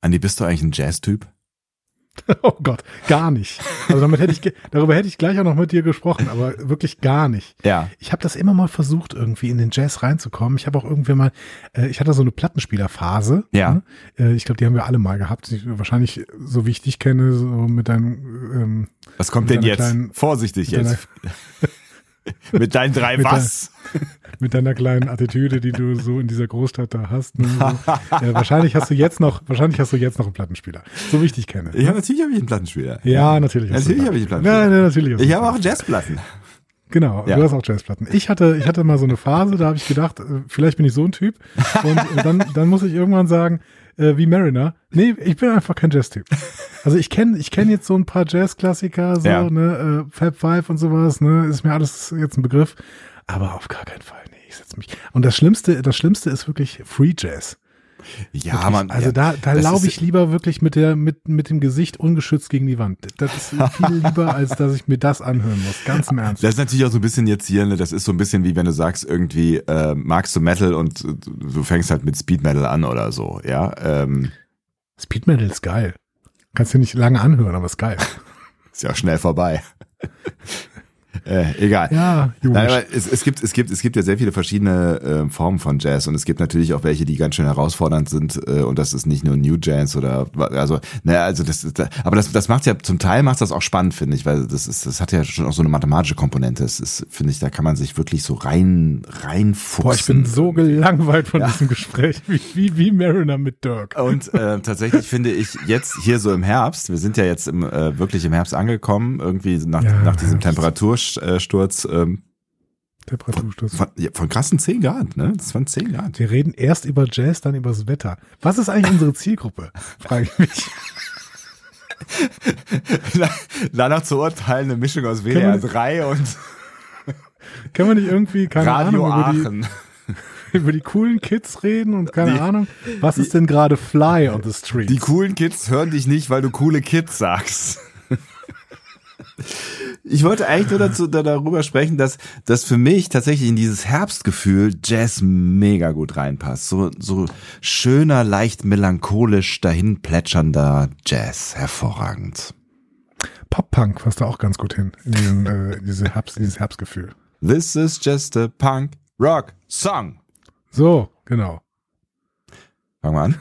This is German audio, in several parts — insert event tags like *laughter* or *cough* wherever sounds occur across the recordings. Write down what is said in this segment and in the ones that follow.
Andi, bist du eigentlich ein Jazz-Typ? *laughs* Oh Gott, gar nicht. Also damit hätte ich, darüber hätte ich gleich auch noch mit dir gesprochen, aber wirklich gar nicht. Ja. Ich habe das immer mal versucht, irgendwie in den Jazz reinzukommen. Ich habe auch irgendwie mal, äh, ich hatte so eine Plattenspielerphase. Ja. Ne? Äh, ich glaube, die haben wir alle mal gehabt. Ich, wahrscheinlich, so wie ich dich kenne, so mit deinem. Ähm, Was kommt denn jetzt? kleinen- Vorsichtig jetzt. *laughs* *laughs* mit deinen drei Mit was? mit deiner kleinen Attitüde, die du so in dieser Großstadt da hast. Ne? So. *laughs* äh, wahrscheinlich hast du jetzt noch, wahrscheinlich hast du jetzt noch einen Plattenspieler. So wie ich dich kenne. Ja, natürlich habe ich einen Plattenspieler. Ja, natürlich. Natürlich habe ich einen Plattenspieler. Ja, natürlich. Ich habe auch Jazzplatten. Genau, Ja. du hast auch Jazzplatten. Ich hatte, ich hatte mal so eine Phase, da habe ich gedacht, äh, vielleicht bin ich so ein Typ. Und äh, dann, dann muss ich irgendwann sagen, äh, wie Mariner, nee, ich bin einfach kein Jazz-Typ. Also ich kenne ich kenn jetzt so ein paar Jazz-Klassiker, so, Ja. ne, äh, Fab Five und sowas, ne, ist mir alles jetzt ein Begriff. Aber auf gar keinen Fall, nee, ich setz mich. Und das Schlimmste, das Schlimmste ist wirklich Free Jazz. Ja, Wirklich. man. Also ja, da, da laufe ich lieber wirklich mit der, mit, mit dem Gesicht ungeschützt gegen die Wand. Das ist viel *laughs* lieber, als dass ich mir das anhören muss. Ganz im Ernst. Das ist natürlich auch so ein bisschen jetzt hier, ne, das ist so ein bisschen wie wenn du sagst, irgendwie, äh, magst du Metal und äh, du fängst halt mit Speed Metal an oder so, ja. Ähm, Speed Metal ist geil. Kannst du nicht lange anhören, aber ist geil. *laughs* ist ja auch schnell vorbei. *laughs* äh, egal. Ja, Nein, aber es, es gibt es gibt es gibt ja sehr viele verschiedene äh, Formen von Jazz und es gibt natürlich auch welche, die ganz schön herausfordernd sind äh, und das ist nicht nur New Jazz oder also naja, also das, das aber das das macht ja zum Teil macht das auch spannend finde ich, weil das ist das hat ja schon auch so eine mathematische Komponente. Es ist finde ich, da kann man sich wirklich so rein reinfuchsen. Boah, ich bin so gelangweilt von diesem Gespräch, wie, wie, wie Mariner mit Dirk. Und äh, tatsächlich finde ich jetzt hier so im Herbst, wir sind ja jetzt im, äh, wirklich im Herbst angekommen, irgendwie nach, Ja, nach diesem Herbst. Temperatursturz ähm, Temperatursturz. von, ja, von krassen 10 Grad, ne? Das waren 10 Grad. Wir reden erst über Jazz, dann über das Wetter. Was ist eigentlich unsere Zielgruppe? *laughs* Frage ich mich. Danach zu urteilen, eine Mischung aus WDR wir- 3 und *laughs* Können wir nicht irgendwie, keine Radio Ahnung, über Aachen. die, *laughs* über die coolen Kids reden und keine Die- Ahnung, was ist denn gerade Fly on the Street? Die coolen Kids hören dich nicht, weil du coole Kids sagst. Ich wollte eigentlich nur dazu, da, darüber sprechen, dass, dass für mich tatsächlich in dieses Herbstgefühl Jazz mega gut reinpasst. So, so schöner, leicht melancholisch dahin plätschernder Jazz. Hervorragend. Pop-Punk passt da auch ganz gut hin, in, diesen, äh, diese Herbst, dieses Herbstgefühl. This is just a punk rock song. So, genau. Fangen wir an.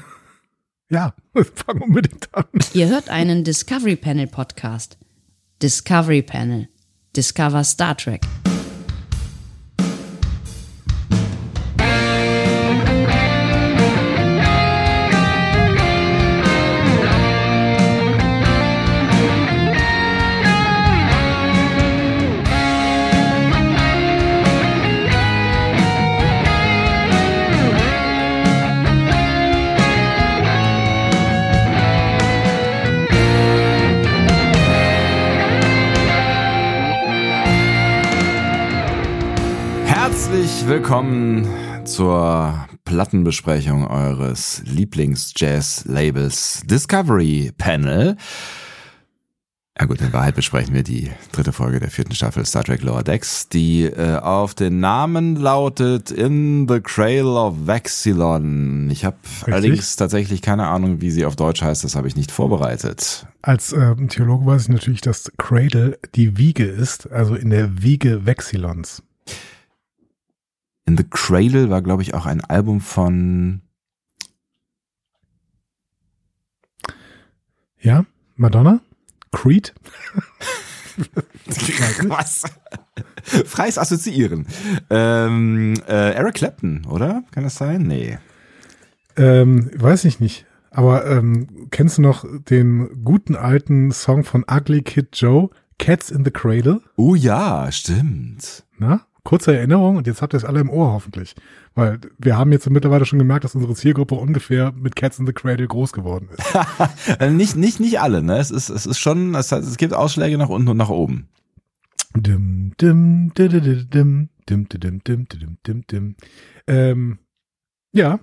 Ja, *laughs* fang unbedingt an. Ihr hört einen Discovery Panel Podcast. Discovery Panel. Discover Star Trek. Herzlich willkommen zur Plattenbesprechung eures Lieblings-Jazz-Labels Discovery Panel. Ja gut, in Wahrheit besprechen wir die dritte Folge der vierten Staffel Star Trek Lower Decks, die äh, auf den Namen lautet In the Cradle of Vexilon. Ich habe allerdings tatsächlich keine Ahnung, wie sie auf Deutsch heißt, das habe ich nicht vorbereitet. Als ähm, Theologe weiß ich natürlich, dass Cradle die Wiege ist, also in der Wiege Vexilons. In the Cradle war, glaube ich, auch ein Album von Ja, Madonna? Creed? *laughs* Was? Freies Assoziieren. Ähm, äh, Eric Clapton, oder? Kann das sein? Nee. Ähm, weiß ich nicht. Aber ähm, kennst du noch den guten alten Song von Ugly Kid Joe, Cats in the Cradle? Oh ja, stimmt. Na? Kurze Erinnerung und jetzt habt ihr es alle im Ohr hoffentlich. Weil wir haben jetzt mittlerweile schon gemerkt, dass unsere Zielgruppe ungefähr mit Cats in the Cradle groß geworden ist. Äh, *laughs* nicht, nicht, nicht alle, ne? Es ist, es ist schon, es, es gibt Ausschläge nach unten und nach oben. Dim, dim, dim, dim, dim, dim, dim, dim, dim, dim, dim. Ähm, ja,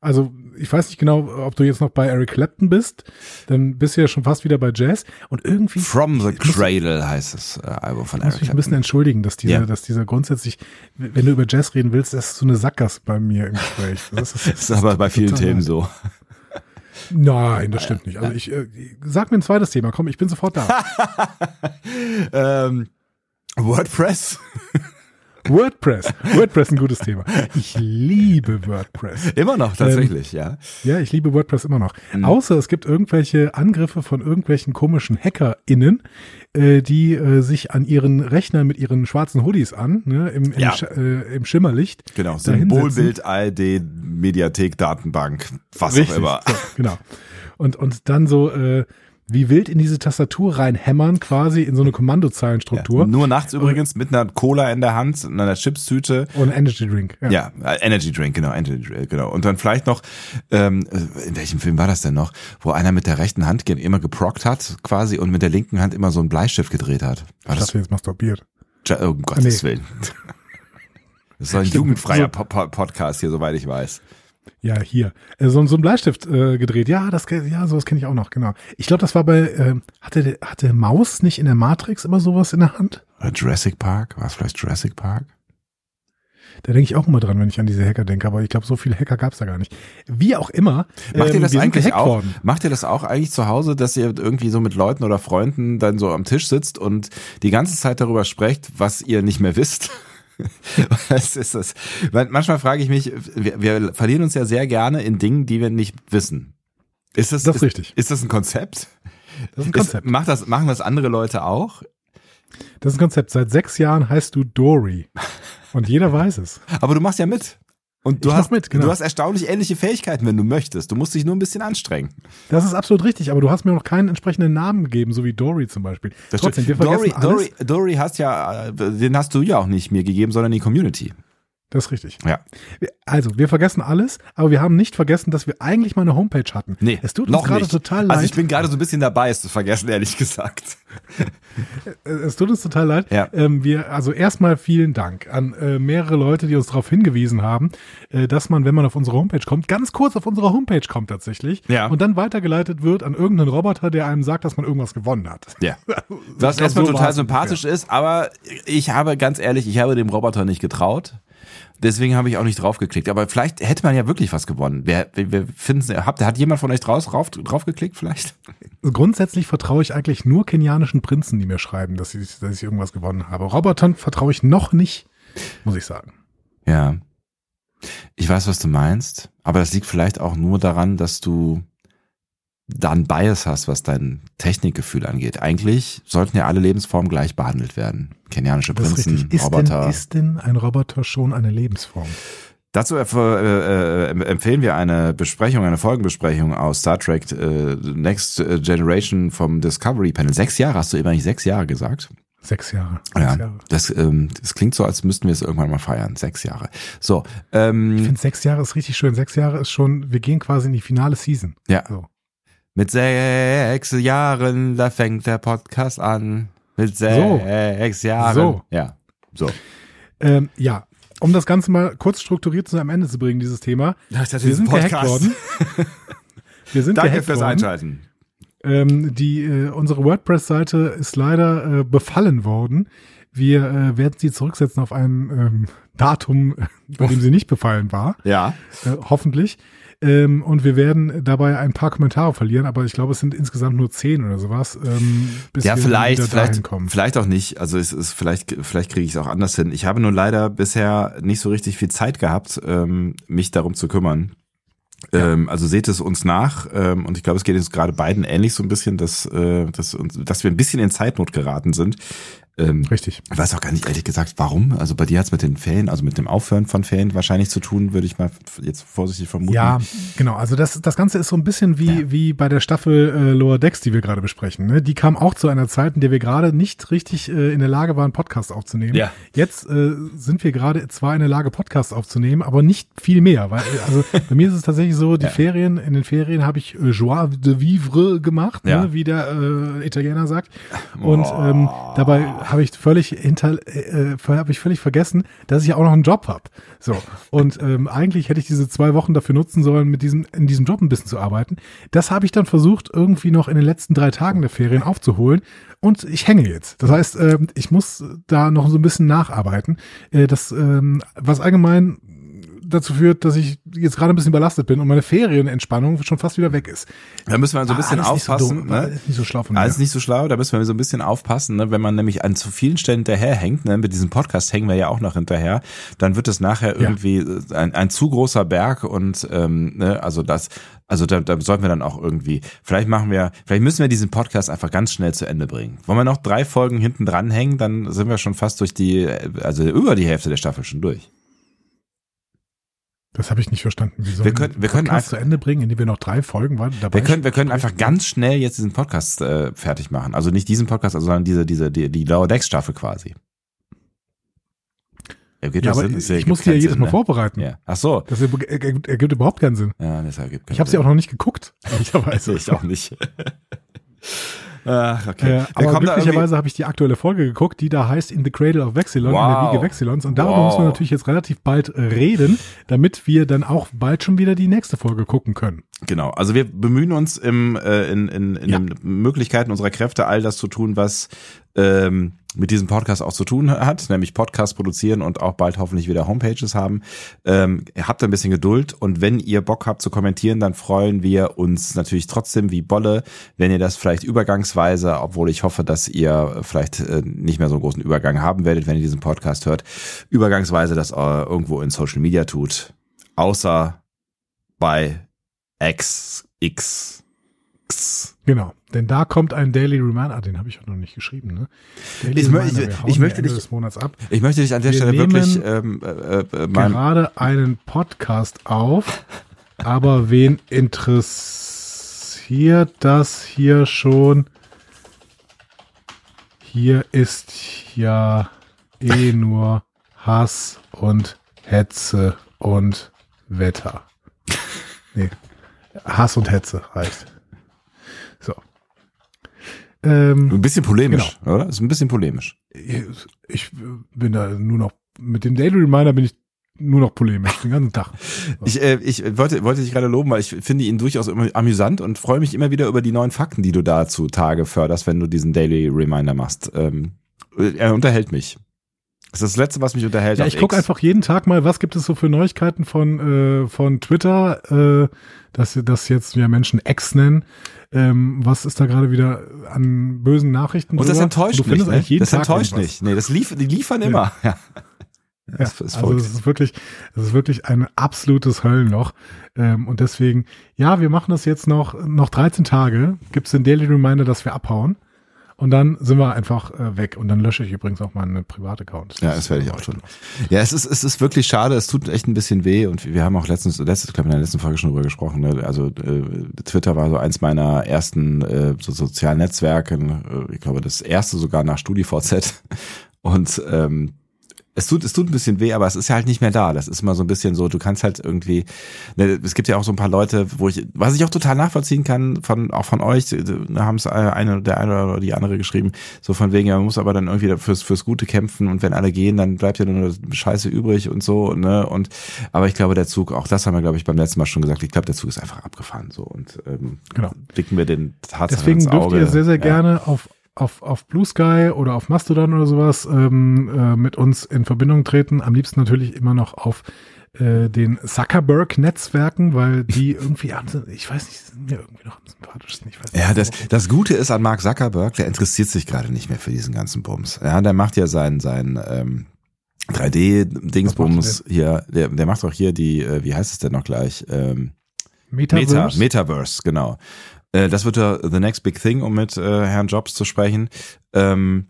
also ich weiß nicht genau, ob du jetzt noch bei Eric Clapton bist, dann bist du ja schon fast wieder bei Jazz und irgendwie From the ich muss- Cradle heißt das äh, Album von Ich muss Eric mich ein bisschen entschuldigen, dass dieser, Ja. dass dieser grundsätzlich, wenn du über Jazz reden willst, das ist so eine Sackgasse bei mir im Gespräch. *laughs* Das ist, Das ist aber bei vielen Themen leid. so. Nein, das stimmt nicht. Also ich äh, sag mir ein zweites Thema. Komm, ich bin sofort da. *laughs* ähm, WordPress. *laughs* WordPress. WordPress ein gutes Thema. Ich liebe WordPress. Immer noch, tatsächlich, ähm, ja. Ja, ich liebe WordPress immer noch. Mhm. Außer es gibt irgendwelche Angriffe von irgendwelchen komischen HackerInnen, äh, die äh, sich an ihren Rechnern mit ihren schwarzen Hoodies an, ne, im, im, Ja. Sch äh, im Schimmerlicht. Genau. Symbolbild, ARD, Mediathek, Datenbank, was Richtig, auch immer. So, genau. Und, und dann so äh, wie wild in diese Tastatur reinhämmern, quasi in so eine Kommandozeilenstruktur. Ja, nur nachts übrigens mit einer Cola in der Hand und einer Chipstüte. Und Energy Drink. Ja, äh, Energy Drink, genau, Energy Drink, genau. Und dann vielleicht noch, ähm, in welchem Film war das denn noch, wo einer mit der rechten Hand immer geprockt hat, quasi, und mit der linken Hand immer so einen Bleistift gedreht hat. War Ich das? jetzt masturbiert. Ja, oh, um Gottes Nee. Willen. *laughs* Das ist doch ein Stimmt. jugendfreier po Podcast hier, soweit ich weiß. Ja, hier. Äh, so, so ein Bleistift äh, gedreht. Ja, das ja, sowas kenne ich auch noch, genau. Ich glaube, das war bei, ähm, hatte, hatte Maus nicht in der Matrix immer sowas in der Hand? Oder Jurassic Park? War es vielleicht Jurassic Park? Da denke ich auch immer dran, wenn ich an diese Hacker denke, aber ich glaube, so viele Hacker gab es da gar nicht. Wie auch immer. Macht ihr ähm, das eigentlich auch? Worden. Macht ihr das auch eigentlich zu Hause, dass ihr irgendwie so mit Leuten oder Freunden dann so am Tisch sitzt und die ganze Zeit darüber sprecht, was ihr nicht mehr wisst? *laughs* Was ist das? Manchmal frage ich mich, wir, wir verlieren uns ja sehr gerne in Dingen, die wir nicht wissen. Ist das, Das ist richtig. Ist das ein Konzept? Das ist ein Konzept. Ist, macht das, machen das andere Leute auch? Das ist ein Konzept. Seit sechs Jahren heißt du Dory. Und jeder weiß es. Aber du machst ja mit. Und du hast mit, genau. du hast erstaunlich ähnliche Fähigkeiten, wenn du möchtest. Du musst dich nur ein bisschen anstrengen. Das ist absolut richtig, aber du hast mir noch keinen entsprechenden Namen gegeben, so wie Dory zum Beispiel. Das Trotzdem, wir Dory, alles. Dory, Dory hast ja, äh, den hast du ja auch nicht mir gegeben, sondern die Community. Das ist richtig. Ja. Also, wir vergessen alles, aber wir haben nicht vergessen, dass wir eigentlich mal eine Homepage hatten. Nee, es tut uns gerade total leid. Also ich bin gerade so ein bisschen dabei, es zu vergessen, ehrlich gesagt. Es tut uns total leid. Ja. Ähm, wir, also erstmal vielen Dank an äh, mehrere Leute, die uns darauf hingewiesen haben, äh, dass man, wenn man auf unsere Homepage kommt, ganz kurz auf unsere Homepage kommt tatsächlich Ja. und dann weitergeleitet wird an irgendeinen Roboter, der einem sagt, dass man irgendwas gewonnen hat. Ja. *laughs* Was erstmal so total sympathisch ist, aber ich habe ganz ehrlich, ich habe dem Roboter nicht getraut. Deswegen habe ich auch nicht draufgeklickt. Aber vielleicht hätte man ja wirklich was gewonnen. Wer, wir, wir finden, habt, hat jemand von euch draus, drauf, draufgeklickt vielleicht? Grundsätzlich vertraue ich eigentlich nur kenianischen Prinzen, die mir schreiben, dass ich, dass ich irgendwas gewonnen habe. Robotern vertraue ich noch nicht, muss ich sagen. Ja. Ich weiß, was du meinst, aber das liegt vielleicht auch nur daran, dass du da einen Bias hast, was dein Technikgefühl angeht. Eigentlich sollten ja alle Lebensformen gleich behandelt werden. Kenianische Prinzen. Ist Roboter. denn, ist denn ein Roboter schon eine Lebensform? Dazu äh, äh, empfehlen wir eine Besprechung, eine Folgenbesprechung aus Star Trek äh, Next Generation vom Discovery Panel. Sechs Jahre, hast du immer nicht sechs Jahre gesagt? Sechs Jahre. Sechs Ja, Jahre. das, ähm, das klingt so, als müssten wir es irgendwann mal feiern. Sechs Jahre. So, ähm, Ich finde sechs Jahre ist richtig schön. Sechs Jahre ist schon, wir gehen quasi in die finale Season. ja. So. Mit sechs Jahren, da fängt der Podcast an. Mit sechs Jahren. So. Ja, so. Ähm, ja, um das Ganze mal kurz strukturiert zu einem Ende zu bringen, dieses Thema. Das ist Wir sind gehackt worden. *laughs* Wir sind Danke gehackt fürs worden. Einschalten. Ähm, die, äh, unsere WordPress-Seite ist leider äh, befallen worden. Wir äh, werden sie zurücksetzen auf ein ähm, Datum, bei dem sie nicht befallen war, Ja. äh, hoffentlich. Ähm, und wir werden dabei ein paar Kommentare verlieren, aber ich glaube, es sind insgesamt nur zehn oder sowas, ähm, bis ja, wir vielleicht, vielleicht, kommen. vielleicht auch nicht. Also es ist vielleicht, vielleicht kriege ich es auch anders hin. Ich habe nur leider bisher nicht so richtig viel Zeit gehabt, ähm, mich darum zu kümmern. Ähm, also seht es uns nach ähm, und ich glaube, es geht uns gerade beiden ähnlich so ein bisschen, dass, äh, dass, uns, dass wir ein bisschen in Zeitnot geraten sind. Ähm, Richtig. ich weiß auch gar nicht ehrlich gesagt, warum. Also bei dir hat's mit den Ferien, also mit dem Aufhören von Ferien wahrscheinlich zu tun, würde ich mal jetzt vorsichtig vermuten. Ja, genau. Also das, das Ganze ist so ein bisschen wie, wie bei der Staffel äh, Lower Decks, die wir gerade besprechen. Ne? Die kam auch zu einer Zeit, in der wir gerade nicht richtig äh, in der Lage waren, Podcast aufzunehmen. Ja. Jetzt äh, sind wir gerade zwar in der Lage, Podcast aufzunehmen, aber nicht viel mehr. Weil, also *laughs* bei mir ist es tatsächlich so, die Ja. Ferien, in den Ferien habe ich äh, Joie de Vivre gemacht, Ja. ne? wie der äh, Italiener sagt. Und ähm, dabei habe ich völlig hinter, äh, äh, habe ich völlig vergessen, dass ich auch noch einen Job habe. So. Und ähm, eigentlich hätte ich diese zwei Wochen dafür nutzen sollen, mit diesem, in diesem Job ein bisschen zu arbeiten. Das habe ich dann versucht, irgendwie noch in den letzten drei Tagen der Ferien aufzuholen. Und ich hänge jetzt. Das heißt, ähm, ich muss da noch so ein bisschen nacharbeiten. Äh, das, ähm, was allgemein dazu führt, dass ich jetzt gerade ein bisschen überlastet bin und meine Ferienentspannung schon fast wieder weg ist. Da müssen wir so ein bisschen Ah, alles nicht so aufpassen. ne? alles nicht so schlau von Alles mir. nicht so schlau, da müssen wir so ein bisschen aufpassen, ne? wenn man nämlich an zu vielen Stellen hinterherhängt, ne? mit diesem Podcast hängen wir ja auch noch hinterher, dann wird es nachher Ja. irgendwie äh, ein, ein zu großer Berg und ähm, ne? also das, also da, da sollten wir dann auch irgendwie, vielleicht machen wir, vielleicht müssen wir diesen Podcast einfach ganz schnell zu Ende bringen. Wollen wir noch drei Folgen hinten dran hängen, dann sind wir schon fast durch die, also über die Hälfte der Staffel schon durch. Das habe ich nicht verstanden. Wie sollen Wir können- wir können Podcast zu Ende bringen, indem wir noch drei Folgen dabei Wir können, wir können einfach ganz schnell jetzt diesen Podcast äh, fertig machen. Also nicht diesen Podcast, sondern diese, diese, die, die Lower Decks Staffel quasi. Ergibt Ja, aber Sinn? Ich ergibt muss die ja jedes Sinn, Mal ne? vorbereiten. Ja. Ach so. Das erg- erg- ergibt überhaupt keinen Sinn. Ja, das ergibt keinen Ich habe sie auch noch nicht geguckt, *laughs* ehrlicherweise. ich auch nicht. *laughs* Ach, okay. Äh, aber glücklicherweise habe ich die aktuelle Folge geguckt, die da heißt In the Cradle of Vexilon, in der Wow. Wiege Vexilons. Und darüber Wow. müssen wir natürlich jetzt relativ bald reden, damit wir dann auch bald schon wieder die nächste Folge gucken können. Genau, also wir bemühen uns im, äh, in, in, in Ja. den Möglichkeiten unserer Kräfte, all das zu tun, was ähm, mit diesem Podcast auch zu tun hat, nämlich Podcast produzieren und auch bald hoffentlich wieder Homepages haben. Ähm, habt ein bisschen Geduld und wenn ihr Bock habt zu kommentieren, dann freuen wir uns natürlich trotzdem wie Bolle, wenn ihr das vielleicht übergangsweise, obwohl ich hoffe, dass ihr vielleicht äh, nicht mehr so einen großen Übergang haben werdet, wenn ihr diesen Podcast hört, übergangsweise das äh, irgendwo in Social Media tut, außer bei X, X, X. Genau, denn da kommt ein Daily Reminder, ah, den habe ich auch noch nicht geschrieben, ne? Daily Ich mö- ich- ich möchte dich- des Monats ab. Ich möchte dich an der Wir Stelle wirklich ähm, äh, äh, mein, gerade einen Podcast auf, aber wen interessiert das hier schon? Hier ist ja eh nur Hass und Hetze und Wetter. Nee, Hass und Hetze reicht. Ähm, ein bisschen polemisch, oder? Ist ein bisschen polemisch. ich bin da nur noch, mit dem Daily Reminder bin ich nur noch polemisch, den ganzen Tag. *laughs* Ich, äh, ich wollte, wollte dich gerade loben, weil ich finde ihn durchaus immer amüsant und freue mich immer wieder über die neuen Fakten, die du da zu Tage förderst, wenn du diesen Daily Reminder machst. Ähm, er unterhält mich. Das ist das Letzte, was mich unterhält. Ja, ich gucke einfach jeden Tag mal, was gibt es so für Neuigkeiten von, äh, von Twitter, äh, dass das jetzt ja Menschen X nennen. Ähm, was ist da gerade wieder an bösen Nachrichten Und das drüber? enttäuscht du nicht. findest Ne? Das Tag enttäuscht nicht. Nee, das lief, die liefern immer. Ja. Ja, Das ist also es ist wirklich, es ist wirklich ein absolutes Höllenloch. Ähm, und deswegen, ja, wir machen das jetzt noch, noch 13 Tage. Gibt es den Daily Reminder, dass wir abhauen. Und dann sind wir einfach äh, weg. Und dann lösche ich übrigens auch meinen Privataccount. Ja, das werde ich auch tun. Ja, es ist, es ist wirklich schade, es tut echt ein bisschen weh und wir haben auch letztens, letztes, glaube in der letzten Folge schon drüber gesprochen. Ne? Also äh, Twitter war so eins meiner ersten äh, so sozialen Netzwerke, äh, ich glaube das erste sogar nach StudiVZ. Und ähm, es tut, es tut ein bisschen weh, aber es ist ja halt nicht mehr da. Das ist immer so ein bisschen so, du kannst halt irgendwie, ne, es gibt ja auch so ein paar Leute, wo ich, was ich auch total nachvollziehen kann, von, auch von euch, da haben es eine, der eine oder die andere geschrieben, so von wegen, ja, man muss aber dann irgendwie fürs, fürs Gute kämpfen und wenn alle gehen, dann bleibt ja nur Scheiße übrig und so, ne, und, aber ich glaube, der Zug, auch das haben wir, glaube ich, beim letzten Mal schon gesagt, ich glaube, der Zug ist einfach abgefahren, so, und, ähm, Genau. blicken wir den Tatsachen Deswegen dürft ihr sehr, sehr Ja. gerne auf, auf, auf Blue Sky oder auf Mastodon oder sowas ähm, äh, mit uns in Verbindung treten. Am liebsten natürlich immer noch auf äh, den Zuckerberg-Netzwerken, weil die *laughs* irgendwie, ich weiß nicht, sind mir irgendwie noch am sympathischsten. Ich weiß nicht, Ja, das, das Gute ist an Mark Zuckerberg, der interessiert sich gerade nicht mehr für diesen ganzen Bums. Ja, der macht ja sein, sein ähm, 3D-Dingsbums hier, der, der macht auch hier die, äh, wie heißt es denn noch gleich? Ähm, Meta, Metaverse. Metaverse, genau. Äh, das wird ja the next big thing, um mit äh, Herrn Jobs zu sprechen. Ähm,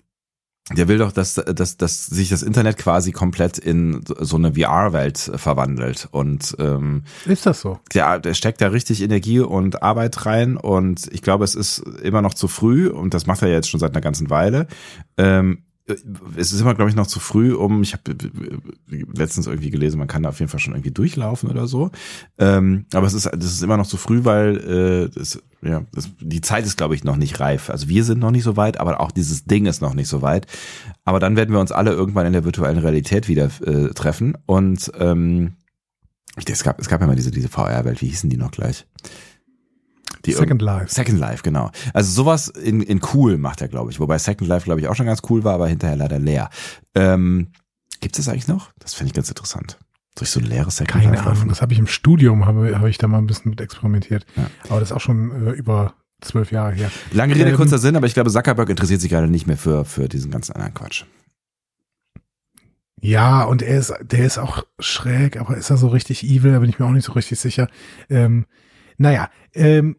der will doch, dass, dass, dass sich das Internet quasi komplett in so eine VR-Welt verwandelt. Und ähm, Ist das so? der, der steckt da richtig Energie und Arbeit rein und ich glaube, es ist immer noch zu früh und das macht er jetzt schon seit einer ganzen Weile. Ähm, es ist immer, glaube ich, noch zu früh, um, ich habe letztens irgendwie gelesen, man kann da auf jeden Fall schon irgendwie durchlaufen oder so. Ähm, aber es ist, das ist immer noch zu früh, weil äh, das, ja, das, die Zeit ist, glaube ich, noch nicht reif. Also wir sind noch nicht so weit, aber auch dieses Ding ist noch nicht so weit. Aber dann werden wir uns alle irgendwann in der virtuellen Realität wieder äh, treffen und ähm, es gab, es gab ja mal diese, diese VR-Welt, wie hießen die noch gleich? Die Second Life. Second Life, genau. Also sowas in, in cool macht er, glaube ich. Wobei Second Life, glaube ich, auch schon ganz cool war, aber hinterher leider leer. Ähm, Gibt es das eigentlich noch? Das finde ich ganz interessant. Durch so ein leeres Segment Keine reinlaufen? Ahnung, das habe ich im Studium, habe, habe ich da mal ein bisschen mit experimentiert. Ja. Aber das ist auch schon äh, über zwölf Jahre her. Lange Rede, Ähm, kurzer Sinn, aber ich glaube, Zuckerberg interessiert sich gerade nicht mehr für, für diesen ganzen anderen Quatsch. Ja, und er ist, der ist auch schräg, aber ist er so richtig evil? Da bin ich mir auch nicht so richtig sicher. Ähm, naja, ähm,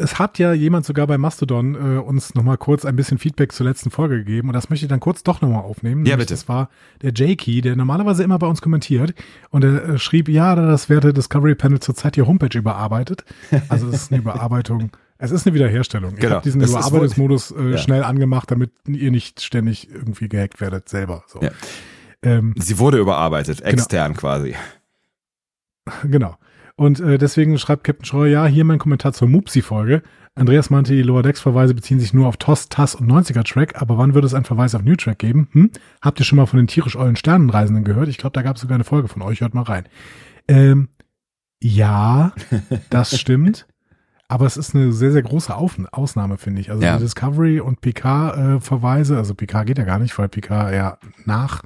es hat ja jemand sogar bei Mastodon äh, uns nochmal kurz ein bisschen Feedback zur letzten Folge gegeben und das möchte ich dann kurz doch nochmal aufnehmen. Ja, bitte. Das war der Jakey, der normalerweise immer bei uns kommentiert und er äh, schrieb, ja, das werte Discovery Panel zurzeit die Homepage überarbeitet. Also es ist eine Überarbeitung. *laughs* Es ist eine Wiederherstellung. Ich Genau. habe diesen Es ist Überarbeitungsmodus äh, Ja. schnell angemacht, damit ihr nicht ständig irgendwie gehackt werdet selber. So. Ja. Ähm, Sie wurde überarbeitet, extern quasi. Genau. Und äh, deswegen schreibt Captain Schreuer, ja, hier mein Kommentar zur Mupsi-Folge. Andreas meinte, die Lower Decks-Verweise beziehen sich nur auf TOS, TAS und 90er-Track, aber wann würde es einen Verweis auf New Track geben? Hm? Habt ihr schon mal von den tierisch ollen Sternenreisenden gehört? Ich glaube, da gab es sogar eine Folge von euch, hört mal rein. Ähm, ja, *laughs* das stimmt. Aber es ist eine sehr, sehr große Auf Ausnahme, finde ich. Also Ja. die Discovery und PK-Verweise, also PK geht ja gar nicht, weil PK ja nach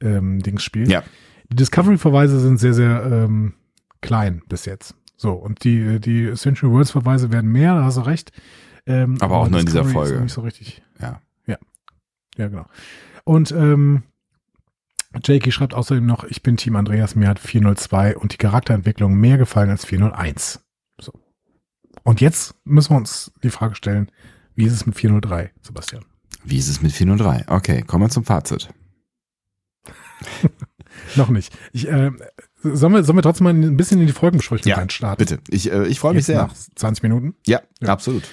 ähm, Dings spielt. Ja. Die Discovery-Verweise sind sehr, sehr ähm, klein bis jetzt. So, und die, die Essential Words-Verweise werden mehr, da hast du recht. Ähm, Aber auch nur in dieser Folge. Nicht so richtig. Ja. Ja, genau. Und ähm, Jakey schreibt außerdem noch, ich bin Team Andreas, mir hat 402 und die Charakterentwicklung mehr gefallen als 401. So. Und jetzt müssen wir uns die Frage stellen, wie ist es mit 403, Sebastian? Wie ist es mit 403? Okay, kommen wir zum Fazit. *laughs* Noch nicht. Ich, äh, sollen, wir, sollen wir trotzdem mal ein bisschen in die Folgenbesprechung Ja, reinstarten? Bitte. Ich, äh, ich freue mich sehr. Nach 20 Minuten. Ja, Ja. absolut.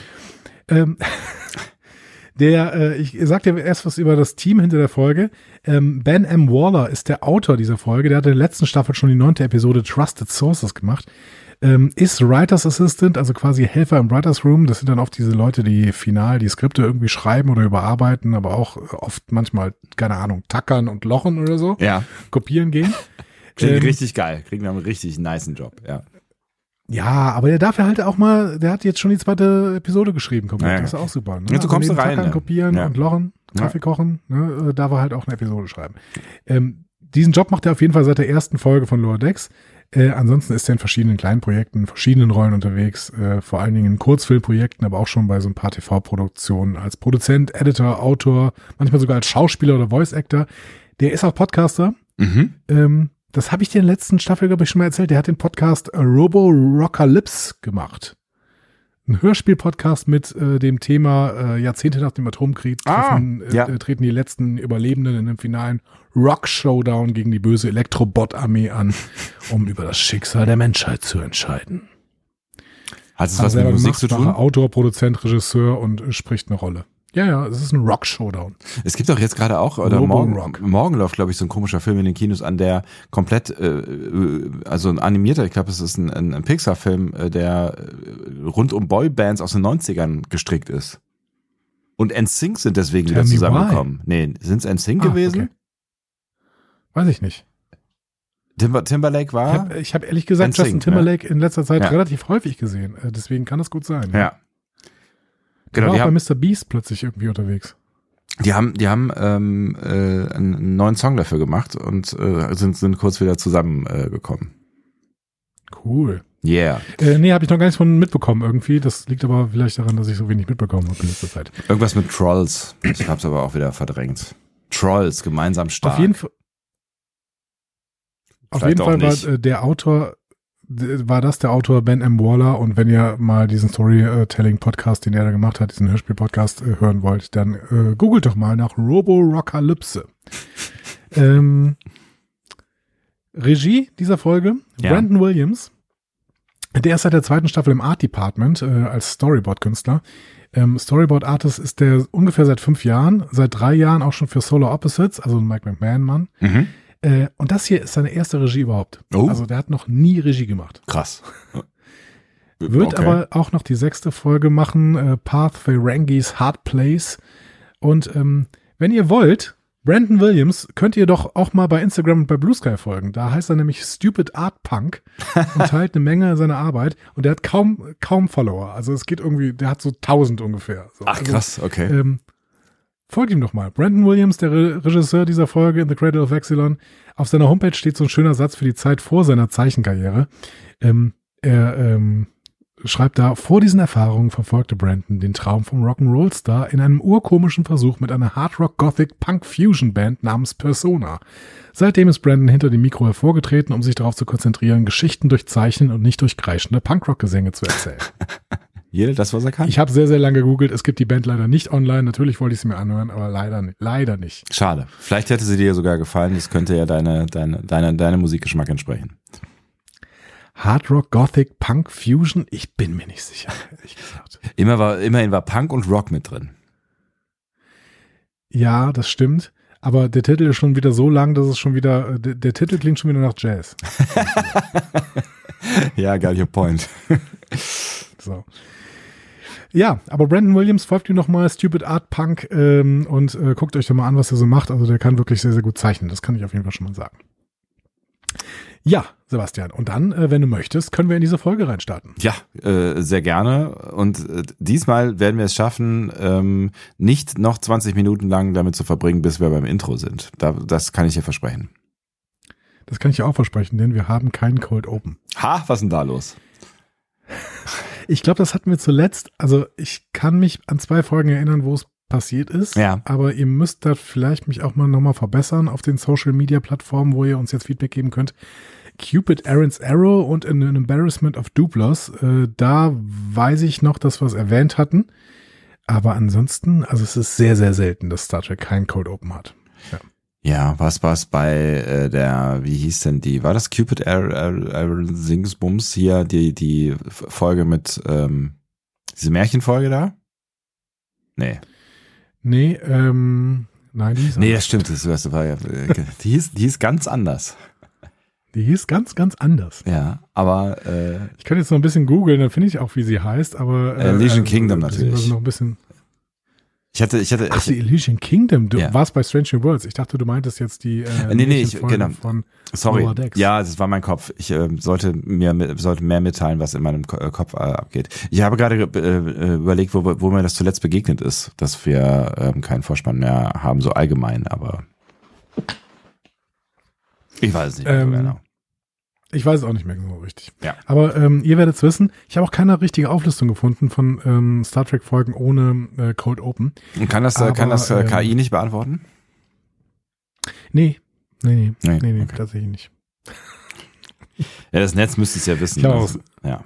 Ähm, *laughs* der, äh, ich sag dir erst was über das Team hinter der Folge. Ähm, ben M. Waller ist der Autor dieser Folge. Der hat in der letzten Staffel schon die neunte Episode Trusted Sources gemacht. Ähm, ist Writers Assistant, also quasi Helfer im Writers Room. Das sind dann oft diese Leute, die final die Skripte irgendwie schreiben oder überarbeiten, aber auch oft manchmal, keine Ahnung, tackern und lochen oder so, Ja, kopieren gehen. Klingt Ähm, richtig geil. Kriegen wir einen richtig niceen Job. Ja. Ja, aber der darf ja halt auch mal, der hat jetzt schon die zweite Episode geschrieben, komplett. Ja, ja. Das ist auch super. Ne? Ja, du kommst neben rein, Tackern, ja. kopieren Ja. und lochen. Kaffee kochen, ne, äh, darf er halt auch eine Episode schreiben. Ähm, diesen Job macht er auf jeden Fall seit der ersten Folge von Lower Decks. Äh, ansonsten ist er in verschiedenen kleinen Projekten, verschiedenen Rollen unterwegs, äh, vor allen Dingen in Kurzfilmprojekten, aber auch schon bei so ein paar TV-Produktionen als Produzent, Editor, Autor, manchmal sogar als Schauspieler oder Voice Actor. Der ist auch Podcaster. Mhm. Ähm, das habe ich dir in der letzten Staffel, glaube ich, schon mal erzählt. Der hat den Podcast äh, Robo Rockalypse gemacht. Ein Hörspiel-Podcast mit äh, dem Thema äh, Jahrzehnte nach dem Atomkrieg Ah, treffen, äh, ja. äh, treten die letzten Überlebenden in einem finalen Rock-Showdown gegen die böse Elektrobot-Armee an, *laughs* um über das Schicksal der Menschheit zu entscheiden. Hat es er was mit Musik gemacht, zu tun? Autor, Produzent, Regisseur und äh, spricht eine Rolle. Ja, ja, es ist ein Rock-Showdown. Es gibt auch jetzt gerade auch, oder morgen, morgen läuft, glaube ich, so ein komischer Film in den Kinos an, der komplett, äh, äh, also ein animierter, ich glaube, es ist ein, ein, ein Pixar-Film, äh, der äh, rund um Boybands aus den 90ern gestrickt ist. Und NSYNC sind deswegen Tell wieder me zusammengekommen. Nee, sind es NSYNC Ah, gewesen? okay. Weiß ich nicht. Timber, Timberlake Ich war? habe ich hab ehrlich gesagt Justin Timberlake in letzter Zeit Ja. relativ häufig gesehen. Deswegen kann das gut sein. ja. Genau, war auch bei haben, Mr. Beast plötzlich irgendwie unterwegs. die haben, die haben ähm, äh, einen neuen Song dafür gemacht und äh, sind, sind kurz wieder zusammengekommen. Äh, gekommen. Cool. yeah. Äh, nee, habe ich noch gar nichts von mitbekommen irgendwie. Das liegt aber vielleicht daran, dass ich so wenig mitbekommen habe in letzter Zeit. Irgendwas mit Trolls. Ich hab's aber auch wieder verdrängt. Trolls, gemeinsam stark. Auf jeden Fall. Auf jeden Fall nicht. war äh, der Autor, war das der Autor Ben M. Waller und wenn ihr mal diesen Storytelling-Podcast, den er da gemacht hat, diesen Hörspiel-Podcast äh, hören wollt, dann äh, googelt doch mal nach Robo Rockalypse. *laughs* ähm, Regie dieser Folge, Ja. Brandon Williams. Der ist seit der zweiten Staffel im Art Department äh, als Storyboard-Künstler. Ähm, Storyboard-Artist ist der ungefähr seit fünf Jahren, seit drei Jahren auch schon für Solar Opposites, also ein Mike McMahon-Mann. Mhm. Äh, und das hier ist seine erste Regie überhaupt. Oh. Also der hat noch nie Regie gemacht. Krass. *laughs* Wird Okay. aber auch noch die sechste Folge machen, äh, Path Ferengis Hard Place. Und ähm, wenn ihr wollt, Brandon Williams könnt ihr doch auch mal bei Instagram und bei Blue Sky folgen. Da heißt er nämlich Stupid Art Punk *laughs* und teilt eine Menge seiner Arbeit. Und der hat kaum, kaum Follower. Also es geht irgendwie, der hat so 1000 ungefähr. So. Ach Also, krass, okay. ähm, folgt ihm doch mal. Brandon Williams, der Re Regisseur dieser Folge in The Cradle of Exilon. Auf seiner Homepage steht so ein schöner Satz für die Zeit vor seiner Zeichenkarriere. Ähm, er ähm, schreibt da, vor diesen Erfahrungen verfolgte Brandon den Traum vom Rock'n'Roll-Star in einem urkomischen Versuch mit einer Hard-Rock-Gothic-Punk-Fusion-Band namens Persona. Seitdem ist Brandon hinter dem Mikro hervorgetreten, um sich darauf zu konzentrieren, Geschichten durch Zeichnen und nicht durch kreischende Punkrock-Gesänge zu erzählen. *laughs* Jeder das, was er kann. Ich habe sehr, sehr lange gegoogelt. Es gibt die Band leider nicht online. Natürlich wollte ich sie mir anhören, aber leider, nicht. leider nicht. Schade. Vielleicht hätte sie dir sogar gefallen. Das könnte ja deine, deine, deine, deine Musikgeschmack entsprechen. Hard Rock, Gothic, Punk, Fusion? Ich bin mir nicht sicher. Immer war, immerhin war Punk und Rock mit drin. Ja, das stimmt. Aber der Titel ist schon wieder so lang, dass es schon wieder, der, der Titel klingt schon wieder nach Jazz. *laughs* ja, got your point. so. Ja, aber Brandon Williams folgt ihm nochmal, Stupid Art Punk, ähm, und äh, guckt euch doch mal an, was er so macht. Also der kann wirklich sehr, sehr gut zeichnen. Das kann ich auf jeden Fall schon mal sagen. Ja, Sebastian. Und dann, äh, wenn du möchtest, können wir in diese Folge reinstarten. Ja, äh, sehr gerne. Und äh, diesmal werden wir es schaffen, ähm, nicht noch 20 Minuten lang damit zu verbringen, bis wir beim Intro sind. Da, das kann ich dir versprechen. Das kann ich dir auch versprechen, denn wir haben keinen Cold Open. Ha, was ist denn da los? *laughs* Ich glaube, das hatten wir zuletzt. Also ich kann mich an zwei Folgen erinnern, wo es passiert ist. Ja. Aber ihr müsst da vielleicht mich auch mal nochmal verbessern auf den Social Media Plattformen, wo ihr uns jetzt Feedback geben könnt. Cupid Aaron's Arrow und an Embarrassment of Duplos. Äh, da weiß ich noch, dass wir es erwähnt hatten. Aber ansonsten, also es ist sehr, sehr selten, dass Star Trek keinen Code Open hat. Ja. Ja, was war es bei äh, der, wie hieß denn die, war das Cupid Aaron Singsbums hier, die, die Folge mit, ähm, diese Märchenfolge da? Nee. Nee, ähm, nein, die hieß Nee, das stimmt, das, war ja, *laughs* die hieß, die hieß ganz anders. Die hieß ganz, ganz anders. Ja, aber äh, ich könnte jetzt noch ein bisschen googeln, dann finde ich auch, wie sie heißt, aber äh, Elysian Kingdom natürlich. Noch ein bisschen. Ich hatte, ich hatte. Ach, ich, die Elysian Kingdom. Du Ja. warst bei Strange New Worlds. Ich dachte, du meintest jetzt die. Äh, Nee, nee, ich- genau. Von sorry. Ja, das war mein Kopf. Ich äh, sollte mir sollte mehr mitteilen, was in meinem Ko- äh, Kopf äh, abgeht. Ich habe gerade äh, äh, überlegt, wo, wo mir das zuletzt begegnet ist, dass wir ähm, keinen Vorspann mehr haben, so allgemein, aber ich weiß es nicht Ähm, genau. Ich weiß es auch nicht mehr so richtig. Ja. Aber ähm, ihr werdet es wissen. Ich habe auch keine richtige Auflistung gefunden von ähm, Star Trek Folgen ohne äh, Code Open. Und kann das, äh, kann aber, das äh, ähm, KI nicht beantworten? Nee, nee, nee, Nee, nee, nee, okay. tatsächlich nicht. Ja, das Netz müsste es ja wissen. Ich habe Das- ja.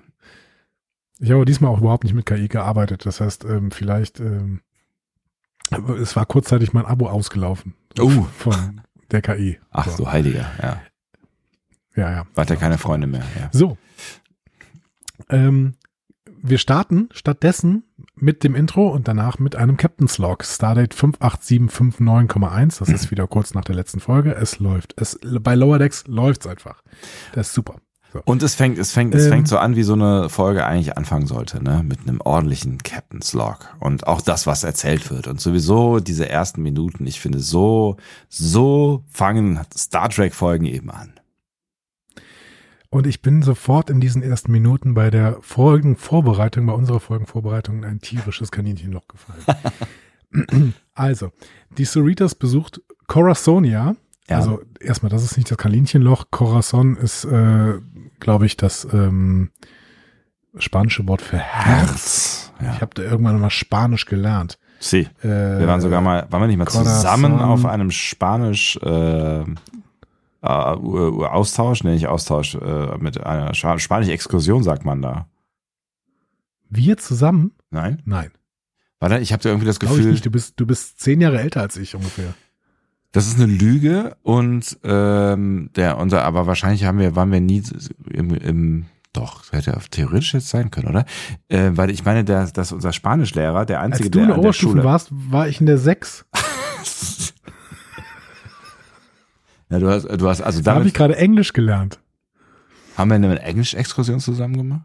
Ich habe diesmal auch überhaupt nicht mit KI gearbeitet. Das heißt, ähm, vielleicht, ähm, es war kurzzeitig mein Abo ausgelaufen. Oh. Von der KI. Ach So. so, Heiliger, ja. Ja, ja. Ja keine Freunde mehr. Ja. So. Ähm, wir starten stattdessen mit dem Intro und danach mit einem Captain's Log. Stardate 58759,1. Das ist wieder kurz nach der letzten Folge. Es läuft. Es, bei Lower Decks läuft's einfach. Das ist super. So. Und es fängt, es fängt, es Ähm. fängt so an, wie so eine Folge eigentlich anfangen sollte, ne? Mit einem ordentlichen Captain's Log. Und auch das, was erzählt wird. Und sowieso diese ersten Minuten, ich finde, so, so fangen Star Trek Folgen eben an. Und ich bin sofort in diesen ersten Minuten bei der Folgenvorbereitung, bei unserer Folgenvorbereitung in ein tierisches Kaninchenloch gefallen. *laughs* also, die Cerritos besucht Corazonia. Ja. Also erstmal, das ist nicht das Kaninchenloch. Corazon ist, äh, glaube ich, das ähm, spanische Wort für Herz. Ja. Ich habe da irgendwann mal Spanisch gelernt. Sie. Äh, Wir waren sogar mal, waren wir nicht mal zusammen Corazon. auf einem Spanisch äh, äh, Austausch, nee, nicht Austausch, äh, mit einer spanische Exkursion, sagt man da. Wir zusammen? Nein? Nein, Warte, ich habe irgendwie das glaube ich Gefühl, nicht. Du bist, du bist zehn Jahre älter als ich ungefähr. Das ist eine Lüge und ähm, der unser, aber wahrscheinlich haben wir, waren wir nie im, im doch, das hätte theoretisch jetzt sein können, oder? Äh, weil ich meine, der, dass unser Spanischlehrer, der einzige, Als du der in der der Oberstufe Schule, warst, war ich in der sechs. *laughs* ja, du hast, du hast, also Da habe ich gerade Englisch gelernt. haben wir eine Englisch-Exkursion zusammen gemacht?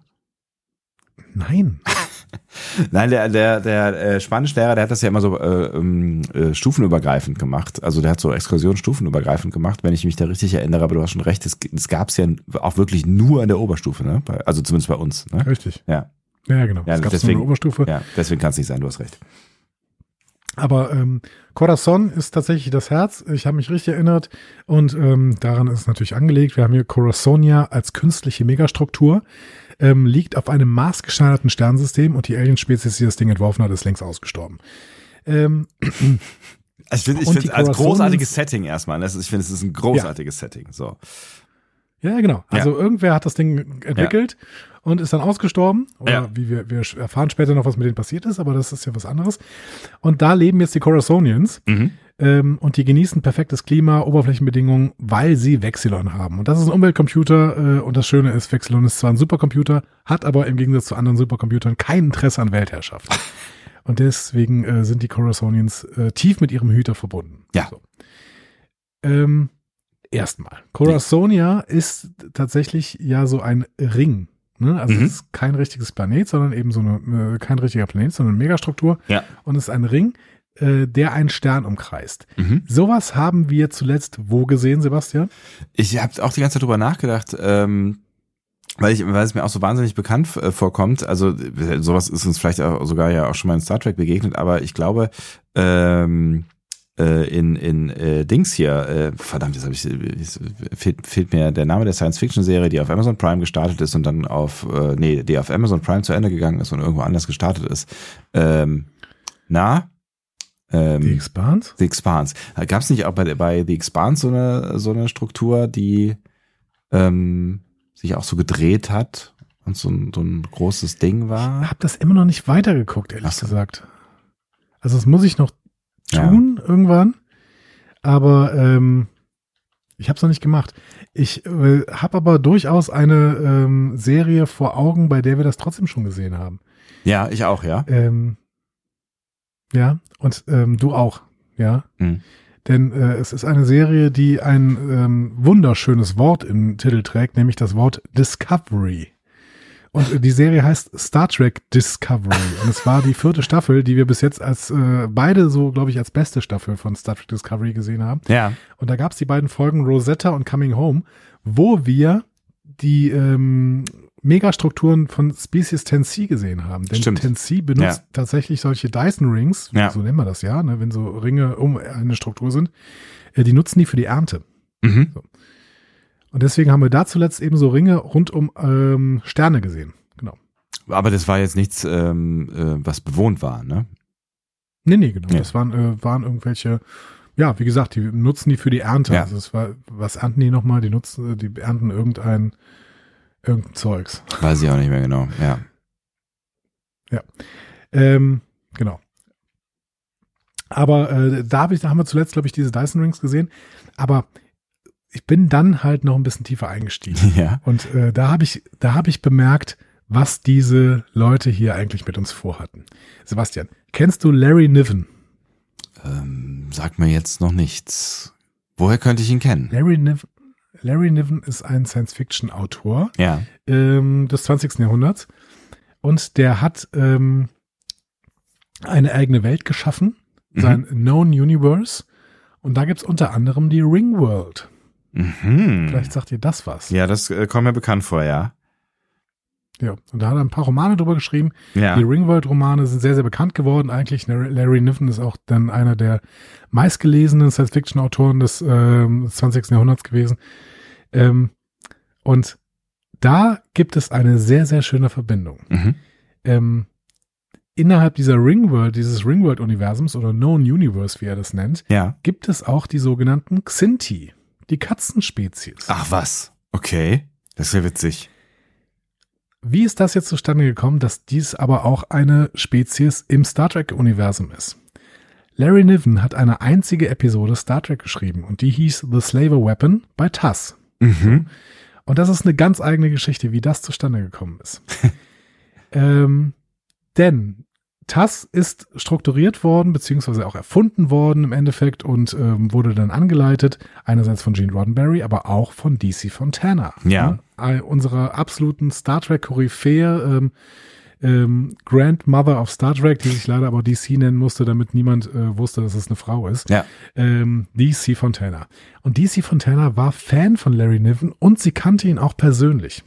Nein. *laughs* Nein, der, der, der äh, Spanischlehrer, der hat das ja immer so äh, ähm, äh, stufenübergreifend gemacht. Also der hat so Exkursionen stufenübergreifend gemacht, wenn ich mich da richtig erinnere, aber du hast schon recht, es, es gab es ja auch wirklich nur in der Oberstufe, ne? Bei, also zumindest bei uns, ne? Richtig. Ja. Ja, genau. Ja, so deswegen- eine Oberstufe. Ja, deswegen kann es nicht sein, du hast recht. Aber ähm, Corazon ist tatsächlich das Herz. Ich habe mich richtig erinnert und ähm, daran ist es natürlich angelegt. Wir haben hier Corazonia als künstliche Megastruktur, ähm, liegt auf einem maßgeschneiderten Sternsystem und die Alien-Spezies, die das Ding entworfen hat, ist längst ausgestorben. Ähm, Also ich finde es als Corazonians- großartiges Setting erstmal. Das ist, ich finde, es ist ein großartiges Setting. So. Ja, genau. Also Ja. irgendwer hat das Ding entwickelt und ist dann ausgestorben. Oder Ja. wie wir, wir erfahren später noch, was mit denen passiert ist, aber das ist ja was anderes. Und da leben jetzt die Corazonians. Mhm. ähm, und die genießen perfektes Klima, Oberflächenbedingungen, weil sie Vexilon haben. Und das ist ein Umweltcomputer äh, und das Schöne ist, Vexilon ist zwar ein Supercomputer, hat aber im Gegensatz zu anderen Supercomputern kein Interesse an Weltherrschaft. *laughs* und deswegen äh, sind die Coruscanians äh, tief mit ihrem Hüter verbunden. Ja. So. Ähm, erstmal. Corazonia ist tatsächlich ja so ein Ring. Ne? Also Mhm. es ist kein richtiges Planet, sondern eben so eine, äh, kein richtiger Planet, sondern eine Megastruktur. Ja. Und es ist ein Ring, äh, der einen Stern umkreist. Mhm. Sowas haben wir zuletzt wo gesehen, Sebastian? Ich habe auch die ganze Zeit drüber nachgedacht, ähm, weil ich, weil es mir auch so wahnsinnig bekannt äh, vorkommt. Also äh, sowas ist uns vielleicht auch sogar ja auch schon mal in Star Trek begegnet, aber ich glaube ähm, äh, in in äh, Dings hier, äh, verdammt, jetzt habe ich jetzt fehlt, fehlt mir der Name der Science-Fiction-Serie, die auf Amazon Prime gestartet ist und dann auf äh, nee, die auf Amazon Prime zu Ende gegangen ist und irgendwo anders gestartet ist. Ähm, na? Ähm, Die Expanse? The Expanse. Gab es nicht auch bei, bei The Expanse so eine, so eine Struktur, die ähm, sich auch so gedreht hat und so ein, so ein großes Ding war? Hab das immer noch nicht weitergeguckt, ehrlich so. gesagt. Also das muss ich noch Ja. tun irgendwann, aber ähm, ich habe es noch nicht gemacht. Ich äh, habe aber durchaus eine ähm, Serie vor Augen, bei der wir das trotzdem schon gesehen haben. Ja, ich auch, ja. Ähm, ja, und ähm, du auch, ja. Hm. Denn äh, es ist eine Serie, die ein ähm, wunderschönes Wort im Titel trägt, nämlich das Wort Discovery. Und die Serie heißt Star Trek Discovery. Und es war die vierte Staffel, die wir bis jetzt als äh, beide so, glaube ich, als beste Staffel von Star Trek Discovery gesehen haben. Ja. Und da gab es die beiden Folgen Rosetta und Coming Home, wo wir die ähm, Megastrukturen von Species 10C gesehen haben. Denn Stimmt. 10C benutzt Ja. tatsächlich solche Dyson Rings, Ja. so nennen wir das ja, ne, wenn so Ringe um eine Struktur sind, äh, die nutzen die für die Ernte. Mhm. Und deswegen haben wir da zuletzt eben so Ringe rund um ähm, Sterne gesehen. Genau. Aber das war jetzt nichts, ähm, äh, was bewohnt war, ne? Nee, nee, genau. Ja. Das waren, äh, waren irgendwelche, ja, wie gesagt, die nutzen die für die Ernte. Ja. Also es war, was ernten die nochmal? Die nutzen, die ernten irgendein, irgendein Zeugs. *laughs* Weiß ich auch nicht mehr genau. Ja. Ähm, genau. Aber äh, da, hab ich, da haben wir zuletzt, glaube ich, diese Dyson Rings gesehen. Aber ich bin dann halt noch ein bisschen tiefer eingestiegen. *laughs* Ja. Und äh, da habe ich, da habe ich bemerkt, was diese Leute hier eigentlich mit uns vorhatten. Sebastian, kennst du Larry Niven? Ähm, sagt mir jetzt noch nichts. Woher könnte ich ihn kennen? Larry Niven, Larry Niven ist ein Science-Fiction-Autor Ja. ähm, des 20. Jahrhunderts und der hat ähm, eine eigene Welt geschaffen, Mhm. sein Known Universe. Und da gibt's unter anderem die Ring World. Mhm. Vielleicht sagt ihr das was. Ja, das äh, kommt mir bekannt vor, ja. Ja. Und da hat er ein paar Romane drüber geschrieben. Ja. Die Ringworld-Romane sind sehr, sehr bekannt geworden. Eigentlich Larry Larry Niven ist auch dann einer der meistgelesenen Science-Fiction-Autoren des ähm, 20. Jahrhunderts gewesen. Ähm, und da gibt es eine sehr, sehr schöne Verbindung. Mhm. Ähm, innerhalb dieser Ringworld, dieses Ringworld-Universums oder Known Universe, wie er das nennt, Ja. gibt es auch die sogenannten Xinti, die Katzenspezies. Ach was. Okay. Das ist ja witzig. Wie ist das jetzt zustande gekommen, dass dies aber auch eine Spezies im Star Trek-Universum ist? Larry Niven hat eine einzige Episode Star Trek geschrieben und die hieß The Slaver Weapon bei TASS. Mhm. Und das ist eine ganz eigene Geschichte, wie das zustande gekommen ist. *laughs* ähm, denn TASS ist strukturiert worden, beziehungsweise auch erfunden worden im Endeffekt und ähm, wurde dann angeleitet, einerseits von Gene Roddenberry, aber auch von DC Fontana. Ja. Ne? Unserer absoluten Star Trek-Koryphäe, ähm, ähm, Grandmother of Star Trek, die sich leider aber DC nennen musste, damit niemand äh, wusste, dass es eine Frau ist Ja. ähm, DC Fontana. Und DC Fontana war Fan von Larry Niven und sie kannte ihn auch persönlich.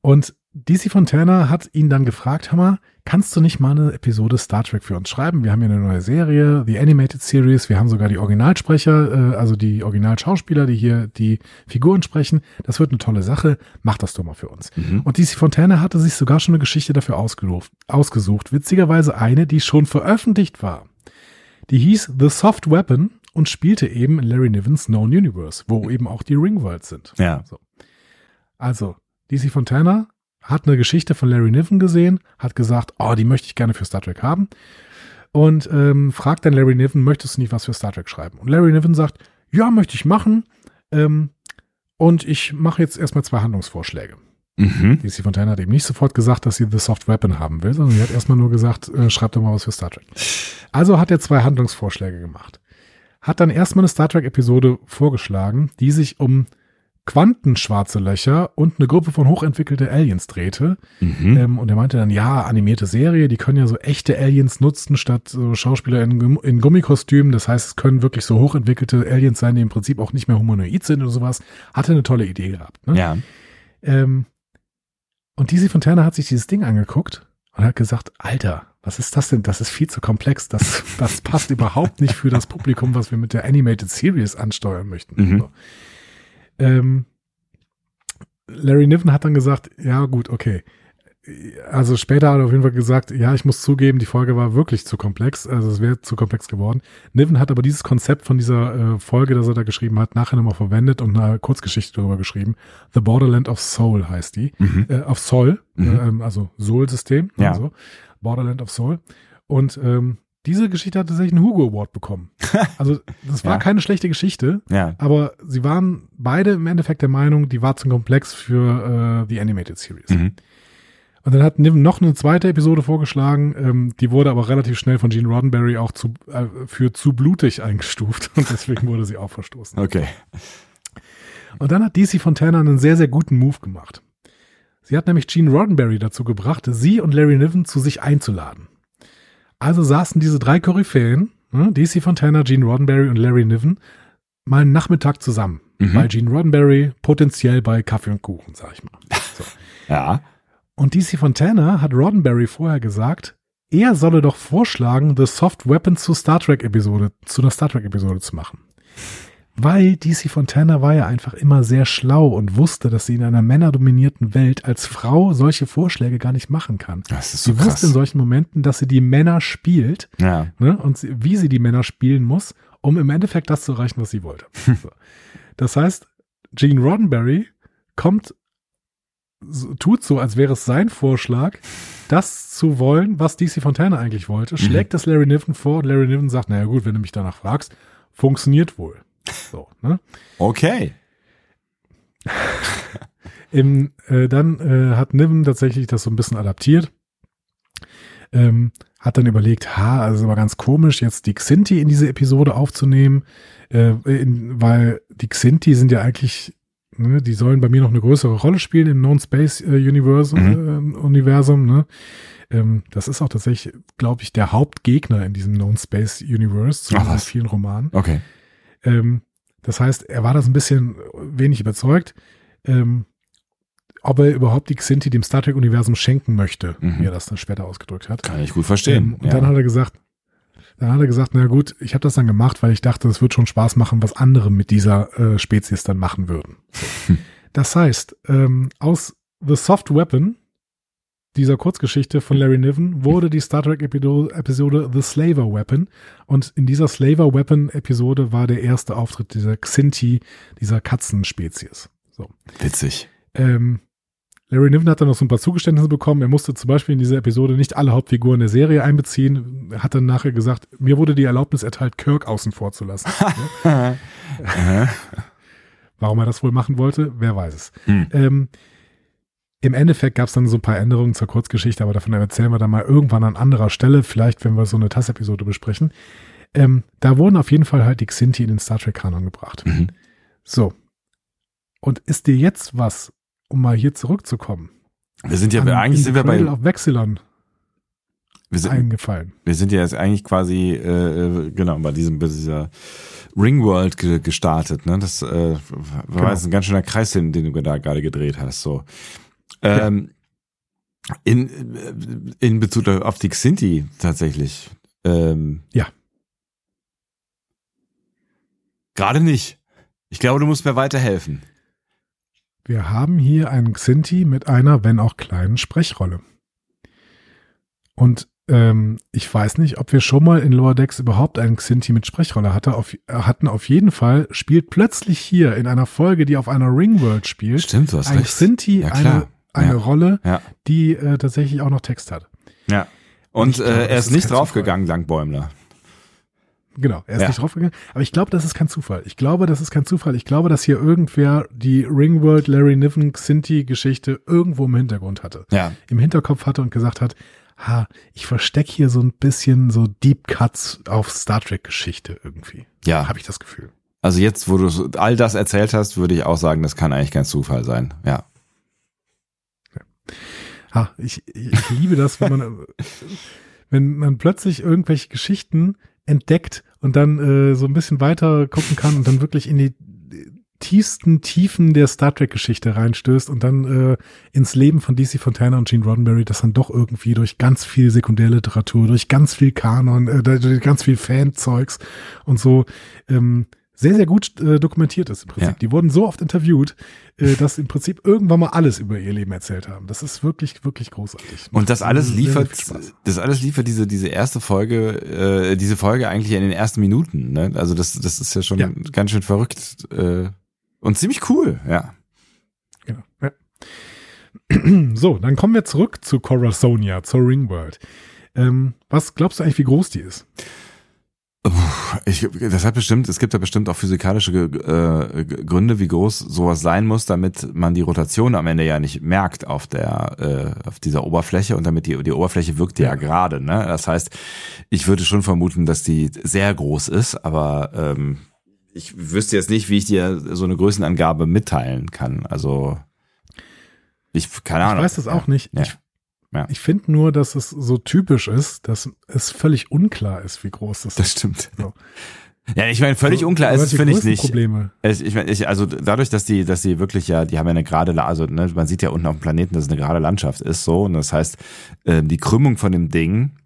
Und DC Fontana hat ihn dann gefragt, Hammer, kannst du nicht mal eine Episode Star Trek für uns schreiben? Wir haben hier eine neue Serie, The Animated Series, wir haben sogar die Originalsprecher, äh, also die Originalschauspieler, die hier die Figuren sprechen. Das wird eine tolle Sache, mach das doch mal für uns. Mhm. Und DC Fontana hatte sich sogar schon eine Geschichte dafür ausgesucht, ausgesucht. Witzigerweise eine, die schon veröffentlicht war. Die hieß The Soft Weapon und spielte eben in Larry Nivens Known Universe, wo eben auch die Ringworlds sind. Ja. Also, DC Fontana hat eine Geschichte von Larry Niven gesehen, hat gesagt, oh, die möchte ich gerne für Star Trek haben. Und ähm, fragt dann Larry Niven, möchtest du nicht was für Star Trek schreiben? Und Larry Niven sagt, ja, möchte ich machen. Ähm, und ich mache jetzt erstmal zwei Handlungsvorschläge. Mhm. DC Fontana hat eben nicht sofort gesagt, dass sie The Soft Weapon haben will, sondern sie hat erstmal nur gesagt, äh, schreib doch mal was für Star Trek. Also hat er zwei Handlungsvorschläge gemacht. Hat dann erstmal eine Star Trek-Episode vorgeschlagen, die sich um quantenschwarze Löcher und eine Gruppe von hochentwickelte Aliens drehte. Mhm. Ähm, und er meinte dann, ja, animierte Serie, die können ja so echte Aliens nutzen, statt so Schauspieler in, in Gummikostümen. Das heißt, es können wirklich so hochentwickelte Aliens sein, die im Prinzip auch nicht mehr humanoid sind oder sowas. Hatte eine tolle Idee gehabt. Ne? Ja. Ähm, und DC Fontana hat sich dieses Ding angeguckt und hat gesagt, Alter, was ist das denn? Das ist viel zu komplex. Das, *laughs* das passt überhaupt nicht für das Publikum, was wir mit der Animated Series ansteuern möchten. Mhm. So. Ähm, Larry Niven hat dann gesagt, ja gut, okay. Also später hat er auf jeden Fall gesagt, ja, ich muss zugeben, die Folge war wirklich zu komplex, also es wäre zu komplex geworden. Niven hat aber dieses Konzept von dieser äh, Folge, das er da geschrieben hat, nachher nochmal verwendet und eine Kurzgeschichte darüber geschrieben. The Borderland of Soul heißt die. Mhm. Äh, of Soul, Mhm. ähm, also Soul-System. Ja. Also Borderland of Soul. Und ähm, diese Geschichte hat tatsächlich einen Hugo Award bekommen. *laughs* Also das war Ja. keine schlechte Geschichte. Ja. Aber sie waren beide im Endeffekt der Meinung, die war zu komplex für äh, die Animated Series. Mhm. Und dann hat Niven noch eine zweite Episode vorgeschlagen, ähm, die wurde aber relativ schnell von Gene Roddenberry auch zu, äh, für zu blutig eingestuft *laughs* und deswegen wurde sie auch verstoßen. Okay. Und dann hat DC Fontana einen sehr, sehr guten Move gemacht. Sie hat nämlich Gene Roddenberry dazu gebracht, sie und Larry Niven zu sich einzuladen. Also saßen diese drei Koryphäen, ne, DC Fontana, Gene Roddenberry und Larry Niven, mal einen Nachmittag zusammen. Mhm. Bei Gene Roddenberry, potenziell bei Kaffee und Kuchen, sag ich mal. *laughs* So. Ja. Und DC Fontana hat Roddenberry vorher gesagt, er solle doch vorschlagen, The Soft Weapon zu Star Trek Episode, zu einer Star Trek Episode zu machen. Weil DC Fontana war ja einfach immer sehr schlau und wusste, dass sie in einer männerdominierten Welt als Frau solche Vorschläge gar nicht machen kann. Das ist so Sie wusste in krass. solchen Momenten, dass sie die Männer spielt Ja. ne, und sie, wie sie die Männer spielen muss, um im Endeffekt das zu erreichen, was sie wollte. *laughs* So. Das heißt, Gene Roddenberry kommt, tut so, als wäre es sein Vorschlag, das zu wollen, was DC Fontana eigentlich wollte, schlägt das Larry Niven vor und Larry Niven sagt, naja gut, wenn du mich danach fragst, funktioniert wohl. So, ne? Okay. *laughs* Im, äh, dann äh, hat Niven tatsächlich das so ein bisschen adaptiert. Ähm, hat dann überlegt, ha, also war ganz komisch, jetzt die Xinti in diese Episode aufzunehmen, äh, in, weil die Xinti sind ja eigentlich, ne, die sollen bei mir noch eine größere Rolle spielen im Known Space äh, Universum, äh, Universum, ne? Ähm, das ist auch tatsächlich, glaube ich, der Hauptgegner in diesem Known Space Universe, zu Ach, in vielen Romanen. Okay. Ähm, das heißt, er war das ein bisschen wenig überzeugt, ähm, ob er überhaupt die Xinti dem Star Trek-Universum schenken möchte, Mhm. wie er das dann später ausgedrückt hat. Kann ich gut verstehen. Ähm, und dann hat er gesagt, dann hat er gesagt, na gut, ich habe das dann gemacht, weil ich dachte, es wird schon Spaß machen, was andere mit dieser äh, Spezies dann machen würden. *laughs* Das heißt, ähm, aus The Soft Weapon, dieser Kurzgeschichte von Larry Niven, wurde die Star Trek Epido- Episode The Slaver Weapon. Und in dieser Slaver Weapon Episode war der erste Auftritt dieser Xinti, dieser Katzenspezies. So. Witzig. Ähm, Larry Niven hat dann noch so ein paar Zugeständnisse bekommen. Er musste zum Beispiel in dieser Episode nicht alle Hauptfiguren der Serie einbeziehen. Er hat dann nachher gesagt, mir wurde die Erlaubnis erteilt, Kirk außen vor zu lassen. *laughs* Warum er das wohl machen wollte, wer weiß es. Hm. Ähm, Im Endeffekt gab es dann so ein paar Änderungen zur Kurzgeschichte, aber davon erzählen wir dann mal irgendwann an anderer Stelle, vielleicht wenn wir so eine TAS-Episode besprechen. Ähm, da wurden auf jeden Fall halt die Xinti in den Star Trek-Kanon gebracht. Mhm. So. Und ist dir jetzt was, um mal hier zurückzukommen? Wir sind ja, an eigentlich sind wir bei, of Vexilon wir sind, eingefallen. wir sind ja jetzt eigentlich quasi, äh, genau, bei diesem, bei dieser Ringworld ge gestartet, ne? Das äh, war Genau. jetzt ein ganz schöner Kreis, den, den du da gerade gedreht hast, so. Ähm, In, in Bezug auf die Xinti tatsächlich. Ähm, Ja. Gerade nicht. Ich glaube, du musst mir weiterhelfen. Wir haben hier einen Xinti mit einer, wenn auch kleinen Sprechrolle. Und ähm, ich weiß nicht, ob wir schon mal in Lower Decks überhaupt einen Xinti mit Sprechrolle hatte. Auf, hatten. Auf jeden Fall spielt plötzlich hier in einer Folge, die auf einer Ringworld spielt, Stimmt, du hast ein recht. Xinti Ja, eine, klar. Eine Ja. Rolle, Ja. die äh, tatsächlich auch noch Text hat. Ja. Und glaube, äh, er ist ist nicht draufgegangen, dank Bäumler. Genau, er ist Ja. nicht draufgegangen. Aber ich glaube, das ist kein Zufall. Ich glaube, das ist kein Zufall. Ich glaube, dass hier irgendwer die Ringworld Larry Niven Xinti Geschichte irgendwo im Hintergrund hatte. Ja. Im Hinterkopf hatte und gesagt hat, ha, ich verstecke hier so ein bisschen so Deep Cuts auf Star Trek Geschichte irgendwie. Ja. Habe ich das Gefühl. Also jetzt, wo du all das erzählt hast, würde ich auch sagen, das kann eigentlich kein Zufall sein. Ja. Ha, ich, ich, liebe das, wenn man, *laughs* wenn man plötzlich irgendwelche Geschichten entdeckt und dann äh, so ein bisschen weiter gucken kann und dann wirklich in die tiefsten Tiefen der Star Trek Geschichte reinstößt und dann äh, ins Leben von DC Fontana und Gene Roddenberry, das dann doch irgendwie durch ganz viel Sekundärliteratur, durch ganz viel Kanon, äh, durch ganz viel Fanzeugs und so ähm, sehr, sehr gut äh, dokumentiert ist im Prinzip. Ja. Die wurden so oft interviewt, äh, dass im Prinzip irgendwann mal alles über ihr Leben erzählt haben. Das ist wirklich, wirklich großartig. Und das alles sehr, sehr liefert, das alles liefert diese, diese erste Folge, äh, diese Folge eigentlich in den ersten Minuten, ne? Also das, das ist ja schon Ja. ganz schön verrückt, äh, und ziemlich cool, ja. Genau. Ja. *clears throat* So, dann kommen wir zurück zu Corazonia, zur Ringworld. Ähm, was glaubst du eigentlich, wie groß die ist? Ich, das hat bestimmt, es gibt da bestimmt auch physikalische äh, Gründe, wie groß sowas sein muss, damit man die Rotation am Ende ja nicht merkt auf der, äh, auf dieser Oberfläche und damit die, die Oberfläche wirkt ja, Ja. gerade, ne? Das heißt, ich würde schon vermuten, dass die sehr groß ist, aber ähm, ich wüsste jetzt nicht, wie ich dir so eine Größenangabe mitteilen kann. Also ich, keine Ahnung. Ich weiß das auch nicht. Ja. Ich, Ja. ich finde nur, dass es so typisch ist, dass es völlig unklar ist, wie groß das, Das ist. stimmt. So. Ja, ich meine, völlig Also, unklar ist es, finde ich nicht. Größenprobleme. Es, ich meine, ich, also dadurch, dass die, dass die wirklich ja, die haben ja eine gerade, also ne, man sieht ja unten auf dem Planeten, dass es eine gerade Landschaft ist, so und das heißt, ähm, die Krümmung von dem Ding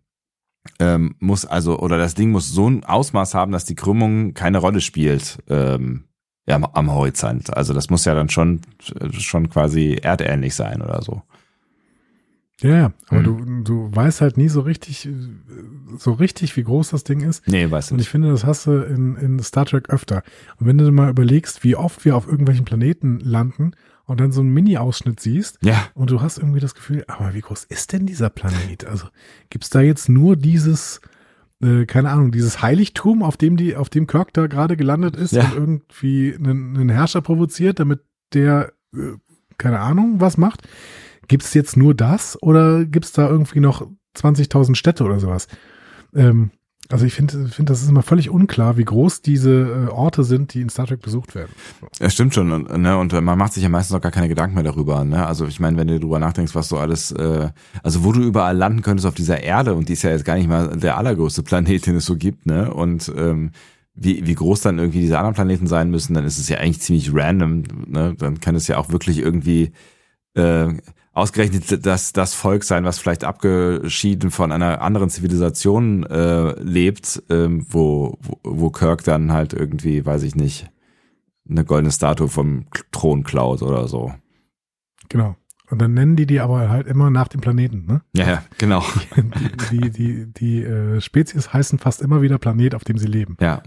ähm, muss also oder das Ding muss so ein Ausmaß haben, dass die Krümmung keine Rolle spielt ähm, ja, am, am Horizont. Also das muss ja dann schon schon quasi erdähnlich sein oder so. Ja, ja, aber Hm. du, du weißt halt nie so richtig, so richtig, wie groß das Ding ist. Nee, weißt du Und ich nicht. finde, das hast du in, in Star Trek öfter. Und wenn du dir mal überlegst, wie oft wir auf irgendwelchen Planeten landen und dann so einen Mini-Ausschnitt siehst Ja, und du hast irgendwie das Gefühl, aber wie groß ist denn dieser Planet? Also gibt's da jetzt nur dieses, äh, keine Ahnung, dieses Heiligtum, auf dem die, auf dem Kirk da gerade gelandet ist Ja. und irgendwie einen, einen Herrscher provoziert, damit der, äh, keine Ahnung, was macht? Gibt's jetzt nur das oder gibt's da irgendwie noch 20.000 Städte oder sowas? Ähm, also ich finde, finde, das ist immer völlig unklar, wie groß diese äh, Orte sind, die in Star Trek besucht werden. Ja, stimmt schon. Und, ne, und man macht sich ja meistens auch gar keine Gedanken mehr darüber. Ne? Also ich meine, wenn du drüber nachdenkst, was so alles, äh, also wo du überall landen könntest auf dieser Erde, und die ist ja jetzt gar nicht mal der allergrößte Planet, den es so gibt, ne? Und ähm, wie, wie groß dann irgendwie diese anderen Planeten sein müssen, dann ist es ja eigentlich ziemlich random. Ne? Dann kann es ja auch wirklich irgendwie äh, ausgerechnet das, das Volk sein, was vielleicht abgeschieden von einer anderen Zivilisation äh, lebt, ähm, wo, wo, Kirk dann halt irgendwie, weiß ich nicht, eine goldene Statue vom Thron klaut oder so. Genau. Und dann nennen die die aber halt immer nach dem Planeten, ne? Ja, ja, genau. Die, die, die, die äh, Spezies heißen fast immer wieder Planet, auf dem sie leben. Ja,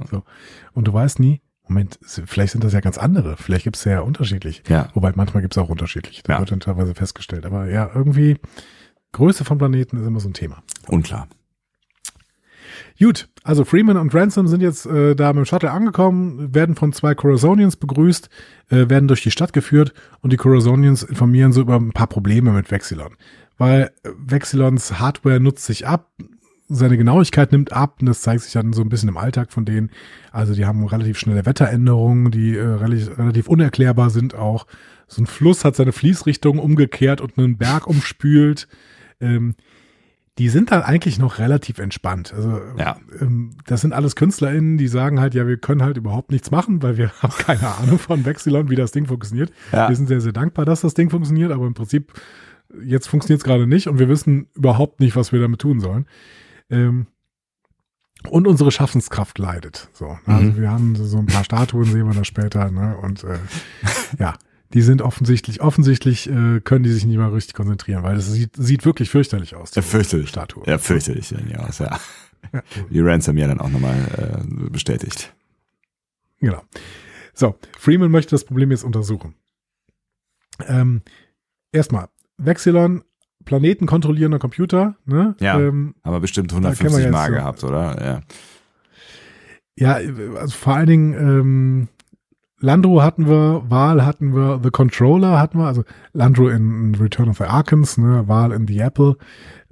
Und du weißt nie, Moment, vielleicht sind das ja ganz andere, vielleicht gibt es ja unterschiedlich. ja. Wobei manchmal gibt es auch unterschiedlich. Das Ja. wird dann teilweise festgestellt. Aber ja, irgendwie Größe von Planeten ist immer so ein Thema. Unklar. Gut, also Freeman und Ransom sind jetzt äh, da mit dem Shuttle angekommen, werden von zwei Corazonians begrüßt, äh, werden durch die Stadt geführt und die Corazonians informieren so über ein paar Probleme mit Vexilon. Weil äh, Vexilons Hardware nutzt sich ab, seine Genauigkeit nimmt ab und das zeigt sich dann so ein bisschen im Alltag von denen. Also die haben relativ schnelle Wetteränderungen, die äh, relativ, relativ unerklärbar sind auch. So ein Fluss hat seine Fließrichtung umgekehrt und einen Berg umspült. Ähm, die sind dann eigentlich noch relativ entspannt. Also Ja. ähm, das sind alles KünstlerInnen, die sagen halt, ja, wir können halt überhaupt nichts machen, weil wir *laughs* haben keine Ahnung von Vexilon, wie das Ding funktioniert. Ja. Wir sind sehr, sehr dankbar, dass das Ding funktioniert, aber im Prinzip jetzt funktioniert es gerade nicht und wir wissen überhaupt nicht, was wir damit tun sollen. Ähm, und unsere Schaffenskraft leidet. So, also Mhm. wir haben so ein paar Statuen, sehen wir da später, ne? Und äh, ja, die sind offensichtlich, offensichtlich äh, können die sich nicht mal richtig konzentrieren, weil das sieht, sieht wirklich fürchterlich aus. Ja, fürchterlich. Statue. Ja, fürchterlich sehen die aus, ja. Ja. Wie Ransom ja dann auch nochmal äh, bestätigt. Genau. So, Freeman möchte das Problem jetzt untersuchen. Ähm, erstmal, Vexilon, planetenkontrollierender Computer, ne? Ja. Ähm, Aber bestimmt kennen wir 150 jetzt Mal so- gehabt, oder? Ja. Ja, also vor allen Dingen ähm, Landro hatten wir, Val hatten wir, The Controller hatten wir, also Landro in Return of the Arkans, ne, Val in The Apple.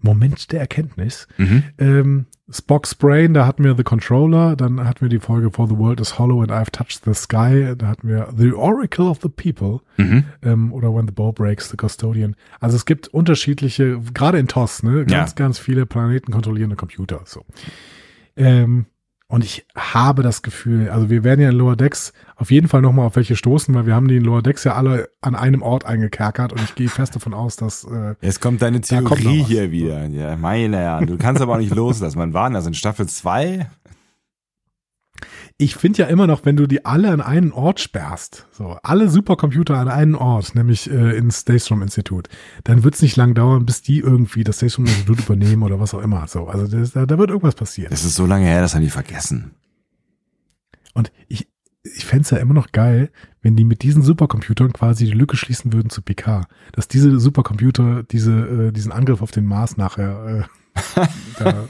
Moment der Erkenntnis. Mhm. Ähm, Spock's Brain, da hatten wir The Controller, dann hatten wir die Folge For the World is Hollow and I've Touched the Sky, da hatten wir The Oracle of the People Mhm. ähm, oder When the Bow Breaks, The Custodian. Also es gibt unterschiedliche, gerade in TOS, ne, ganz, Ja. ganz viele planetenkontrollierende Computer. So. Ähm, und ich habe das Gefühl, also wir werden ja in Lower Decks auf jeden Fall nochmal auf welche stoßen, weil wir haben die in Lower Decks ja alle an einem Ort eingekerkert und ich gehe fest davon aus, dass äh, Jetzt kommt deine kommt Theorie was. hier wieder. Ja, meine Herren, du kannst aber auch nicht loslassen. Man war das in Staffel 2? Ich finde ja immer noch, wenn du die alle an einen Ort sperrst, so alle Supercomputer an einen Ort, nämlich äh, ins Daystrom Institut, dann wird es nicht lang dauern, bis die irgendwie das Daystrom Institut übernehmen oder was auch immer. So, also das, da, da wird irgendwas passieren. Das ist so lange her, das haben die vergessen. Und ich, ich fände es ja immer noch geil, wenn die mit diesen Supercomputern quasi die Lücke schließen würden zu PK. Dass diese Supercomputer diese, äh, diesen Angriff auf den Mars nachher äh, *laughs* da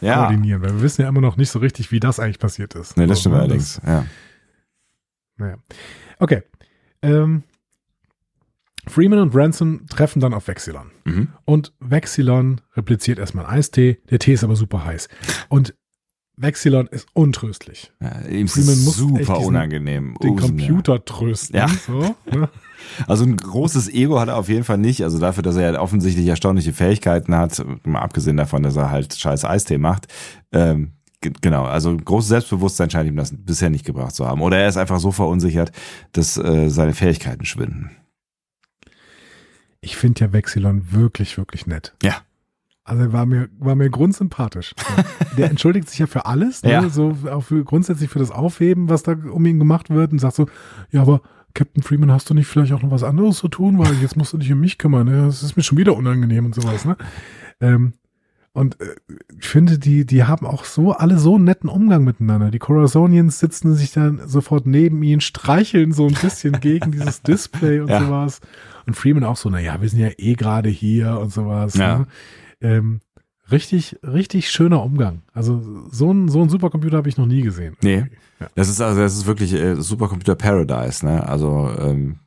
Ja. koordinieren. Weil wir wissen ja immer noch nicht so richtig, wie das eigentlich passiert ist. Nee, das So, stimmt ne, allerdings. Ja. Naja. Okay. Ähm, Freeman und Ransom treffen dann auf Vexilon. Mhm. Und Vexilon repliziert erstmal einen Eistee. Der Tee ist aber super heiß. Und Vexilon ist untröstlich. ja ihm ist Freeman muss super diesen- unangenehm. Den Oh, Computer trösten. Ja. So, ne? *laughs* Also ein großes Ego hat er auf jeden Fall nicht. Also dafür, dass er ja offensichtlich erstaunliche Fähigkeiten hat, mal abgesehen davon, dass er halt scheiß Eistee macht. Ähm, ge- genau, also großes Selbstbewusstsein scheint ihm das bisher nicht gebracht zu haben. Oder er ist einfach so verunsichert, dass äh, seine Fähigkeiten schwinden. Ich finde ja Vexilon wirklich, wirklich nett. Ja. Also er war mir, war mir grundsympathisch. *laughs* Der entschuldigt sich ja für alles, ne? Ja. so auch für, grundsätzlich für das Aufheben, was da um ihn gemacht wird und sagt so, ja, aber Captain Freeman, hast du nicht vielleicht auch noch was anderes zu tun, weil jetzt musst du dich um mich kümmern, ne? das ist mir schon wieder unangenehm und sowas. Ne? Ähm, und äh, ich finde, die, die haben auch so alle so einen netten Umgang miteinander. Die Corazonians sitzen sich dann sofort neben ihn, streicheln so ein bisschen *laughs* gegen dieses Display und Ja. sowas. Und Freeman auch so, naja, wir sind ja eh gerade hier und sowas. Ja. Ne? Ähm, richtig, richtig schöner Umgang. Also so ein, so ein Supercomputer habe ich noch nie gesehen. Nee. Ja. Das ist also das ist wirklich äh, Supercomputer Paradise, ne? Also ähm,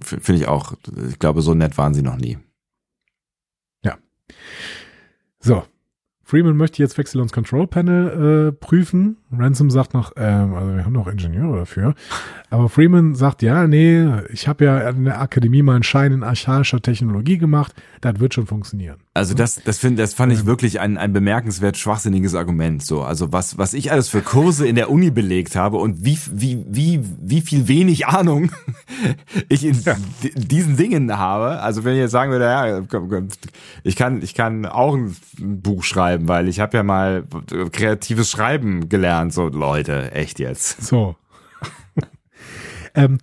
finde ich auch, ich glaube, so nett waren sie noch nie. So. Freeman möchte jetzt Vexilons Control Panel äh, prüfen. Ransom sagt noch, ähm, also wir haben noch Ingenieure dafür. Aber Freeman sagt, ja, nee, ich habe ja an der Akademie mal einen Schein in archaischer Technologie gemacht. Das wird schon funktionieren. Also das, das finde, das fand ich wirklich ein, ein bemerkenswert schwachsinniges Argument. So, also was, was ich alles für Kurse in der Uni belegt habe und wie, wie, wie, wie viel wenig Ahnung *laughs* ich in di- diesen Dingen habe. Also wenn ich jetzt sagen würde, ja, ich kann, ich kann auch ein Buch schreiben, weil ich habe ja mal kreatives Schreiben gelernt. So Leute, echt jetzt. So. *laughs* ähm,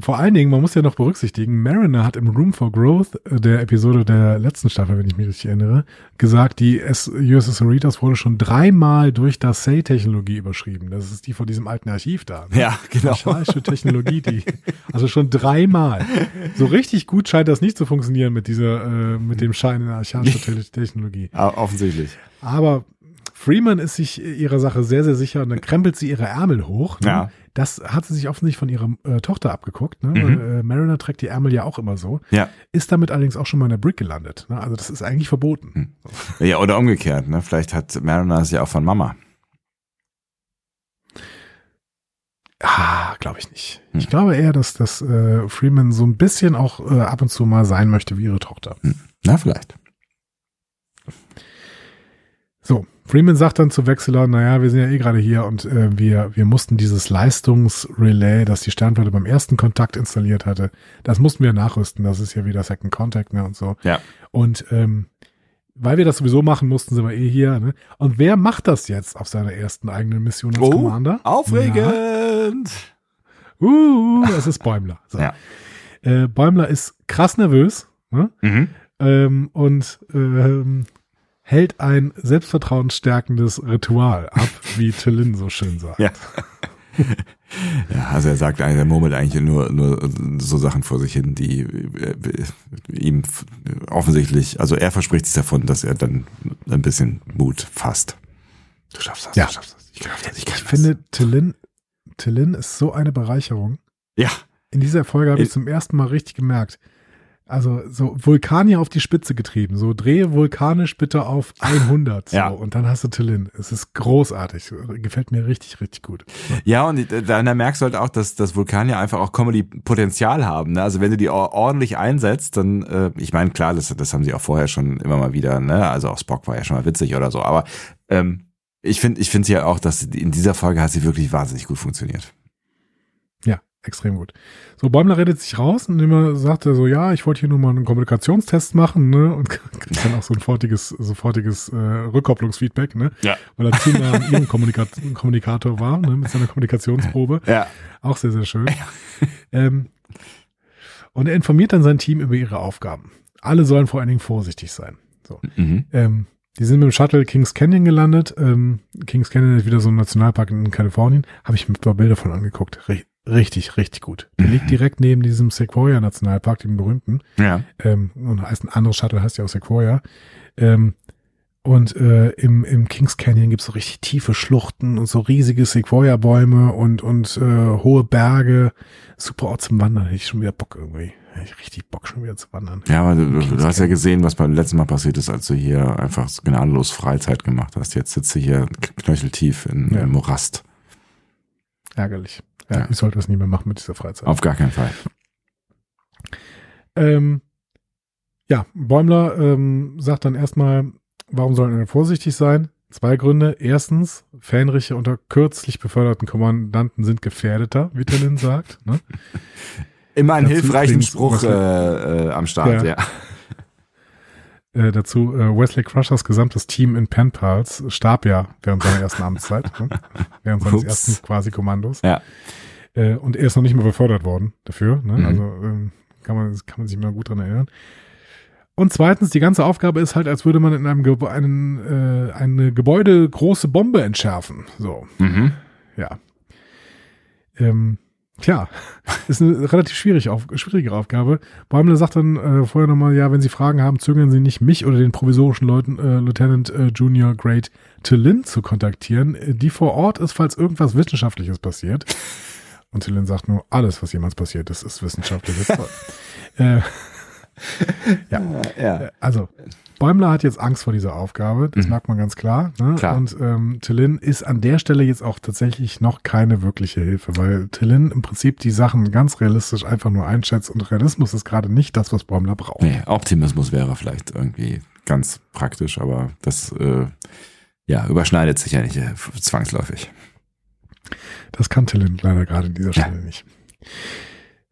vor allen Dingen, man muss ja noch berücksichtigen, Mariner hat im Room for Growth äh, der Episode der letzten Staffel, wenn ich mich richtig erinnere, gesagt, die USS Cerritos wurde schon dreimal durch das Say-Technologie überschrieben. Das ist die von diesem alten Archiv da. ne? Ja, genau. Archaische Technologie, die, *laughs* also schon dreimal. So richtig gut scheint das nicht zu funktionieren mit dieser, äh, mit dem Schein in archaischer *laughs* Te Technologie. Offensichtlich. Aber Freeman ist sich ihrer Sache sehr, sehr sicher und dann krempelt sie ihre Ärmel hoch. Ne? Ja. Das hat sie sich offensichtlich von ihrer äh, Tochter abgeguckt. Ne? Mhm. Weil, äh, Mariner trägt die Ärmel ja auch immer so. Ja. Ist damit allerdings auch schon mal in der Brick gelandet. Ne? Also das ist eigentlich verboten. Ja, oder umgekehrt, ne? Vielleicht hat Mariner es ja auch von Mama. Ah, glaube ich nicht. Hm. Ich glaube eher, dass, dass äh, Freeman so ein bisschen auch äh, ab und zu mal sein möchte wie ihre Tochter. Na, vielleicht. So, Freeman sagt dann zu Wechseler, naja, wir sind ja eh gerade hier und äh, wir, wir mussten dieses Leistungsrelay, das die Sternflotte beim ersten Kontakt installiert hatte, das mussten wir nachrüsten. Das ist ja wieder Second Contact ne, und so. Ja. Und ähm, weil wir das sowieso machen mussten, sind wir eh hier. Ne? Und wer macht das jetzt auf seiner ersten eigenen Mission als Commander? aufregend. Ja. Uh, es ist Bäumler. So. Ja. Äh, Bäumler ist krass nervös ne? Mhm. ähm, und ähm, hält ein selbstvertrauensstärkendes Ritual ab, wie Tillin so schön sagt. Ja. *laughs* Ja, also er sagt, er murmelt eigentlich nur, nur so Sachen vor sich hin, die äh, ihm offensichtlich, also er verspricht sich davon, dass er dann ein bisschen Mut fasst. Du schaffst das, Ja. du schaffst das. Ich, schaff das, ich, kann Ich das. finde, Tillin, Tillin ist so eine Bereicherung. Ja, In dieser Folge habe ich Ich- zum ersten Mal richtig gemerkt. Also so Vulkanier auf die Spitze getrieben. So drehe vulkanisch bitte auf 100. So, Ja. Und dann hast du Tillin. Es ist großartig. Gefällt mir richtig, richtig gut. Ja, und dann da merkst du halt auch, dass, dass Vulkanier einfach auch Comedy-Potenzial haben. Ne? Also wenn du die or- ordentlich einsetzt, dann, äh, ich meine, klar, das, das haben sie auch vorher schon immer mal wieder, ne? Also auch Spock war ja schon mal witzig oder so, aber ähm, ich finde ich finde ja auch, dass sie- in dieser Folge hat sie wirklich wahnsinnig gut funktioniert. Extrem gut. So, Bäumler redet sich raus, indem er sagt er so, ja, ich wollte hier nur mal einen Kommunikationstest machen, ne? Und *laughs* kriegt dann auch so ein sofortiges, sofortiges äh, Rückkopplungsfeedback, ne? Ja. Weil er zu nah an ihrem Kommunika Kommunikator war, ne? Mit seiner Kommunikationsprobe. Ja. Auch sehr, sehr schön. *laughs* ähm, und er informiert dann sein Team über ihre Aufgaben. Alle sollen vor allen Dingen vorsichtig sein. So. Mhm. Ähm, die sind mit dem Shuttle Kings Canyon gelandet. Ähm, Kings Canyon ist wieder so ein Nationalpark in Kalifornien. Habe ich mir ein paar Bilder von angeguckt. Ri- richtig, richtig gut. Der liegt direkt neben diesem Sequoia Nationalpark, dem berühmten. Ja. Ähm, und heißt ein anderes Shuttle heißt ja auch Sequoia. Ähm, und äh, im, im Kings Canyon gibt's so richtig tiefe Schluchten und so riesige Sequoia-Bäume und, und äh, hohe Berge. Super Ort zum Wandern. Hätte ich schon wieder Bock irgendwie. Hätte ich richtig Bock schon wieder zu wandern. Ja, aber du, du, hast ja gesehen, was beim letzten Mal passiert ist, als du hier einfach so gnadenlos Freizeit gemacht hast. Jetzt sitzt du hier knöcheltief in, Ja. im Morast. Ärgerlich. Ja, ich sollte das nie mehr machen mit dieser Freizeit. Auf gar keinen Fall. Ähm, ja, Bäumler ähm, sagt dann erstmal, warum sollen wir vorsichtig sein? Zwei Gründe. Erstens, Fähnriche unter kürzlich beförderten Kommandanten sind gefährdeter, wie Tillin sagt. Ne? *laughs* Immer einen Dazu hilfreichen Spruch äh, äh, am Start, ja. Ja. Äh, dazu, äh, Wesley Crushers gesamtes Team in Pen Pals starb ja während seiner ersten Amtszeit, ne? *laughs* während seines Ups. ersten quasi Kommandos. Ja. Äh, und er ist noch nicht mehr befördert worden dafür. Ne? Mhm. Also ähm, kann, man, kann man sich mal gut dran erinnern. Und zweitens, die ganze Aufgabe ist halt, als würde man in einem Gebe einen, äh, eine Gebäude große Bombe entschärfen. So, Mhm. ja. Ähm, tja, *laughs* ist eine relativ schwierig auf, schwierige Aufgabe. Bäumler sagt dann äh, vorher nochmal, ja, wenn Sie Fragen haben, zögern Sie nicht, mich oder den provisorischen Leuten, äh, Lieutenant äh, Junior Grade Tillin zu kontaktieren, äh, die vor Ort ist, falls irgendwas Wissenschaftliches passiert. Und Tillin sagt nur, alles, was jemals passiert ist, ist wissenschaftlich. Ist *laughs* toll. äh, *laughs* ja, ja. also Bäumler hat jetzt Angst vor dieser Aufgabe, das Mhm. merkt man ganz klar. Ne? Klar. Und ähm, Tillin ist an der Stelle jetzt auch tatsächlich noch keine wirkliche Hilfe, weil Tillin im Prinzip die Sachen ganz realistisch einfach nur einschätzt und Realismus ist gerade nicht das, was Bäumler braucht. Nee, Optimismus wäre vielleicht irgendwie ganz praktisch, aber das äh, ja, überschneidet sich ja nicht äh, zwangsläufig. Das kann Tillin leider gerade an dieser Stelle nicht.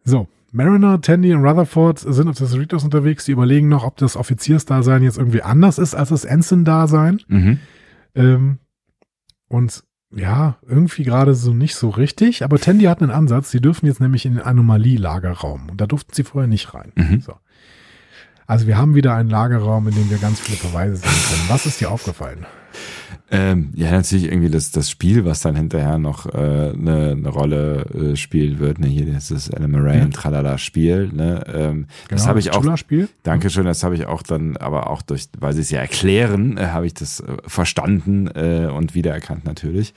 So, Mariner, Tandy und Rutherford sind auf der Cerritos unterwegs. Die überlegen noch, ob das Offiziersdasein jetzt irgendwie anders ist als das Ensign-Dasein. Mhm. Ähm, und ja, irgendwie gerade so nicht so richtig. Aber Tandy hat einen Ansatz. Sie dürfen jetzt nämlich in den Anomalie-Lagerraum. Und da durften sie vorher nicht rein. Mhm. So. Also wir haben wieder einen Lagerraum, in dem wir ganz viele Verweise sehen können. Was ist dir aufgefallen? Ähm, ja, natürlich irgendwie das, das Spiel, was dann hinterher noch äh, eine, eine Rolle äh, spielen wird. Ne? Hier das ist Anna Murray Ja. Tralala Spiel. Ne? Ähm, das Genau, habe ich auch. Dankeschön, das habe ich auch dann, aber auch durch, weil sie es ja erklären, äh, habe ich das äh, verstanden äh, und wiedererkannt natürlich.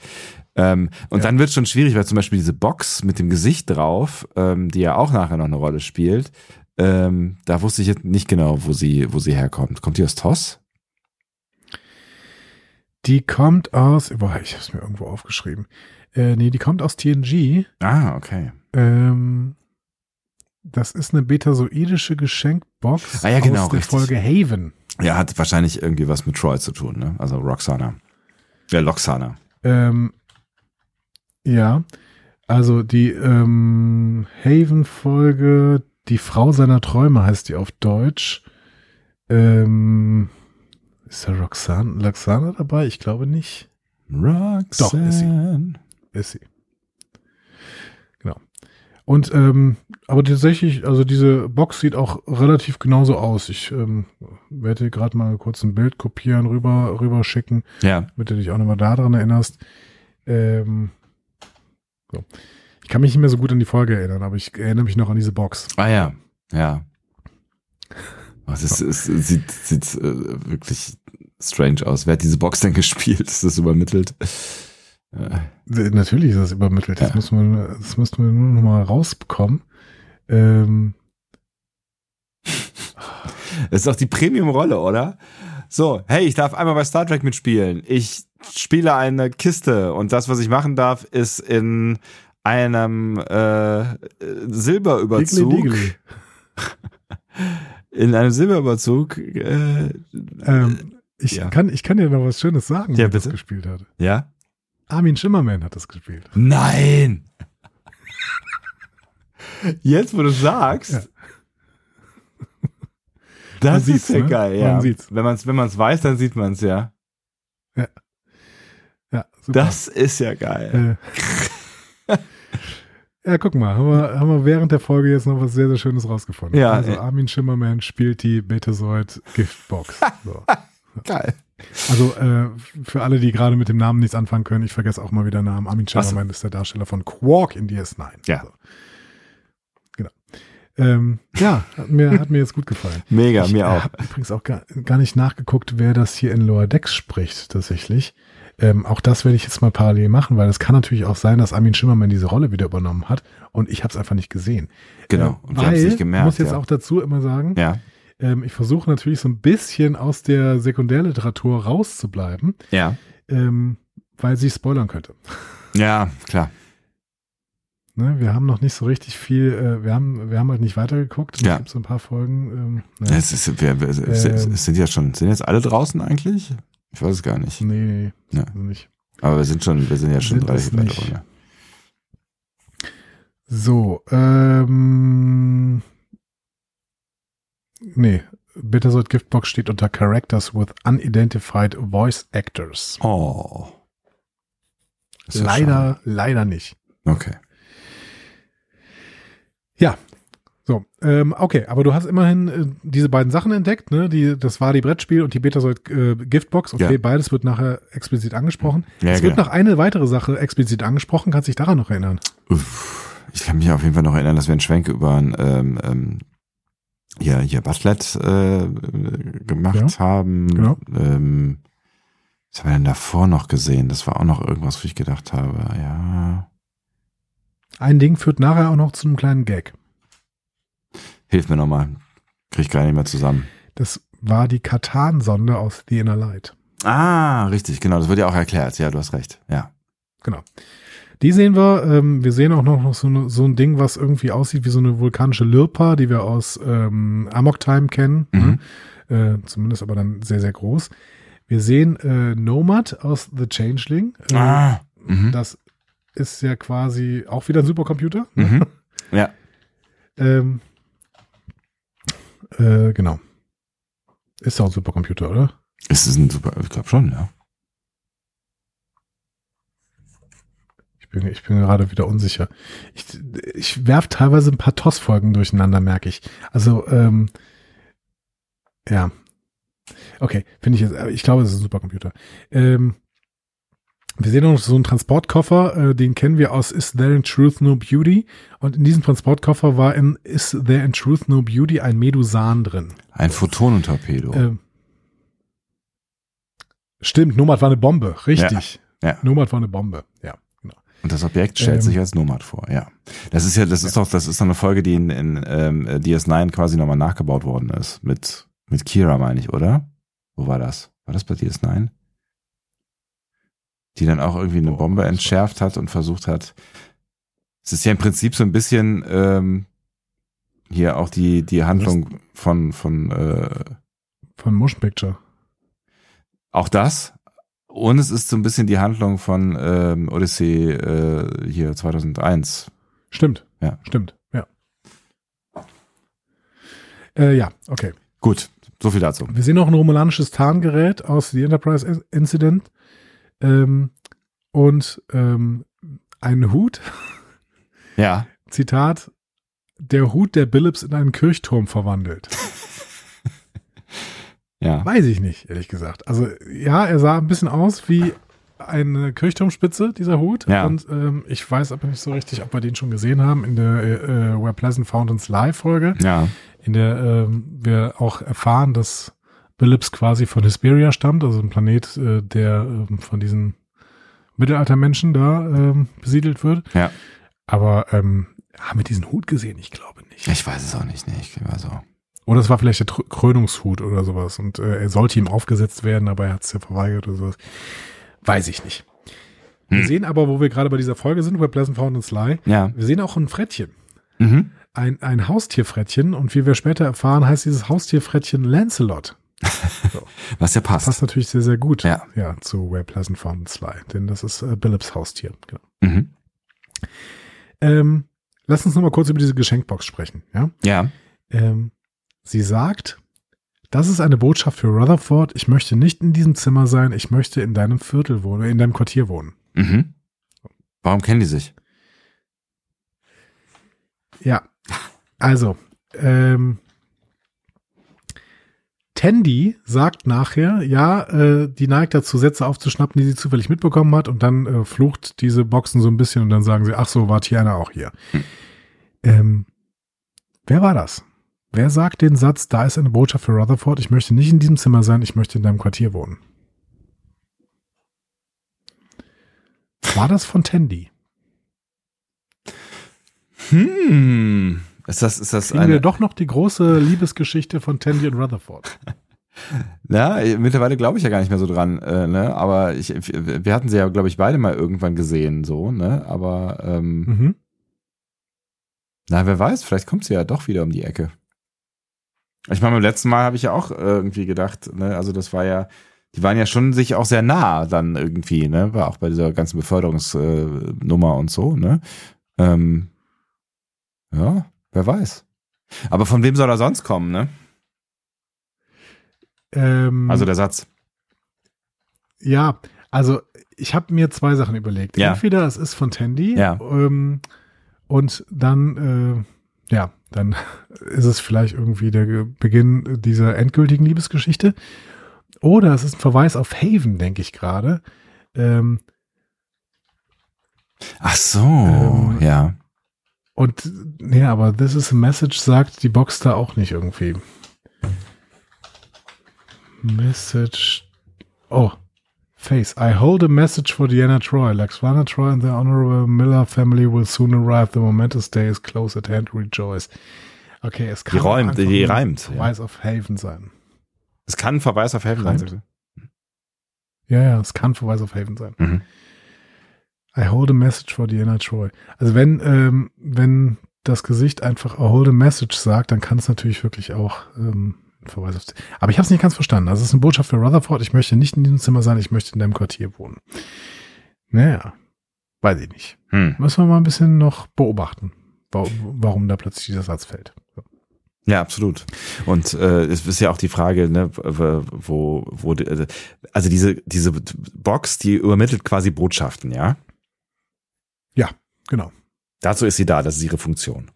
Ähm, und Ja. dann wird schon schwierig, weil zum Beispiel diese Box mit dem Gesicht drauf, ähm, die ja auch nachher noch eine Rolle spielt, ähm, da wusste ich jetzt nicht genau, wo sie, wo sie herkommt. Kommt die aus TOS? Die kommt aus, boah, ich habe es mir irgendwo aufgeschrieben. Äh, nee, die kommt aus TNG. Ah, okay. Ähm, das ist eine betasoidische Geschenkbox Ah ja, genau, aus der richtig. Folge Haven. Ja, hat wahrscheinlich irgendwie was mit Troy zu tun, ne? Also Roxana. Ja, Loxana. Ähm, ja, also die ähm, Haven-Folge, die Frau seiner Träume heißt die auf Deutsch. Ähm, ist da Roxana, Roxana dabei? Ich glaube nicht. Roxanne. Doch, ist sie. Ist sie. Genau. Und ähm, aber tatsächlich, also diese Box sieht auch relativ genauso aus. Ich ähm, werde gerade mal kurz ein Bild kopieren, rüber, rüber schicken, Ja. damit du dich auch nochmal daran erinnerst. Ähm, so. Ich kann mich nicht mehr so gut an die Folge erinnern, aber ich erinnere mich noch an diese Box. Ah ja, ja. Oh, das ist, es sieht, sieht äh, wirklich strange aus. Wer hat diese Box denn *laughs* gespielt? Ist das übermittelt? Äh, Äh, Natürlich ist das übermittelt. Das, Ja. müssen wir, das müssten wir nur noch mal rausbekommen. Ähm, Das *laughs* ist doch die Premium-Rolle, oder? So, hey, ich darf einmal bei Star Trek mitspielen. Ich spiele eine Kiste und das, was ich machen darf, ist in einem äh, Silberüberzug, Diggly Diggly. *laughs* in einem Silberüberzug, äh, Ähm, ich, Ja. kann, ich kann dir noch was Schönes sagen, Ja, wer das bitte. gespielt hat. ja? Armin Schimmerman hat das gespielt. Nein! *laughs* Jetzt, wo du sagst. Ja. Das Man ist ja ne? geil, Man ja. sieht's. Wenn man es wenn man's weiß, dann sieht man es, ja. Ja, super. Das ist ja geil. Äh, *laughs* ja, guck mal, haben wir, haben wir während der Folge jetzt noch was sehr, sehr Schönes rausgefunden. Ja, also äh. Armin Schimmerman spielt die Betazoid Giftbox. *laughs* So. Geil. Also äh, für alle, die gerade mit dem Namen nichts anfangen können, ich vergesse auch mal wieder Namen. Armin Schimmerman ist der Darsteller von Quark in DS9. Ja. So. Genau. Ähm, ja, hat mir, hat mir jetzt gut gefallen. Mega, ich mir auch. habe übrigens auch gar, gar nicht nachgeguckt, wer das hier in Lower Decks spricht, tatsächlich. Ähm, auch das werde ich jetzt mal parallel machen, weil es kann natürlich auch sein, dass Armin Schimmermann diese Rolle wieder übernommen hat und ich habe es einfach nicht gesehen. Genau. Äh, Und wir haben es nicht gemerkt. Ich muss jetzt ja. auch dazu immer sagen, ja. ähm, ich versuche natürlich so ein bisschen aus der Sekundärliteratur rauszubleiben, Ja. ähm, weil sie spoilern könnte. Ja, klar. Ne, wir haben noch nicht so richtig viel, äh, wir haben, wir haben halt nicht weitergeguckt. Ja. Es gibt so ein paar Folgen. Ähm, ne. Es, ist, wir, wir, es, es Ähm. es sind ja schon, sind jetzt alle draußen eigentlich? Ich weiß es gar nicht. nee, nee, Ja. nicht. Aber wir sind schon, wir sind ja schon Sind es relativ weit nicht. drunter. So, ähm, nee, Bittersweet Giftbox steht unter Characters with Unidentified Voice Actors. Oh. Ist ja leider, leider nicht. schade. Okay. Ja. So, ähm, okay, aber du hast immerhin äh, diese beiden Sachen entdeckt, ne? Die, das war die Brettspiel und die Betasoid äh, Giftbox. Okay, Ja. beides wird nachher explizit angesprochen. Ja, es wird genau. noch eine weitere Sache explizit angesprochen. Kannst dich daran noch erinnern? Uff, ich kann mich auf jeden Fall noch erinnern, dass wir einen Schwenk über ein, ähm, ähm, hier, hier Butlet äh, gemacht haben. genau. Ähm, was haben wir denn davor noch gesehen? Das war auch noch irgendwas, wo ich gedacht habe, ja, Ein Ding führt nachher auch noch zu einem kleinen Gag. Hilf mir nochmal. Krieg ich gar nicht mehr zusammen. Das war die Katan-Sonde aus The Inner Light. Ah, richtig, genau, das wird ja auch erklärt. Ja, du hast recht. Ja. Genau. Die sehen wir. Ähm, wir sehen auch noch, so, eine, so ein Ding, was irgendwie aussieht wie so eine vulkanische Lirpa, die wir aus ähm, Amok Time kennen. Mhm. Ne? Äh, zumindest aber dann sehr, sehr groß. Wir sehen äh, Nomad aus The Changeling. Äh, Ah. Mhm. Das ist ja quasi auch wieder ein Supercomputer. Ne? Mhm. Ja. *laughs* Ähm, äh, genau. Ist auch ein Supercomputer, oder? Es ist ein super, ich glaube schon, ja. Ich bin, ich bin gerade wieder unsicher. Ich, ich werf teilweise ein paar TOS-Folgen durcheinander, merke ich. Also, ähm, ja. Okay, finde ich jetzt, äh, ich glaube, es ist ein Supercomputer. Ähm, wir sehen noch so einen Transportkoffer, äh, den kennen wir aus Is There in Truth No Beauty? Und in diesem Transportkoffer war in Is There in Truth No Beauty ein Medusan drin. Ein Photonentorpedo. Ähm, stimmt, Nomad war eine Bombe, richtig. ja. Nomad war eine Bombe, ja. Genau. Und das Objekt stellt Ähm, sich als Nomad vor, ja. Das ist ja, das ist doch, das ist doch eine Folge, die in, in ähm, DS9 quasi nochmal nachgebaut worden ist. Mit, mit Kira, meine ich, oder? Wo war das? War das bei DS9? Die dann auch irgendwie eine Oh, Bombe entschärft hat und versucht hat. Es ist ja im Prinzip so ein bisschen ähm, hier auch die, die Handlung von, von äh, Von Motion Picture. auch das, Und es ist so ein bisschen die Handlung von ähm, Odyssey äh, hier 2001. Stimmt. Ja. Stimmt. Ja. Äh, ja, okay. Gut, so viel dazu. Wir sehen noch ein romulanisches Tarngerät aus The Enterprise Incident ähm, und ähm, einen Hut. Ja. *laughs* Zitat: Der Hut der Billups in einen Kirchturm verwandelt. *laughs* Ja. Weiß ich nicht, ehrlich gesagt. Also ja, er sah ein bisschen aus wie eine Kirchturmspitze, dieser Hut. Ja. Und ähm, ich weiß aber nicht so richtig, ob wir den schon gesehen haben in der äh, äh, Where Pleasant Fountains Live-Folge, Ja. in der ähm, wir auch erfahren, dass Billups quasi von Hesperia stammt, also ein Planet, äh, der ähm, von diesen Mittelaltermenschen da ähm, besiedelt wird. Ja. Aber ähm, haben wir diesen Hut gesehen? Ich glaube nicht. Ich weiß es auch nicht, nee, ich war so. Oder es war vielleicht der Tr- Krönungshut oder sowas und äh, er sollte ihm aufgesetzt werden, aber er hat es ja verweigert oder sowas. Weiß ich nicht. Wir Hm. sehen aber, wo wir gerade bei dieser Folge sind, bei Pleasant Fountains Lie, Ja. wir sehen auch ein Frettchen. Mhm. Ein, ein Haustierfrettchen und wie wir später erfahren, heißt dieses Haustierfrettchen Lancelot. Was ja passt. Passt natürlich sehr, sehr gut Ja. ja, zu Where Pleasant Fountains Lie, denn das ist äh, Billups Haustier. Genau. Mhm. Ähm, lass uns noch mal kurz über diese Geschenkbox sprechen. Ja? Ja. Ähm, sie sagt, das ist eine Botschaft für Rutherford. Ich möchte nicht in diesem Zimmer sein. Ich möchte in deinem Viertel wohnen, in deinem Quartier wohnen. Mhm. Warum kennen die sich? Ja. Also, ähm, Tandy sagt nachher, ja, äh, die neigt dazu, Sätze aufzuschnappen, die sie zufällig mitbekommen hat und dann äh, flucht diese Boxen so ein bisschen und dann sagen sie, ach so, war Tiana auch hier. Ähm, wer war das? Wer sagt den Satz, da ist eine Botschaft für Rutherford, ich möchte nicht in diesem Zimmer sein, ich möchte in deinem Quartier wohnen? War das von Tandy? Hm. Ist das, ist das Kriegen wir eine, doch noch die große Liebesgeschichte von Tandy und Rutherford. *laughs* ja, mittlerweile glaube ich ja gar nicht mehr so dran, äh, ne, aber ich, wir hatten sie ja, glaube ich, beide mal irgendwann gesehen, so, ne, aber, ähm, Mhm. na, wer weiß, vielleicht kommt sie ja doch wieder um die Ecke. Ich meine, beim letzten Mal habe ich ja auch irgendwie gedacht, ne, also das war ja, die waren ja schon sich auch sehr nah dann irgendwie, ne, war auch bei dieser ganzen Beförderungsnummer äh, und so, ne, ähm, ja, wer weiß. Aber von wem soll er sonst kommen, ne? Ähm, Also der Satz. ja, also ich habe mir zwei Sachen überlegt. Ja. Entweder es ist von Tandy Ja. ähm, und dann, äh, ja, dann *laughs* ist es vielleicht irgendwie der Beginn dieser endgültigen Liebesgeschichte. Oder es ist ein Verweis auf Haven, denke ich gerade. Ähm, Ach so, Ähm, ja. Und nee, aber This is a Message sagt die Box da auch nicht irgendwie. Message. Oh. Face. I hold a message for Diana Troy. Laxvana Troy and the Honorable Miller family will soon arrive. The momentous day is close at hand. Rejoice. Okay, es kann Die räumt, die reimt, ja. Verweis auf Haven sein. Es kann Verweis auf Helfen sein. Ja, ja, es kann Verweis auf Haven sein. Mhm. I hold a message for Diana Troy. Also wenn, ähm, wenn das Gesicht einfach I hold a message sagt, dann kann es natürlich wirklich auch ähm, Verweis auf. Aber ich habe es nicht ganz verstanden. Also es ist eine Botschaft für Rutherford. Ich möchte nicht in diesem Zimmer sein. Ich möchte in deinem Quartier wohnen. Naja, weiß ich nicht. Hm. Müssen wir mal ein bisschen noch beobachten, wa- warum da plötzlich dieser Satz fällt. Ja, absolut. Und äh, es ist ja auch die Frage, ne, wo, wo, also- also diese diese Box, die übermittelt quasi Botschaften, ja. Genau. Dazu ist sie da, das ist ihre Funktion.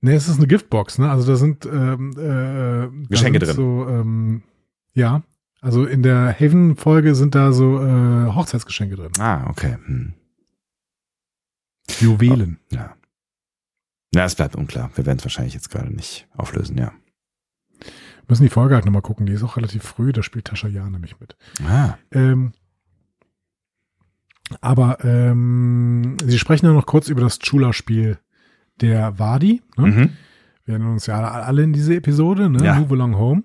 Nee, es ist eine Giftbox, ne? Also da sind ähm, äh, da Geschenke sind drin. So, ähm, ja, also in der Haven-Folge sind da so äh, Hochzeitsgeschenke drin. Ah, okay. Hm. Juwelen. Ja. Ja, es bleibt unklar. Wir werden es wahrscheinlich jetzt gerade nicht auflösen, ja. Müssen die Folge halt nochmal gucken. Die ist auch relativ früh. Da spielt Tascha Ja nämlich mit. Ah, Ähm, aber ähm, sie sprechen ja noch kurz über das Chula-Spiel der Wadi. Ne? mhm. Wir erinnern uns ja alle in diese Episode, ne? Ja. Move Along Home.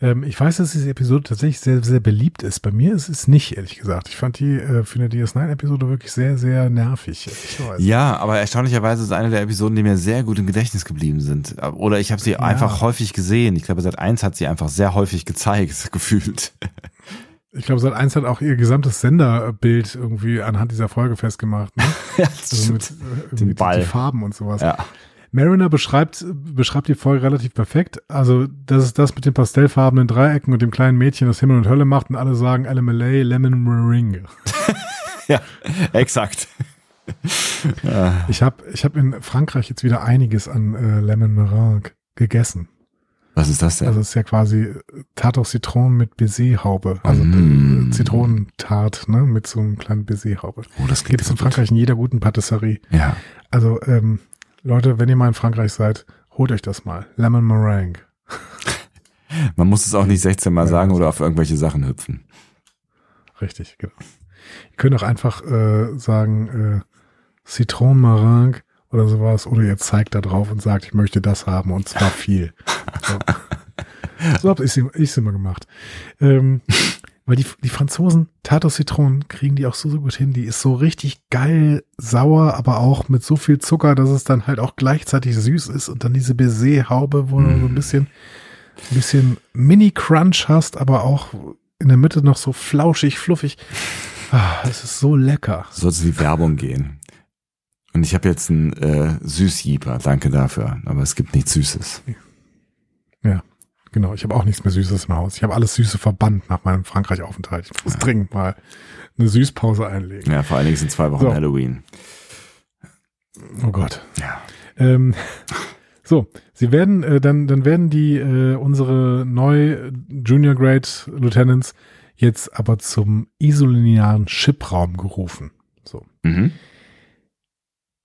Ähm, ich weiß, dass diese Episode tatsächlich sehr, sehr beliebt ist. Bei mir ist es nicht, ehrlich gesagt. Ich fand die äh, für eine DS9-Episode wirklich sehr, sehr nervig. Ja, aber erstaunlicherweise ist eine der Episoden, die mir sehr gut im Gedächtnis geblieben sind. Oder ich habe sie einfach häufig gesehen. Ich glaube, seit eins hat sie einfach sehr häufig gezeigt, *laughs* gefühlt. Ich glaube, seit eins hat auch ihr gesamtes Senderbild irgendwie anhand dieser Folge festgemacht. Ne? *laughs* ja, das Also mit, äh, Den mit Ball. die Farben und sowas. Ja. Mariner beschreibt, beschreibt die Folge relativ perfekt. Also, das ist das mit den pastellfarbenen Dreiecken und dem kleinen Mädchen, das Himmel und Hölle macht und alle sagen LMLA, Lemon Meringue. *laughs* ja, exakt. *laughs* Ich habe ich hab in Frankreich jetzt wieder einiges an äh, Lemon Meringue gegessen. Was ist das denn? Also, es ist ja quasi Tarte aus Zitronen mit Baiserhaube. Also, Mm. äh, Zitronentart, ne, mit so einem kleinen Baiserhaube. oh, das Gibt es in. Frankreich in jeder guten Patisserie. Ja. Also, ähm, Leute, wenn ihr mal in Frankreich seid, holt euch das mal. Lemon Meringue. *laughs* Man muss es auch nicht 16 Mal sagen oder auf irgendwelche Sachen hüpfen. Richtig, genau. Ihr könnt auch einfach äh, sagen, äh, Citron Meringue oder sowas, oder ihr zeigt da drauf und sagt, ich möchte das haben und zwar viel. So, *laughs* so habe ich es immer gemacht. Ähm, weil die, die Franzosen, Tarte Zitronen, kriegen die auch so, so gut hin. Die ist so richtig geil sauer, aber auch mit so viel Zucker, dass es dann halt auch gleichzeitig süß ist und dann diese Baiser-Haube, wo du so ein bisschen, ein bisschen Mini-Crunch hast, aber auch in der Mitte noch so flauschig, fluffig. Ah, es ist so lecker. Sollte die Werbung gehen. Und ich habe jetzt einen äh, Süßjieper, danke dafür. Aber es gibt nichts Süßes. Ja, genau. Ich habe auch nichts mehr Süßes im Haus. Ich habe alles Süße verbannt nach meinem Frankreich-Aufenthalt. Ich muss dringend mal eine Süßpause einlegen. Ja, vor allen Dingen sind zwei Wochen So. Halloween. Oh Gott. Ja. Ähm, so, sie werden, äh, dann, dann werden die, äh, unsere neu Junior Grade Lieutenants jetzt aber zum isolinearen Chipraum gerufen. So. Mhm.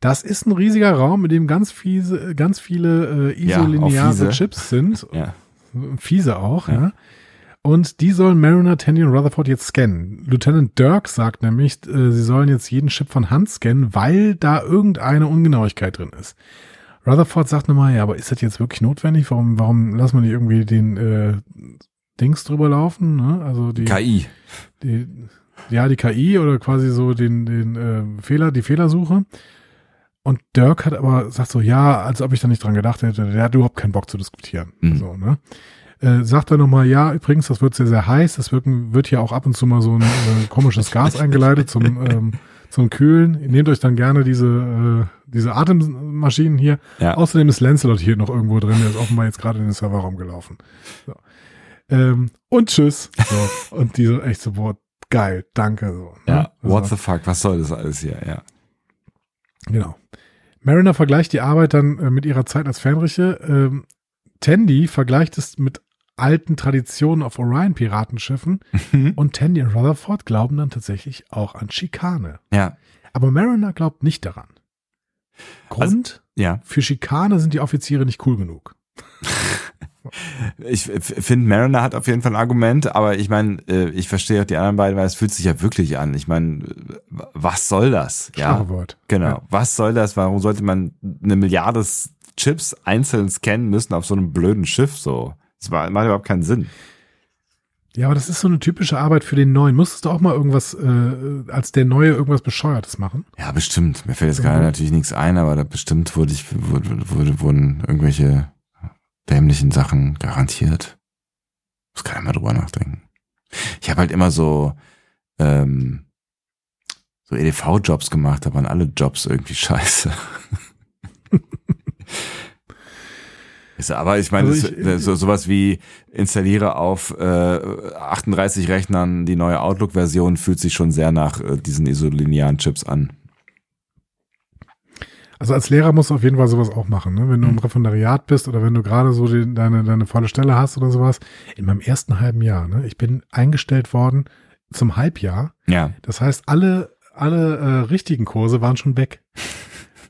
Das ist ein riesiger Raum, in dem ganz fiese, ganz viele äh, Ja, isolineare fiese. Chips sind. *laughs* Ja. Fiese auch, ja. Ja. Und die sollen Mariner, Tandy und Rutherford jetzt scannen. Lieutenant Dirk sagt nämlich, äh, sie sollen jetzt jeden Chip von Hand scannen, weil da irgendeine Ungenauigkeit drin ist. Rutherford sagt nochmal, ja, aber ist das jetzt wirklich notwendig? Warum, warum lassen wir nicht irgendwie den äh, Dings drüber laufen? Ne? Also die, KI. die, ja, die KI oder quasi so den, den äh, Fehler, die Fehlersuche. Und Dirk hat aber sagt so, ja, als ob ich da nicht dran gedacht hätte, der hat überhaupt keinen Bock zu diskutieren. Mhm. So, ne? Äh, sagt er nochmal, ja, übrigens, das wird sehr, sehr heiß. Das wird, wird hier auch ab und zu mal so ein äh, komisches *laughs* Gas eingeleitet zum, ähm, zum Kühlen. Nehmt euch dann gerne diese, äh, diese Atemmaschinen hier. Ja. Außerdem ist Lancelot hier noch irgendwo drin. Der ist offenbar jetzt gerade in den Serverraum gelaufen. So. Ähm, und tschüss. So. *laughs* und die so echt so, boah, geil, danke. So, ne? Ja. What Also- the fuck? Was soll das alles hier? Ja. Genau. Mariner vergleicht die Arbeit dann äh, mit ihrer Zeit als Fähnriche. Ähm, Tandy vergleicht es mit alten Traditionen auf Orion-Piratenschiffen. und Tandy und Rutherford glauben dann tatsächlich auch an Schikane. Ja. Aber Mariner glaubt nicht daran. Grund? Ja. für Schikane sind die Offiziere nicht cool genug. *laughs* Ich finde, Mariner hat auf jeden Fall ein Argument, aber ich meine, äh, ich verstehe auch die anderen beiden, weil es fühlt sich ja wirklich an. Ich meine, was soll das? Ja, Schlagwort. genau. Ja. Was soll das? Warum sollte man eine Milliarde Chips einzeln scannen müssen auf so einem blöden Schiff so? Das war- macht überhaupt keinen Sinn. Ja, aber das ist so eine typische Arbeit für den Neuen. Musstest du auch mal irgendwas, äh, als der Neue irgendwas Bescheuertes machen? Ja, bestimmt. Mir fällt jetzt gerade natürlich nichts ein, aber da bestimmt wurde ich, wurde, wurde, wurden irgendwelche dämlichen Sachen garantiert. Muss keiner mal drüber nachdenken. Ich habe halt immer so, ähm, so EDV-Jobs gemacht, da waren alle Jobs irgendwie scheiße. *laughs* Aber ich meine, Also ich- das- so, sowas wie installiere auf äh, 38 Rechnern die neue Outlook-Version fühlt sich schon sehr nach äh, diesen isolinearen Chips an. Also als Lehrer musst du auf jeden Fall sowas auch machen, ne? Wenn du im Referendariat bist oder wenn du gerade so die, deine, deine volle Stelle hast oder sowas. In meinem ersten halben Jahr, ne? Ich bin eingestellt worden zum Halbjahr. Ja. Das heißt, alle, alle äh, richtigen Kurse waren schon weg.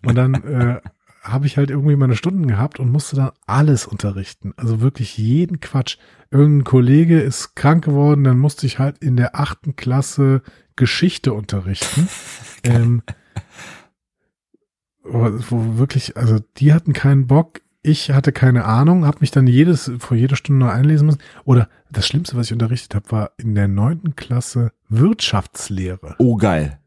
Und dann *laughs* äh, habe ich halt irgendwie meine Stunden gehabt und musste dann alles unterrichten. Also wirklich jeden Quatsch. Irgendein Kollege ist krank geworden, dann musste ich halt in der achten Klasse Geschichte unterrichten. *laughs* ähm, wo wirklich, also die hatten keinen Bock. Ich hatte keine Ahnung, habe mich dann jedes vor jeder Stunde noch einlesen müssen. Oder das Schlimmste, was ich unterrichtet habe, war in der neunten Klasse Wirtschaftslehre. Oh, geil.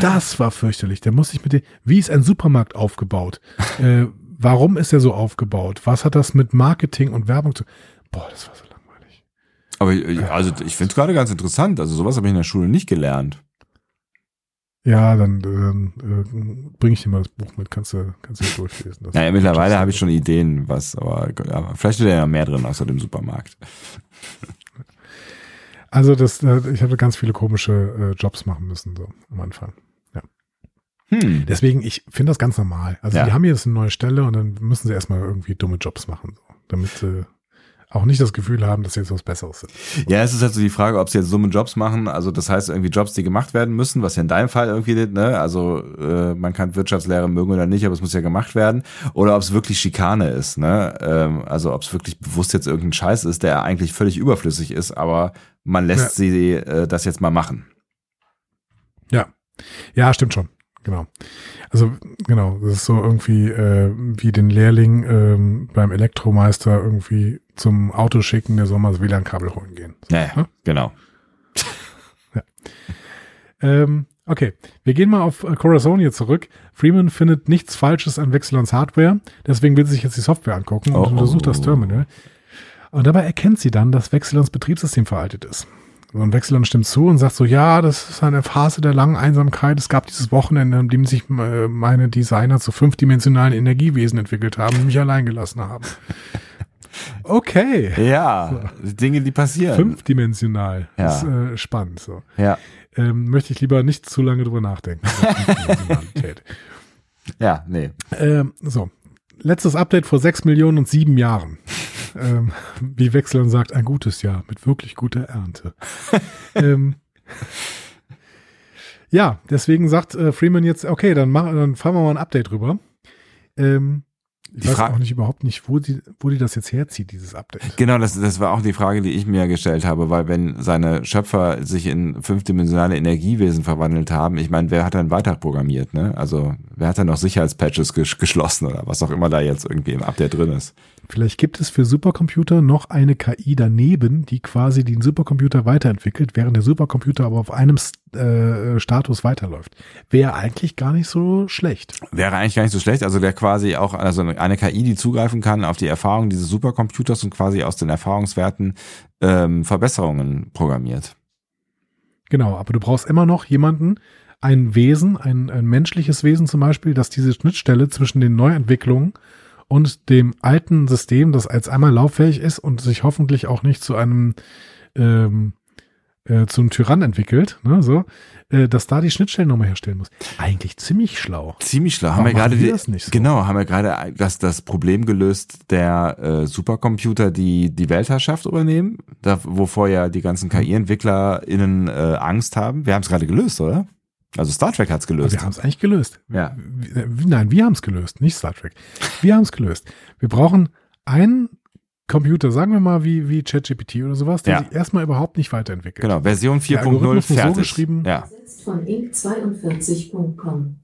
Das war fürchterlich. Da musste ich mit dem, wie ist ein Supermarkt aufgebaut? *laughs* äh, warum ist er so aufgebaut? Was hat das mit Marketing und Werbung zu? Boah, das war so langweilig. Aber äh, also ich finde es gerade ganz interessant. Also sowas habe ich in der Schule nicht gelernt. Ja, dann, dann äh, bringe ich dir mal das Buch mit, kannst du, kannst du durchlesen. Das Naja, mittlerweile habe ich schon Ideen, was, aber, aber vielleicht steht ja mehr drin außer dem Supermarkt. Also das, äh, ich habe ganz viele komische äh, Jobs machen müssen so am Anfang. Hm. Deswegen, ich finde das ganz normal. Also Ja. die haben jetzt eine neue Stelle und dann müssen sie erstmal irgendwie dumme Jobs machen, so, damit sie auch nicht das Gefühl haben, dass sie jetzt was Besseres sind. Ja, es ist halt so die Frage, ob sie jetzt dumme Jobs machen. Also das heißt irgendwie Jobs, die gemacht werden müssen, was ja in deinem Fall irgendwie, ne? Also äh, man kann Wirtschaftslehre mögen oder nicht, aber es muss ja gemacht werden. Oder ob es wirklich Schikane ist, ne? Ähm, also ob es wirklich bewusst jetzt irgendein Scheiß ist, der eigentlich völlig überflüssig ist, aber man lässt sie äh, das jetzt mal machen. Ja, ja, stimmt schon. Genau. Also genau, das ist so irgendwie äh, wie den Lehrling ähm, beim Elektromeister irgendwie zum Auto schicken, der soll mal das WLAN-Kabel holen gehen. Ja, ja, Hm? genau. *laughs* Ähm, okay, wir gehen mal auf äh, Corazon hier zurück. Freeman findet nichts Falsches an Wechselons Hardware, deswegen will sie sich jetzt die Software angucken und Oh. untersucht das Terminal. Und dabei erkennt sie dann, dass Wechselons Betriebssystem veraltet ist. Und Wechselon stimmt zu und sagt so, ja, das ist eine Phase der langen Einsamkeit. Es gab dieses Wochenende, an dem sich äh, meine Designer zu fünfdimensionalen Energiewesen entwickelt haben und mich allein gelassen haben. Okay. Ja, Dinge, die passieren. Fünfdimensional. Ja. Ist äh, spannend. So. Ja, Ähm, möchte ich lieber nicht zu lange drüber nachdenken. *laughs* ja, nee. ähm, so. Letztes Update vor sechs Millionen und sieben Jahren. ähm, *laughs* wie Wechseln sagt, ein gutes Jahr mit wirklich guter Ernte. *laughs* ähm, ja, deswegen sagt äh, Freeman jetzt, okay, dann, mach, dann fahren wir mal ein Update rüber. Ähm, ich Die weiß Fra- auch nicht überhaupt nicht, wo die, wo die das jetzt herzieht, dieses Update. Genau, das, das war auch die Frage, die ich mir gestellt habe, weil wenn seine Schöpfer sich in fünfdimensionale Energiewesen verwandelt haben, ich meine, wer hat dann weiter programmiert, ne? Also wer hat dann noch Sicherheitspatches ges geschlossen oder was auch immer da jetzt irgendwie im Update drin ist? Vielleicht gibt es für Supercomputer noch eine KI daneben, die quasi den Supercomputer weiterentwickelt, während der Supercomputer aber auf einem äh, Status weiterläuft. Wäre eigentlich gar nicht so schlecht. Wäre eigentlich gar nicht so schlecht, also der quasi auch, also eine KI, die zugreifen kann auf die Erfahrung dieses Supercomputers und quasi aus den Erfahrungswerten ähm, Verbesserungen programmiert. Genau, aber du brauchst immer noch jemanden, ein Wesen, ein, ein menschliches Wesen zum Beispiel, das diese Schnittstelle zwischen den Neuentwicklungen und dem alten System, das als einmal lauffähig ist und sich hoffentlich auch nicht zu einem ähm, äh, zum Tyrann entwickelt, ne, so, äh, dass da die Schnittstellen nochmal herstellen muss. Eigentlich ziemlich schlau. Ziemlich schlau. Warum Haben wir gerade die das nicht so? genau, haben wir gerade das, das Problem gelöst der äh, Supercomputer, die die Weltherrschaft übernehmen, da, wovor ja die ganzen. KI-EntwicklerInnen äh, Angst haben. Wir haben es gerade gelöst, oder? Also Star Trek hat's Aber gelöst. wir haben es eigentlich gelöst. Ja. Nein, wir haben es gelöst, nicht Star Trek. Wir haben es gelöst. Wir brauchen einen Computer, sagen wir mal wie, wie ChatGPT oder sowas, der Ja. sich erstmal überhaupt nicht weiterentwickelt. Genau, Version Der 4.0 Algorithmus muss so fertig. geschrieben- ja. Von Inc42.com.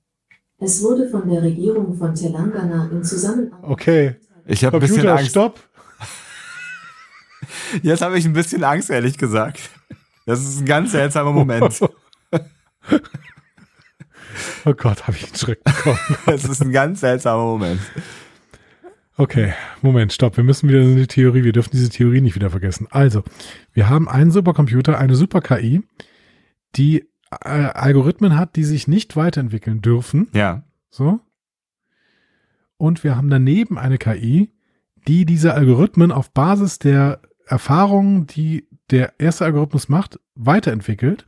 Es wurde von der Regierung von Telangana in Zusammenarbeit. Okay, Ich habe ein bisschen Angst. stopp. *laughs* Jetzt habe ich ein bisschen Angst, ehrlich gesagt. Das ist ein ganz seltsamer Moment. *laughs* *laughs* Oh Gott, habe ich einen Schreck bekommen. Das *laughs* ist ein ganz seltsamer Moment. Okay, Moment, stopp. Wir müssen wieder in die Theorie. Wir dürfen diese Theorie nicht wieder vergessen. Also, wir haben einen Supercomputer, eine Super-KI, die äh, Algorithmen hat, die sich nicht weiterentwickeln dürfen. Ja. So. Und wir haben daneben eine KI, die diese Algorithmen auf Basis der Erfahrungen, die der erste Algorithmus macht, weiterentwickelt.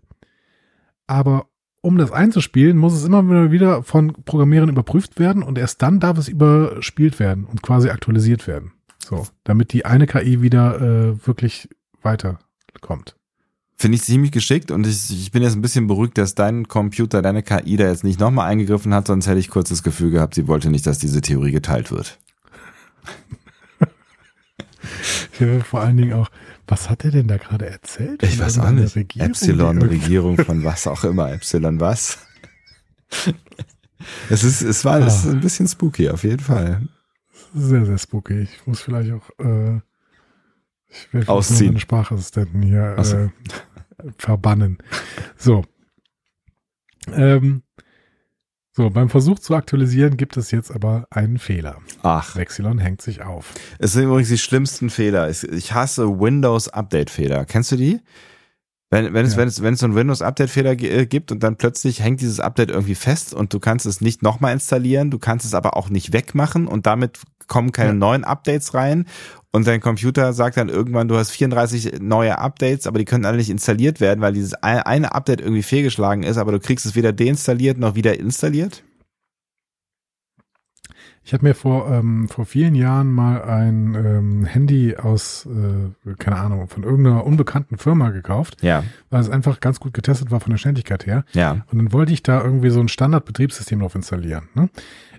Aber um das einzuspielen, muss es immer wieder von Programmierern überprüft werden und erst dann darf es überspielt werden und quasi aktualisiert werden. So, damit die eine KI wieder äh, wirklich weiterkommt. Finde ich ziemlich geschickt und ich, ich bin jetzt ein bisschen beruhigt, dass dein Computer, deine KI da jetzt nicht nochmal eingegriffen hat, sonst hätte ich kurz das Gefühl gehabt, sie wollte nicht, dass diese Theorie geteilt wird. *laughs* Vor allen Dingen auch, was hat er denn da gerade erzählt? Von irgendeiner Regierung, Epsilon, Regierung von *laughs* was auch immer. Epsilon was? Es ist, es war es ist ein bisschen spooky, auf jeden Fall. Sehr, sehr spooky. Ich muss vielleicht auch äh, ich werde Ausziehen. meine Sprachassistenten hier so. äh, verbannen. So. Ähm, So, beim Versuch zu aktualisieren gibt es jetzt aber einen Fehler. Ach, Vexilon hängt sich auf. es sind übrigens die schlimmsten Fehler. Ich- hasse Windows-Update-Fehler. Kennst du die? Wenn, wenn, es, Ja. wenn, es, wenn es so einen Windows-Update-Fehler äh, gibt und dann plötzlich hängt dieses Update irgendwie fest und du kannst es nicht nochmal installieren, du kannst es aber auch nicht wegmachen und damit kommen keine Ja. neuen Updates rein und dein Computer sagt dann irgendwann, du hast 34 neue Updates, aber die können alle nicht installiert werden, weil dieses ein- eine Update irgendwie fehlgeschlagen ist, aber du kriegst es weder deinstalliert noch wieder installiert. Ich habe mir vor, ähm, vor vielen Jahren mal ein ähm, Handy aus, äh, keine Ahnung, von irgendeiner unbekannten Firma gekauft, Ja, weil es einfach ganz gut getestet war von der Schnelligkeit her. ja. Und dann wollte ich da irgendwie so ein Standardbetriebssystem drauf installieren. Ne?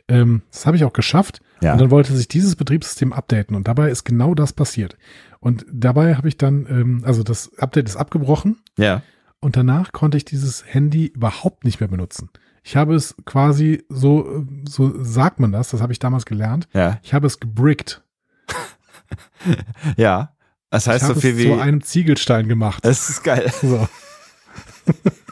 Ähm, das habe ich auch geschafft. Ja. Und dann wollte sich dieses Betriebssystem updaten. Und dabei ist genau das passiert. Und dabei habe ich dann, ähm, also das Update ist abgebrochen. Ja. Und danach konnte ich dieses Handy überhaupt nicht mehr benutzen. Ich habe es quasi so, äh, so sagt man das, das habe ich damals gelernt. Ja. Ich habe es gebrickt. *laughs* Ja. Das heißt ich so viel es wie. zu einem Ziegelstein gemacht. das ist geil. So. *laughs*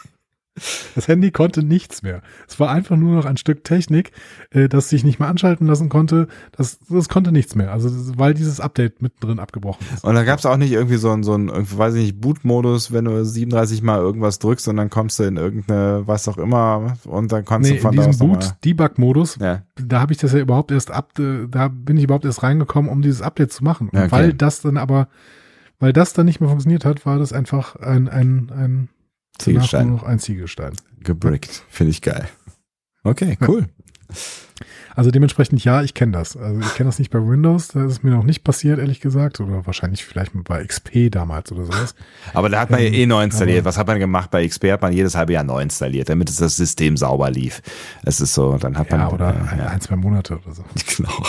Das Handy konnte nichts mehr. Es war einfach nur noch ein Stück Technik, äh, das sich nicht mehr anschalten lassen konnte. Das, das konnte nichts mehr. Also weil dieses Update mittendrin abgebrochen ist. Und da gab es auch nicht irgendwie so ein, so ein irgendwie, weiß ich nicht, Boot-Modus, wenn du 37 Mal irgendwas drückst und dann kommst du in irgendeine, was auch immer, und dann kannst Nee, du von in diesem. Boot-Debug-Modus, Ja, da habe ich das ja überhaupt erst ab, äh, da bin ich überhaupt erst reingekommen, um dieses Update zu machen. Okay. weil das dann aber, weil das dann nicht mehr funktioniert hat, war das einfach ein, ein, ein, Ziegelstein. noch ein Ziegelstein. Gebrickt. Finde ich geil. Okay, cool. Also dementsprechend, ja, ich kenne das. Also ich kenne das nicht bei Windows, das ist mir noch nicht passiert, ehrlich gesagt. Oder wahrscheinlich vielleicht bei XP damals oder sowas. Aber da hat man ja Ähm, eh neu installiert. Was hat man gemacht? Bei XP hat man jedes halbe Jahr neu installiert, damit es das System sauber lief. Es ist so, dann hat man. Ja, oder äh, ein, ja. ein, zwei Monate oder so. *laughs* Genau.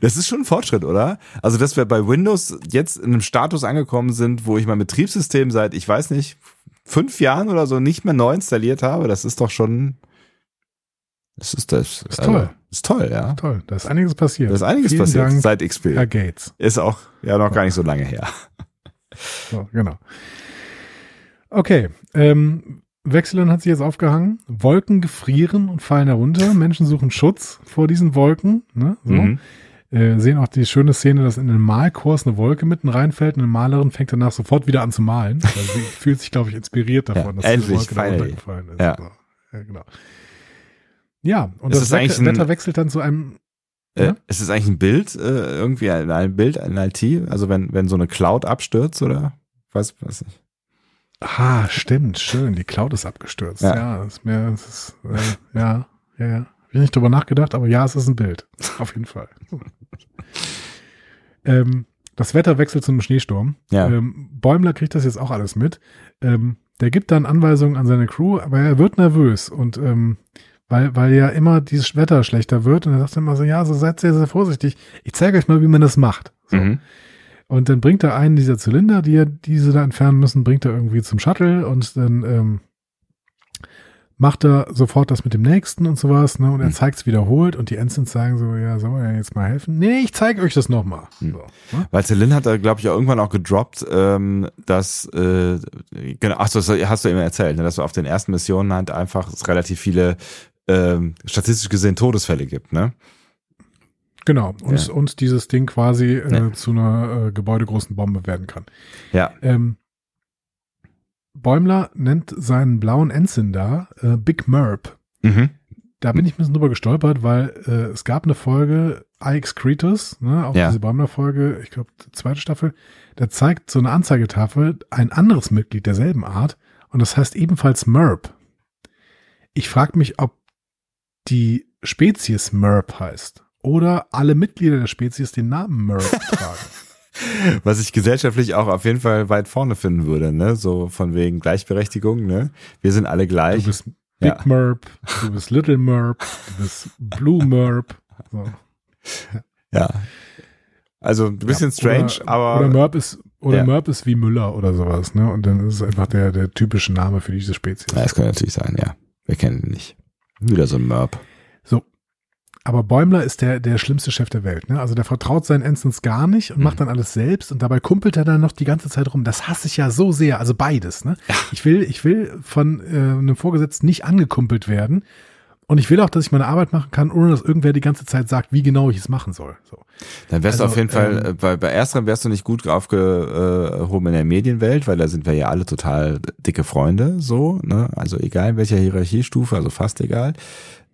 Das ist schon ein Fortschritt, oder? Also, dass wir bei Windows jetzt in einem Status angekommen sind, wo ich mein Betriebssystem seit, ich weiß nicht, fünf Jahren oder so nicht mehr neu installiert habe, das ist doch schon, das ist das. Ist toll. Ist toll, ja. Toll, da ist einiges passiert. Da ist einiges Vielen passiert Dank, seit XP. Herr Gates. Ist auch ja noch gar nicht so lange her. So, genau. Okay, ähm, Wechseln hat sich jetzt aufgehangen. Wolken gefrieren und fallen herunter. Menschen suchen Schutz vor diesen Wolken. Ne? So. Mhm. Äh, sehen auch die schöne Szene, dass in den Malkurs eine Wolke mitten reinfällt und eine Malerin fängt danach sofort wieder an zu malen. Also sie *laughs* fühlt sich, glaube ich, inspiriert davon, Ja, dass endlich, diese Wolke da runtergefallen ist. Ja. Ja, genau. Ja, und das eigentlich Wetter, Wetter wechselt dann zu einem Äh, Ja? ist es eigentlich ein Bild, äh, irgendwie ein, ein Bild, ein IT? Also wenn, wenn so eine Cloud abstürzt oder? Weiß, weiß nicht. Ah, stimmt, schön. Die Cloud ist abgestürzt. Ja. Ja, ist mir, es ist, äh, ja, ja, ja. Hab ich nicht drüber nachgedacht, aber ja, es ist ein Bild. *laughs* Auf jeden Fall. *laughs* ähm, das Wetter wechselt zu einem Schneesturm. Ja. Ähm, Bäumler kriegt das jetzt auch alles mit. Ähm, der gibt dann Anweisungen an seine Crew, aber er wird nervös und ähm, weil, weil ja immer dieses Wetter schlechter wird und er sagt immer so, ja, so seid sehr, sehr vorsichtig. Ich zeige euch mal, wie man das macht. So. Mhm. Und dann bringt er einen dieser Zylinder, die er, diese da entfernen müssen, bringt er irgendwie zum Shuttle und dann ähm, macht er sofort das mit dem nächsten und sowas, ne? Und er Hm. zeigt es wiederholt und die Ensigns sagen so, ja, sollen wir denn jetzt mal helfen? Nee, ich zeige euch das nochmal. Hm. So, ne? Weil Celine hat da, glaube ich, auch irgendwann auch gedroppt, ähm, dass, äh, genau, ach so, das hast du eben erzählt, ne, dass du auf den ersten Missionen halt einfach relativ viele ähm, statistisch gesehen Todesfälle gibt, ne? Genau. Und, Ja. und dieses Ding quasi äh, Ja. zu einer äh, gebäudegroßen Bombe werden kann. Ja. Ähm, Bäumler nennt seinen blauen Ensign da äh, Big Merp. Mhm. Da bin ich ein bisschen drüber gestolpert, weil äh, es gab eine Folge IX Cretus, ne, auch Ja. diese Bäumler-Folge, ich glaube, zweite Staffel, da zeigt so eine Anzeigetafel ein anderes Mitglied derselben Art und das heißt ebenfalls Merp. Ich frage mich, ob die Spezies Merp heißt oder alle Mitglieder der Spezies den Namen Merp *laughs* tragen. *laughs* Was ich gesellschaftlich auch auf jeden Fall weit vorne finden würde, ne? So von wegen Gleichberechtigung, ne? Wir sind alle Du gleich. bist Big Ja. Merp, du bist Little Merp, du bist Blue Merp. So. Ja. Also ein bisschen Ja, strange, oder, aber Oder Merp ist, oder Ja. Merp ist wie Müller oder sowas, ne? Und dann ist es einfach der, der typische Name für diese Spezies. ja, das kann natürlich sein, ja. Wir kennen ihn nicht. Wieder so ein Merp. Aber Bäumler ist der, der schlimmste Chef der Welt, ne? Also der vertraut seinen Ensigns gar nicht und Mhm. macht dann alles selbst und dabei kumpelt er dann noch die ganze Zeit rum. Das hasse ich ja so sehr, also beides, ne? Ich will, ich will von äh, einem Vorgesetzten nicht angekumpelt werden Und ich will auch, dass ich meine Arbeit machen kann, ohne dass irgendwer die ganze Zeit sagt, wie genau ich es machen soll. So. Dann wärst du Also, auf jeden Fall, ähm, äh, bei, bei ersterem wärst du nicht gut aufgehoben in der Medienwelt, weil da sind wir ja alle total dicke Freunde, so, ne? Also egal in welcher Hierarchiestufe, also fast egal.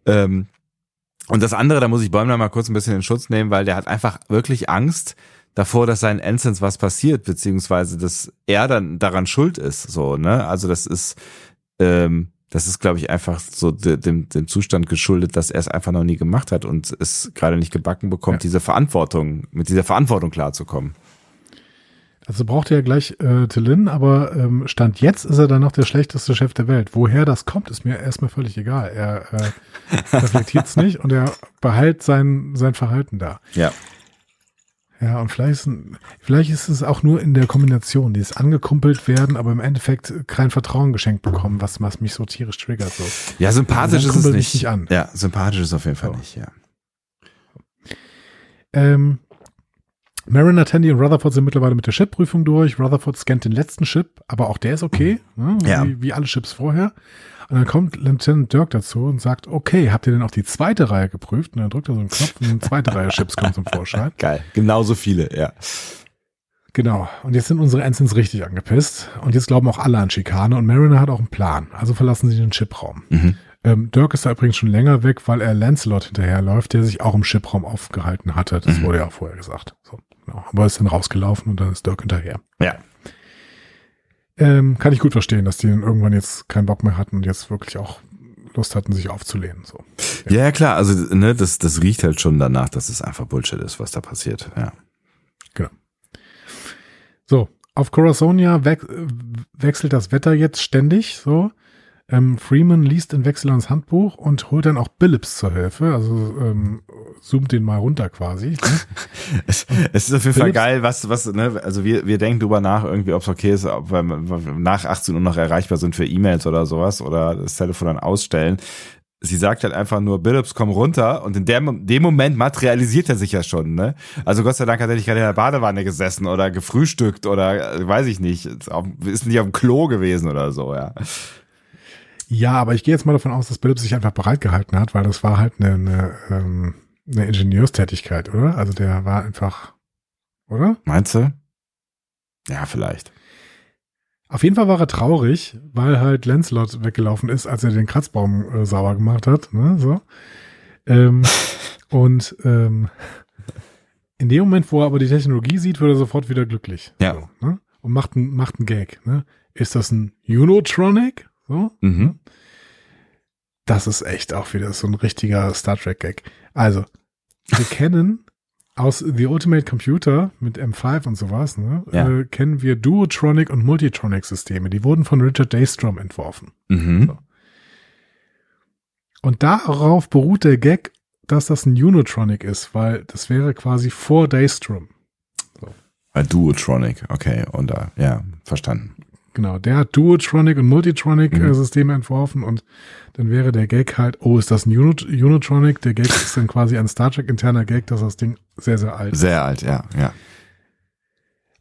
Ähm, und das andere, da muss ich Bäumler mal kurz ein bisschen in Schutz nehmen, weil der hat einfach wirklich Angst davor, dass seinen Ensigns was passiert, beziehungsweise dass er dann daran schuld ist, so, ne? Also das ist, ähm, das ist, glaube ich, einfach so de- dem, dem Zustand geschuldet, dass er es einfach noch nie gemacht hat und es gerade nicht gebacken bekommt, Ja. diese Verantwortung, mit dieser Verantwortung klarzukommen. Also braucht er ja gleich äh, Tillin, aber ähm, Stand jetzt ist er dann noch der schlechteste Chef der Welt. Woher das kommt, ist mir erstmal völlig egal. Er äh, reflektiert es nicht und er behält sein, sein Verhalten da. Ja. Ja, und vielleicht ist, vielleicht ist es auch nur in der Kombination, dieses angekumpelt werden, aber im Endeffekt kein Vertrauen geschenkt bekommen, was, was mich so tierisch triggert. So. Ja, sympathisch Dann ist es nicht. nicht an. Ja, sympathisch ist es auf jeden Fall So. nicht, ja. Ähm, Mariner, Tandy und Rutherford sind mittlerweile mit der Chip-Prüfung durch. Rutherford scannt den letzten Chip, aber auch der ist okay, ne? Ja. wie, wie alle Chips vorher. Und dann kommt Lieutenant Dirk dazu und sagt, okay, habt ihr denn auch die zweite Reihe geprüft? Und dann drückt er so einen Knopf und eine zweite Reihe Chips kommt zum Vorschein. *laughs* Geil. Genauso viele, ja. Genau. Und jetzt sind unsere Ensigns richtig angepisst. Und jetzt glauben auch alle an Schikane. Und Mariner hat auch einen Plan. Also verlassen sie den Chipraum. Mhm. Ähm, Dirk ist da übrigens schon länger weg, weil er Lancelot hinterherläuft, der sich auch im Chipraum aufgehalten hatte. Das Mhm. wurde ja auch vorher gesagt. So, genau. Aber er ist dann rausgelaufen und dann ist Dirk hinterher. Ja. Ähm, kann ich gut verstehen, dass die dann irgendwann jetzt keinen Bock mehr hatten und jetzt wirklich auch Lust hatten, sich aufzulehnen. So. Ja, ja, klar, also ne, das, das riecht halt schon danach, dass es einfach Bullshit ist, was da passiert. Ja. So, auf Corazonia we wechselt das Wetter jetzt ständig. So, ähm, Freeman liest in Wechselons Handbuch und holt dann auch Billups zur Hilfe. Also ähm, zoomt den mal runter quasi. Ne? *laughs* Es, es ist auf jeden Fall geil, was, was, ne, also wir, wir denken drüber nach, irgendwie, ob es okay ist, ob wir nach 18 Uhr noch erreichbar sind für E-Mails oder sowas oder das Telefon dann ausstellen. Sie sagt halt einfach nur, Billups, komm runter und in der, dem Moment materialisiert er sich ja schon, ne? Also Gott sei Dank hat er nicht gerade in der Badewanne gesessen oder gefrühstückt oder äh, weiß ich nicht, ist nicht auf dem Klo gewesen oder so, ja. Ja, aber ich gehe jetzt mal davon aus, dass Billups sich einfach bereit gehalten hat, weil das war halt eine, eine, ähm, eine Ingenieurstätigkeit, oder? Also der war einfach, oder? Meinst du? Ja, vielleicht. Auf jeden Fall war er traurig, weil halt Lancelot weggelaufen ist, als er den Kratzbaum äh, sauber gemacht hat. Ne, so. Ähm, *laughs* und ähm, in dem Moment, wo er aber die Technologie sieht, wird er sofort wieder glücklich. Ja. So, ne? Und macht einen macht einen Gag. Ne? Ist das ein Unotronic? So? Mhm. Das ist echt auch wieder so ein richtiger Star Trek Gag. Also, wir *laughs* kennen aus The Ultimate Computer mit M5 und sowas, ne, Ja. äh, kennen wir Duotronic und Multitronic Systeme. Die wurden von Richard Daystrom entworfen. Mhm. Und darauf beruht der Gag, dass das ein Unotronic ist, weil das wäre quasi vor Daystrom. Ein Duotronic, okay, und da, ja, verstanden. Genau, der hat Duotronic und Multitronic Mhm. äh, Systeme entworfen und dann wäre der Gag halt, oh, ist das ein Unit Unotronic? Der Gag ist dann quasi ein Star Trek interner Gag, dass das Ding sehr, sehr alt ist. Sehr alt, ja, ja.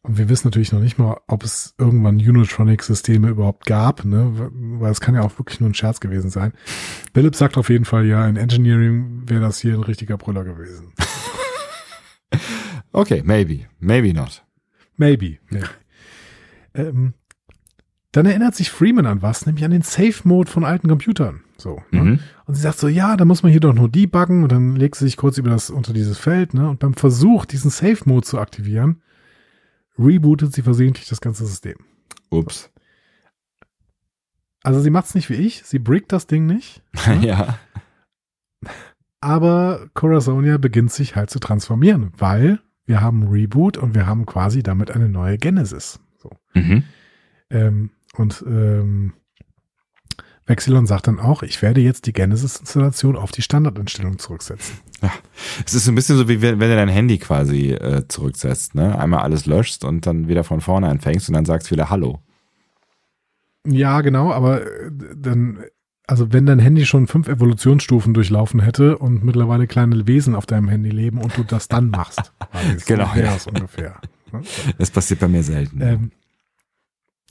Und wir wissen natürlich noch nicht mal, ob es irgendwann Unitronic-Systeme überhaupt gab, ne? weil es kann ja auch wirklich nur ein Scherz gewesen sein. Philipp sagt auf jeden Fall, ja, in Engineering wäre das hier ein richtiger Brüller gewesen. *laughs* Okay, maybe, maybe not. Maybe. maybe. ähm, dann erinnert sich Freeman an was, nämlich an den Safe-Mode von alten Computern. So. Ne? Mhm. Und sie sagt so, ja, da muss man hier doch nur debuggen und dann legt sie sich kurz über das, unter dieses Feld, ne? Und beim Versuch, diesen Safe-Mode zu aktivieren, rebootet sie versehentlich das ganze System. Ups. Also sie macht's nicht wie ich, sie brickt das Ding nicht, *laughs* ja. aber Corazonia beginnt sich halt zu transformieren, weil wir haben Reboot und wir haben quasi damit eine neue Genesis. So. Mhm. Ähm, und ähm, Vexilon sagt dann auch, ich werde jetzt die Genesis-Installation auf die Standardeinstellung zurücksetzen. Es ist so ein bisschen so, wie wenn wenn du dein Handy quasi äh, zurücksetzt, ne? Einmal alles löschst und dann wieder von vorne anfängst und dann sagst wieder Hallo. Ja, genau, aber äh, dann, also wenn dein Handy schon fünf Evolutionsstufen durchlaufen hätte und mittlerweile kleine Wesen auf deinem Handy leben und du das dann machst. *laughs* Genau, ja. es ungefähr. ne? Das passiert bei mir selten. Ähm,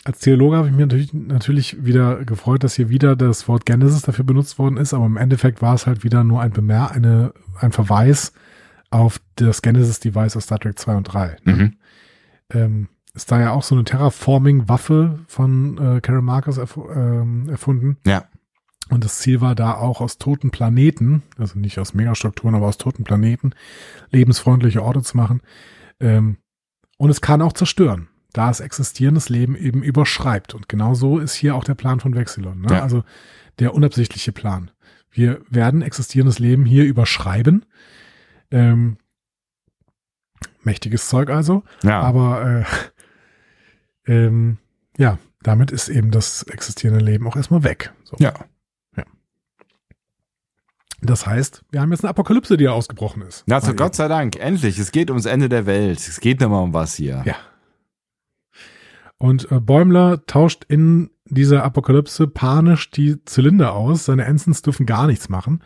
als Theologe habe ich mich natürlich, natürlich wieder gefreut, dass hier wieder das Wort Genesis dafür benutzt worden ist, aber im Endeffekt war es halt wieder nur ein Bemer eine, ein Verweis auf das Genesis-Device aus Star Trek 2 und 3. Ne? Mhm. Ähm, ist da ja auch so eine Terraforming-Waffe von äh, Carol Marcus erf ähm, erfunden. Ja. Und das Ziel war da auch aus toten Planeten, also nicht aus Megastrukturen, aber aus toten Planeten, lebensfreundliche Orte zu machen. Ähm, und es kann auch zerstören, da es existierendes Leben eben überschreibt. Und genau so ist hier auch der Plan von Vexilon. Ne? Ja. Also der unabsichtliche Plan. Wir werden existierendes Leben hier überschreiben. Ähm, mächtiges Zeug also. Ja. Aber äh, ähm, ja, damit ist eben das existierende Leben auch erstmal weg. So. ja. Das heißt, wir haben jetzt eine Apokalypse, die ja ausgebrochen ist. Ja, also Gott sei Dank. Endlich. Es geht ums Ende der Welt. Es geht nicht mal um was hier. Ja. Und äh, Bäumler tauscht in dieser Apokalypse panisch die Zylinder aus. Seine Ensigns dürfen gar nichts machen.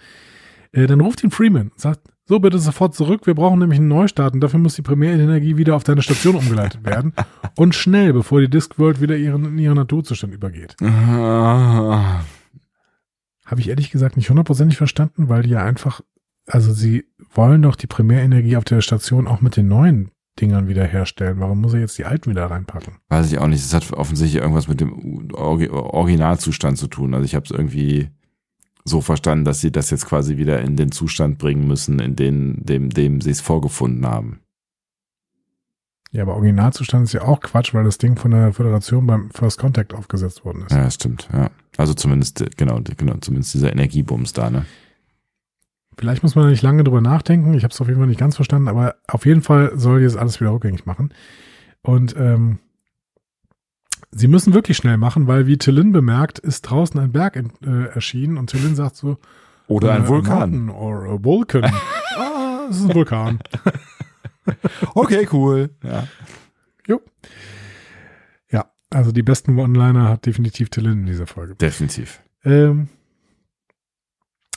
Äh, dann ruft ihn Freeman und sagt, so bitte sofort zurück. Wir brauchen nämlich einen Neustart und dafür muss die Primärenergie wieder auf deine Station umgeleitet werden. *laughs* Und schnell, bevor die Discworld wieder ihren, in ihren Naturzustand übergeht. *laughs* Habe ich ehrlich gesagt nicht hundertprozentig verstanden, weil die ja einfach, also sie wollen doch die Primärenergie auf der Station auch mit den neuen Dingern wieder herstellen. Warum muss er jetzt die alten wieder reinpacken? Weiß ich auch nicht. Es hat offensichtlich irgendwas mit dem Originalzustand zu tun. Also ich habe es irgendwie so verstanden, dass sie das jetzt quasi wieder in den Zustand bringen müssen, in den, dem, dem sie es vorgefunden haben. Ja, aber Originalzustand ist ja auch Quatsch, weil das Ding von der Föderation beim First Contact aufgesetzt worden ist. Ja, das stimmt. Ja. Also zumindest, genau, genau, zumindest dieser Energiebums da, ne? Vielleicht muss man nicht lange drüber nachdenken. Ich habe es auf jeden Fall nicht ganz verstanden, aber auf jeden Fall soll jetzt alles wieder rückgängig machen. Und ähm, sie müssen wirklich schnell machen, weil wie Tillin bemerkt, ist draußen ein Berg in, äh, erschienen und Tillin sagt so, Oder ein äh, Vulkan. Or a Vulcan. *laughs* ah, es ist ein Vulkan. *laughs* Okay, cool. Ja. Jo. Ja, also die besten One-Liner hat definitiv Tillin in dieser Folge. Definitiv. Ähm,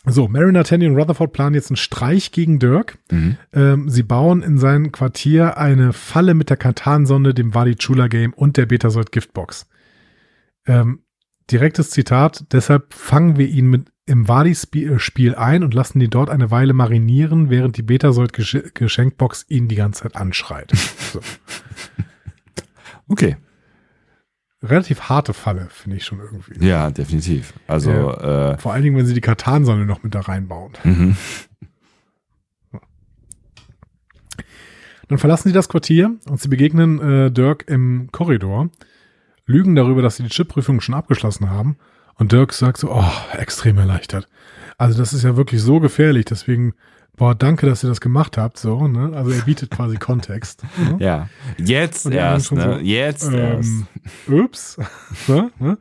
so, Mariner, Tandy und Rutherford planen jetzt einen Streich gegen Dirk. Mhm. Ähm, sie bauen in sein Quartier eine Falle mit der Katan-Sonde, dem Wadi Chula Game und der Betasoid Giftbox. Ähm, direktes Zitat, deshalb fangen wir ihn mit im Wadi-Spiel ein und lassen ihn dort eine Weile marinieren, während die Betasoid-Geschenkbox ihn die ganze Zeit anschreit. *laughs* So. Okay. Relativ harte Falle, finde ich schon irgendwie. Ja, definitiv. Also, äh, Vor allen Dingen, wenn sie die Katan-Sonde noch mit da reinbauen. mhm. Dann verlassen sie das Quartier und sie begegnen äh, Dirk im Korridor, lügen darüber, dass sie die Chipprüfung schon abgeschlossen haben. Und Dirk sagt so, oh, extrem erleichtert. Also das ist ja wirklich so gefährlich, deswegen, boah, danke, dass ihr das gemacht habt, so, ne? Also er bietet quasi *laughs* Kontext. Ne? ja. Jetzt erst, ne? so, Jetzt erst. Ähm, ups. so, *laughs* ne?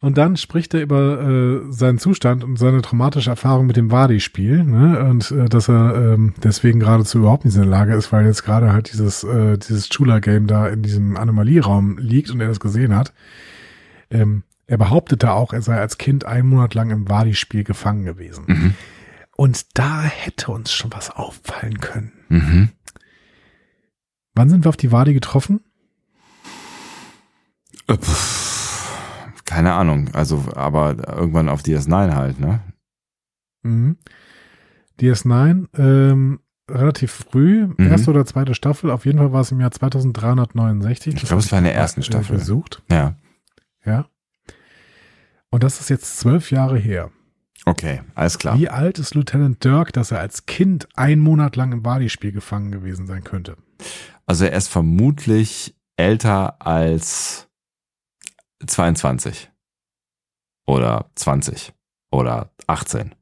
Und dann spricht er über äh, seinen Zustand und seine traumatische Erfahrung mit dem Wadi-Spiel, ne? Und äh, dass er ähm, deswegen geradezu überhaupt nicht in der Lage ist, weil jetzt gerade halt dieses, äh, dieses Chula-Game da in diesem Anomalieraum liegt und er das gesehen hat. Ähm, er behauptete auch, er sei als Kind einen Monat lang im Wadi-Spiel gefangen gewesen. Mhm. Und da hätte uns schon was auffallen können. Mhm. Wann sind wir auf die Wadi getroffen? Äh, Keine Ahnung. Also, aber irgendwann auf DS9 halt, ne? Mhm. DS9, ähm, relativ früh, Mhm. erste oder zweite Staffel, auf jeden Fall war es im Jahr 2369. Ich glaube, es war in der ersten äh, Staffel. Besucht, Ja. ja. Und das ist jetzt zwölf Jahre her. Okay, alles klar. Wie alt ist Lieutenant Dirk, dass er als Kind einen Monat lang im Badi-Spiel gefangen gewesen sein könnte? Also er ist vermutlich älter als 22. Oder 20. Oder 18.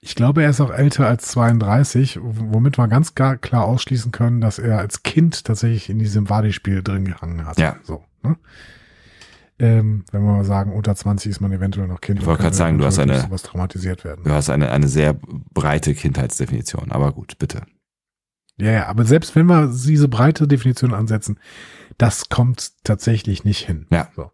Ich glaube, er ist auch älter als 32, womit wir ganz klar ausschließen können, dass er als Kind tatsächlich in diesem Wadi-Spiel drin gehangen hat. Ja. So, ne? Ähm, wenn wir mal sagen, unter 20 ist man eventuell noch Kind. Ich wollte gerade sagen, du hast eine- sowas traumatisiert werden. Du hast eine, eine sehr breite Kindheitsdefinition. Aber gut, bitte. Ja, ja, aber selbst wenn wir diese breite Definition ansetzen, das kommt tatsächlich nicht hin. Ja. So.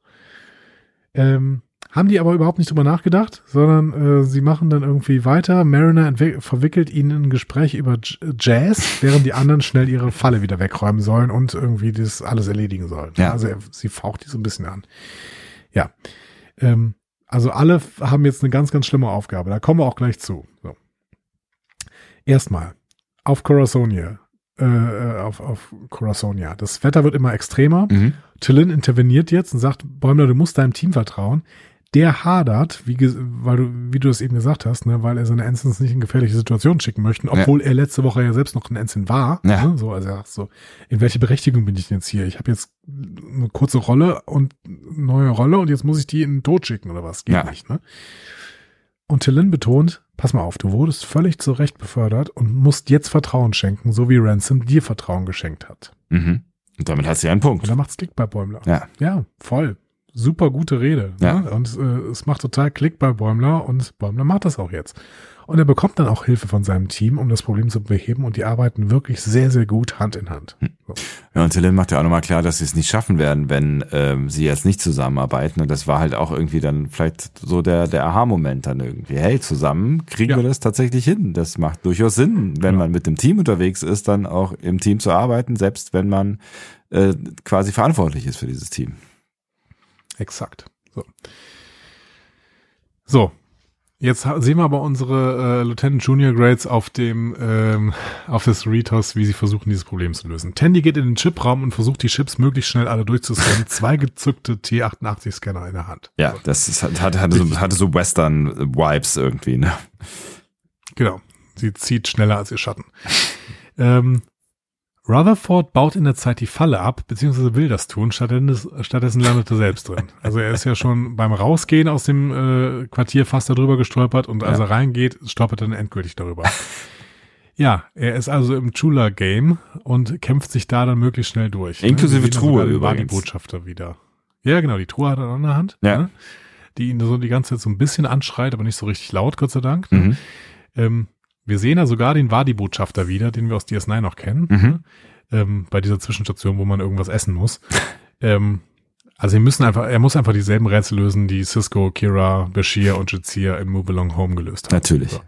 Ähm, haben die aber überhaupt nicht drüber nachgedacht, sondern äh, sie machen dann irgendwie weiter. Mariner verwickelt ihnen in ein Gespräch über J Jazz, während die anderen schnell ihre Falle wieder wegräumen sollen und irgendwie das alles erledigen sollen. Ja. Also er, sie faucht die so ein bisschen an. Ja. Ähm, also alle haben jetzt eine ganz, ganz schlimme Aufgabe. Da kommen wir auch gleich zu. So. Erstmal auf Corasonia. Äh, äh, auf, auf Corasonia. Das Wetter wird immer extremer. Mhm. Tillin interveniert jetzt und sagt, Bäumler, du musst deinem Team vertrauen. Der hadert, wie, weil du, wie du es eben gesagt hast, ne, weil er seine Ensigns nicht in gefährliche Situationen schicken möchte, obwohl er letzte Woche ja selbst noch ein Ensign war. Ja. Ne, so, also er sagt so, in welche Berechtigung bin ich denn jetzt hier? Ich habe jetzt eine kurze Rolle und neue Rolle und jetzt muss ich die in den Tod schicken oder was? Geht Ja. nicht, ne? Und Tillin betont, pass mal auf, du wurdest völlig zurecht befördert und musst jetzt Vertrauen schenken, so wie Ransom dir Vertrauen geschenkt hat. Mhm. Und damit hast du ja einen Punkt. Und da macht's Klick bei Bäumler. Ja. Ja, voll. Super gute Rede. Ja. Ne? Und äh, es macht total Klick bei Bäumler und Bäumler macht das auch jetzt. Und er bekommt dann auch Hilfe von seinem Team, um das Problem zu beheben und die arbeiten wirklich sehr, sehr gut Hand in Hand. So. Ja, und Tillin macht ja auch nochmal klar, dass sie es nicht schaffen werden, wenn ähm, sie jetzt nicht zusammenarbeiten. Und das war halt auch irgendwie dann vielleicht so der, der Aha-Moment dann irgendwie. Hey, zusammen kriegen Ja. wir das tatsächlich hin. Das macht durchaus Sinn, wenn Ja. man mit dem Team unterwegs ist, dann auch im Team zu arbeiten, selbst wenn man äh, quasi verantwortlich ist für dieses Team. Exakt. So. So. Jetzt sehen wir aber unsere äh, Lieutenant Junior Grades auf dem ähm, auf des Ritos, wie sie versuchen, dieses Problem zu lösen. Tandy geht in den Chipraum und versucht, die Chips möglichst schnell alle durchzuscannen. *laughs* Zwei gezückte T88-Scanner in der Hand. Ja, das ist, hat, hatte, hatte, so, hatte so Western-Vibes irgendwie, ne? Genau. Sie zieht schneller als ihr Schatten. ähm, Rutherford baut in der Zeit die Falle ab, beziehungsweise will das tun, stattdessen, stattdessen landet er selbst drin. Also er ist ja schon beim Rausgehen aus dem äh, Quartier fast darüber gestolpert und als Ja. er reingeht, stolpert er dann endgültig darüber. *laughs* ja, er ist also im Chula-Game und kämpft sich da dann möglichst schnell durch. Inklusive Wir sehen Truhe übrigens. Wadi-Botschafter wieder. Ja, genau, die Truhe hat er an der Hand. Ja. ne? Die ihn so die ganze Zeit so ein bisschen anschreit, aber nicht so richtig laut, Gott sei Dank. ne? Mhm. Ähm, wir sehen ja sogar den Wadi-Botschafter wieder, den wir aus DS9 noch kennen. Mhm. Ähm, bei dieser Zwischenstation, wo man irgendwas essen muss. *laughs* ähm, also wir müssen einfach, er muss einfach dieselben Rätsel lösen, die Cisco, Kira, Bashir und Jazir in Move Along Home gelöst haben. Natürlich. So.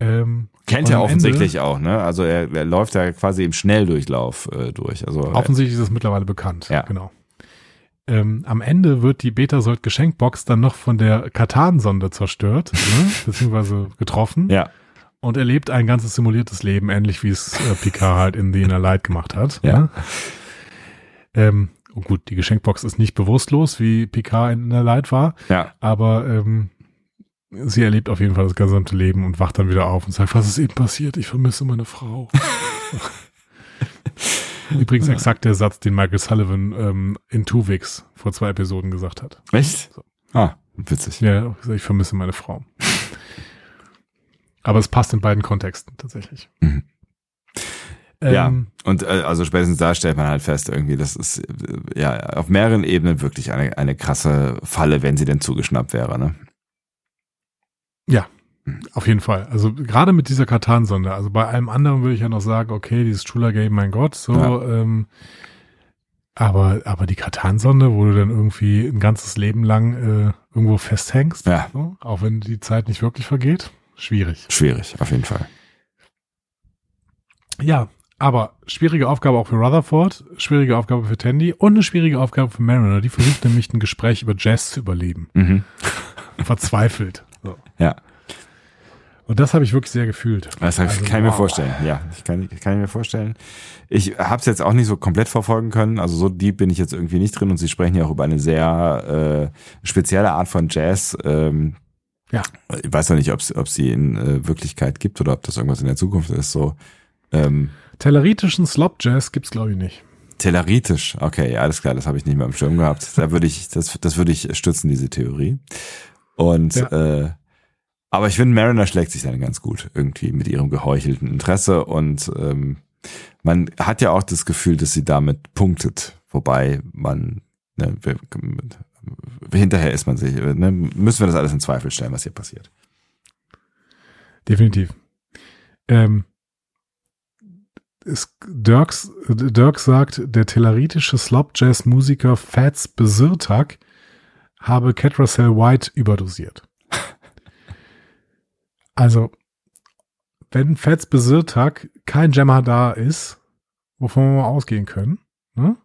Ähm, Kennt er offensichtlich auch, ne? Also er, er läuft ja quasi im Schnelldurchlauf äh, durch. Also Offensichtlich ist es mittlerweile bekannt. Ja. Genau. Ähm, am Ende wird die Betasold Geschenkbox dann noch von der Katan-Sonde zerstört, *laughs* ne? beziehungsweise getroffen. ja, Und er lebt ein ganzes simuliertes Leben, ähnlich wie es äh, Picard halt in The Inner Light gemacht hat. Ja. Ne? Ähm, oh gut, die Geschenkbox ist nicht bewusstlos, wie Picard in Inner Light war, ja. aber ähm, sie erlebt auf jeden Fall das gesamte Leben und wacht dann wieder auf und sagt, was ist eben passiert? Ich vermisse meine Frau. *laughs* Übrigens exakt der Satz, den Michael Sullivan ähm, in Two Weeks vor zwei Episoden gesagt hat. Echt? Ah, witzig. Ja, ich vermisse meine Frau. Aber es passt in beiden Kontexten tatsächlich. Mhm. Ähm, Ja. Und äh, also spätestens da stellt man halt fest, irgendwie, das ist äh, ja auf mehreren Ebenen wirklich eine, eine krasse Falle, wenn sie denn zugeschnappt wäre, ne? Auf jeden Fall. Also gerade mit dieser Katan-Sonde. Also bei allem anderen würde ich ja noch sagen, okay, dieses Chula-Game, mein Gott, so. Ja. Ähm, aber, aber die Katan-Sonde, wo du dann irgendwie ein ganzes Leben lang äh, irgendwo festhängst, Ja. so, auch wenn die Zeit nicht wirklich vergeht, schwierig. Schwierig, auf jeden Fall. Ja, aber schwierige Aufgabe auch für Rutherford, schwierige Aufgabe für Tandy und eine schwierige Aufgabe für Mariner. Die versucht nämlich ein Gespräch über Jazz zu überleben. Mhm. Verzweifelt. So. Ja, Und das habe ich wirklich sehr gefühlt. das kann, Also, kann ich mir wow. vorstellen. Ja, ich kann, kann ich mir vorstellen. Ich habe es jetzt auch nicht so komplett verfolgen können. Also so deep bin ich jetzt irgendwie nicht drin und Sie sprechen ja auch über eine sehr äh, spezielle Art von Jazz. Ähm, Ja. Ich weiß ja nicht, ob sie in äh, Wirklichkeit gibt oder ob das irgendwas in der Zukunft ist. So ähm, Telleritischen Slop Jazz gibt's glaube ich nicht. Telleritisch, okay, alles klar, das habe ich nicht mehr im Schirm gehabt. Da würde ich, das, das würde ich stützen, diese Theorie. Und Ja. äh, aber ich finde, Mariner schlägt sich dann ganz gut irgendwie mit ihrem geheuchelten Interesse und ähm, man hat ja auch das Gefühl, dass sie damit punktet, wobei man ne, hinterher ist man sich, ne, müssen wir das alles in Zweifel stellen, was hier passiert. Definitiv. Ähm, es, Dirks, Dirk sagt, der telleritische Slop-Jazz-Musiker Fats Besirtak habe Catracel White überdosiert. Also, wenn Fats Besirtag kein Jammer da ist, wovon wir mal ausgehen können, ne?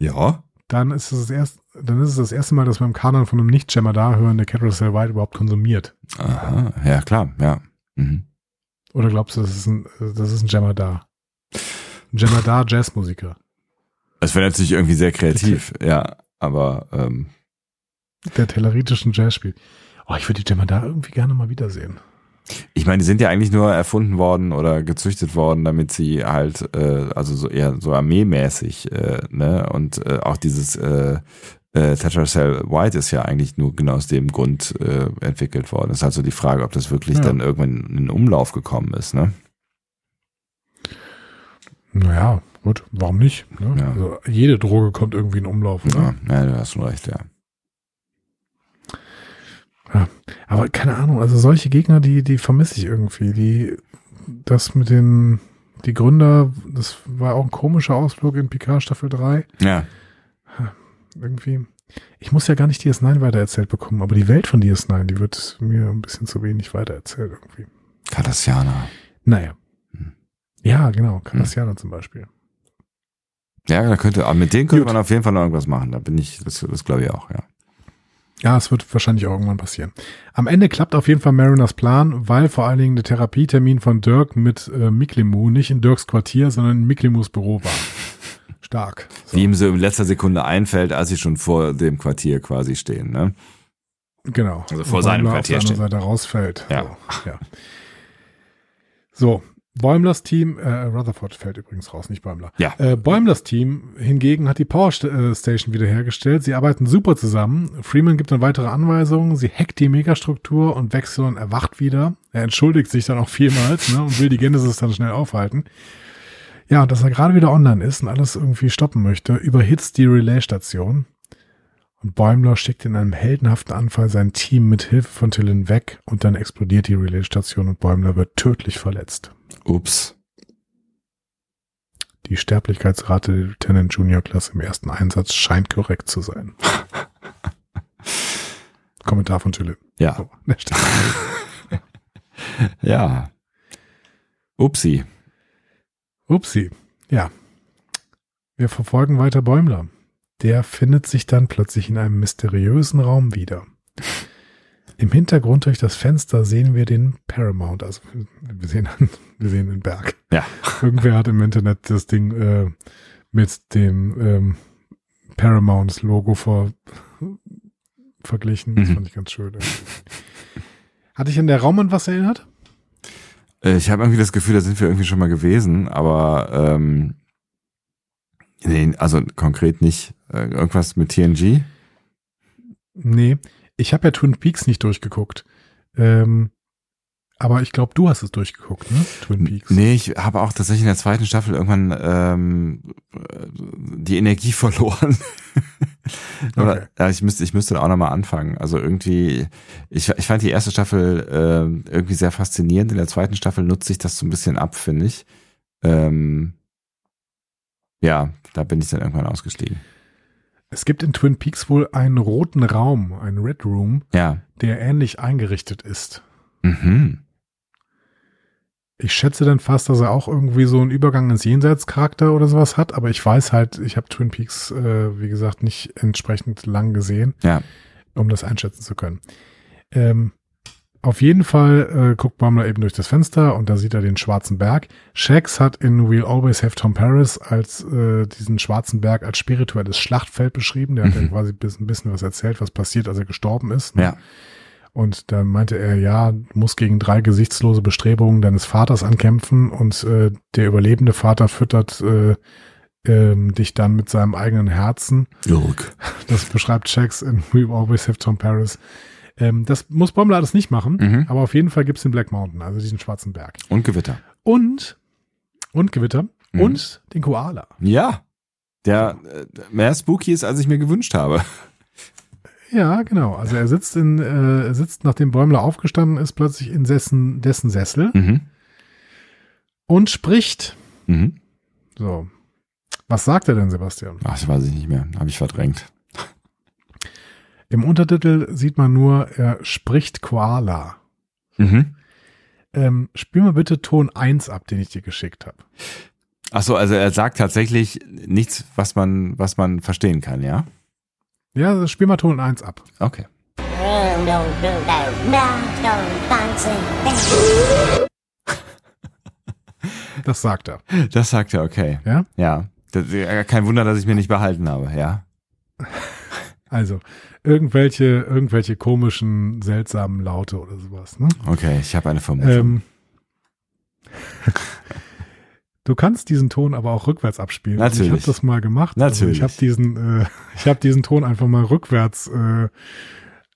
Ja. dann ist es das erste, dann ist es das erste Mal, dass wir im Kanon von einem Nicht-Jammer da hören, der Carousel White überhaupt konsumiert. Aha. Ja, klar, ja. Mhm. Oder glaubst du, das ist ein, das ist ein Jammer da? Ein Jammer da Jazzmusiker. Es wäre natürlich irgendwie sehr kreativ, *laughs* ja. Aber ähm, Der telleritischen Jazz spielt. Oh, ich würde die Jammer da irgendwie gerne mal wiedersehen. Ich meine, die sind ja eigentlich nur erfunden worden oder gezüchtet worden, damit sie halt, äh, also so eher so armeemäßig, äh, ne? Und äh, auch dieses äh, äh, Tetracell White ist ja eigentlich nur genau aus dem Grund äh, entwickelt worden. ist halt so die Frage, ob das wirklich Ja. dann irgendwann in den Umlauf gekommen ist, ne? Naja, gut, warum nicht? Ne? Ja. Also jede Droge kommt irgendwie in Umlauf, oder? Ja, ja, du hast schon recht, ja. Aber keine Ahnung, also solche Gegner, die, die vermisse ich irgendwie. Die, das mit den, die Gründer, das war auch ein komischer Ausflug in Picard Staffel 3. Ja, Irgendwie. Ich muss ja gar nicht DS9 weitererzählt bekommen, aber die Welt von DS9, die wird mir ein bisschen zu wenig weitererzählt irgendwie. Cardassianer. Naja. Hm. Ja, genau. Cardassianer zum Beispiel. Ja, da könnte, aber mit denen könnte Gut. man auf jeden Fall noch irgendwas machen. Da bin ich, das, das glaube ich auch, ja. Ja, es wird wahrscheinlich auch irgendwann passieren. Am Ende klappt auf jeden Fall Mariners Plan, weil vor allen Dingen der Therapietermin von Dirk mit äh, Miklimu nicht in Dirks Quartier, sondern in Miklimus Büro war. *laughs* Stark. So, Wie ihm so in letzter Sekunde einfällt, als sie schon vor dem Quartier quasi stehen, ne? genau. Also vor Und seinem Quartier auf der stehen. Seite rausfällt. Ja. So, ja. so Bäumlers Team, äh, Rutherford fällt übrigens raus, nicht Bäumler. Ja. Äh, Bäumlers Team hingegen hat die Power äh, Station wiederhergestellt. Sie arbeiten super zusammen. Freeman gibt dann weitere Anweisungen. Sie hackt die Megastruktur und Wechseln erwacht wieder. Er entschuldigt sich dann auch vielmals ne, und will die Genesis dann schnell aufhalten. Ja, und dass er gerade wieder online ist und alles irgendwie stoppen möchte, überhitzt die Relaisstation. Und Bäumler schickt in einem heldenhaften Anfall sein Team mit Hilfe von Tillin weg und dann explodiert die Relaisstation und Bäumler wird tödlich verletzt. Ups. Die Sterblichkeitsrate der Lieutenant Junior Klasse im ersten Einsatz scheint korrekt zu sein. *laughs* Kommentar von Tille. Ja. So. *laughs* Ja. Upsi. Upsi. Ja. Wir verfolgen weiter Bäumler. Der findet sich dann plötzlich in einem mysteriösen Raum wieder. Im Hintergrund durch das Fenster sehen wir den Paramount. Also wir sehen, *laughs* wir sehen den Berg. Ja. Irgendwer hat im Internet das Ding äh, mit dem ähm, Paramount-Logo ver verglichen. Das Mhm. fand ich ganz schön. irgendwie. Hat dich an der Raum an was erinnert? Äh, Ich habe irgendwie das Gefühl, da sind wir irgendwie schon mal gewesen, aber ähm, nee, also konkret nicht. Äh, Irgendwas mit TNG? Nee, ich habe ja Twin Peaks nicht durchgeguckt. Ähm, aber ich glaube, du hast es durchgeguckt, ne? Twin Peaks. Nee, ich habe auch tatsächlich in der zweiten Staffel irgendwann ähm, äh, die Energie *laughs* verloren. Oder, Okay. ja, ich müsste, ich müsste da auch nochmal anfangen. Also irgendwie, ich, ich fand die erste Staffel ähm, irgendwie sehr faszinierend. In der zweiten Staffel nutzt sich das so ein bisschen ab, finde ich. Ähm, ja, da bin ich dann irgendwann ausgestiegen. Es gibt in Twin Peaks wohl einen roten Raum, einen Red Room, Ja. der ähnlich eingerichtet ist. Mhm. Ich schätze dann fast, dass er auch irgendwie so einen Übergang ins Jenseitscharakter oder sowas hat, aber ich weiß halt, ich habe Twin Peaks, äh, wie gesagt, nicht entsprechend lang gesehen, Ja. um das einschätzen zu können. Ähm, auf jeden Fall äh, guckt Baumler eben durch das Fenster und da sieht er den schwarzen Berg. Shax hat in We'll Always Have Tom Paris als äh, diesen schwarzen Berg als spirituelles Schlachtfeld beschrieben. Der hat ja Mhm. quasi bis, ein bisschen was erzählt, was passiert, als er gestorben ist. ne? Ja. Und da meinte er, ja, du musst gegen drei gesichtslose Bestrebungen deines Vaters ankämpfen und äh, der überlebende Vater füttert äh, ähm, dich dann mit seinem eigenen Herzen. Jurk. Das beschreibt Shax in We Always Have Tom Paris. Ähm, das muss Bommler alles nicht machen, Mhm. aber auf jeden Fall gibt's den Black Mountain, also diesen schwarzen Berg. Und Gewitter. Und, und Gewitter Mhm. und den Koala. Ja. Der äh, mehr spooky ist, als ich mir gewünscht habe. *laughs* Ja, genau. Also er sitzt in, äh, er sitzt, nachdem Bäumler aufgestanden ist, plötzlich in dessen, dessen Sessel Mhm. und spricht. Mhm. So. Was sagt er denn, Sebastian? Ach, das weiß ich nicht mehr. Habe ich verdrängt. Im Untertitel sieht man nur, er spricht Koala. Mhm. Ähm, spiel mal bitte Ton 1 ab, den ich dir geschickt habe. Ach so, also er sagt tatsächlich nichts, was man, was man verstehen kann, ja? Ja, also spiel mal Ton 1 ab. Okay. *laughs* Das sagt er. Das sagt er, okay. Ja? Ja. Das, ja, kein Wunder, dass ich mir nicht behalten habe, ja. Also, irgendwelche, irgendwelche komischen, seltsamen Laute oder sowas. Ne? Okay, ich habe eine Vermutung. Ähm, *laughs* du kannst diesen Ton aber auch rückwärts abspielen. Natürlich. Ich habe das mal gemacht. Natürlich. Also ich habe diesen, äh, ich habe diesen Ton einfach mal rückwärts äh,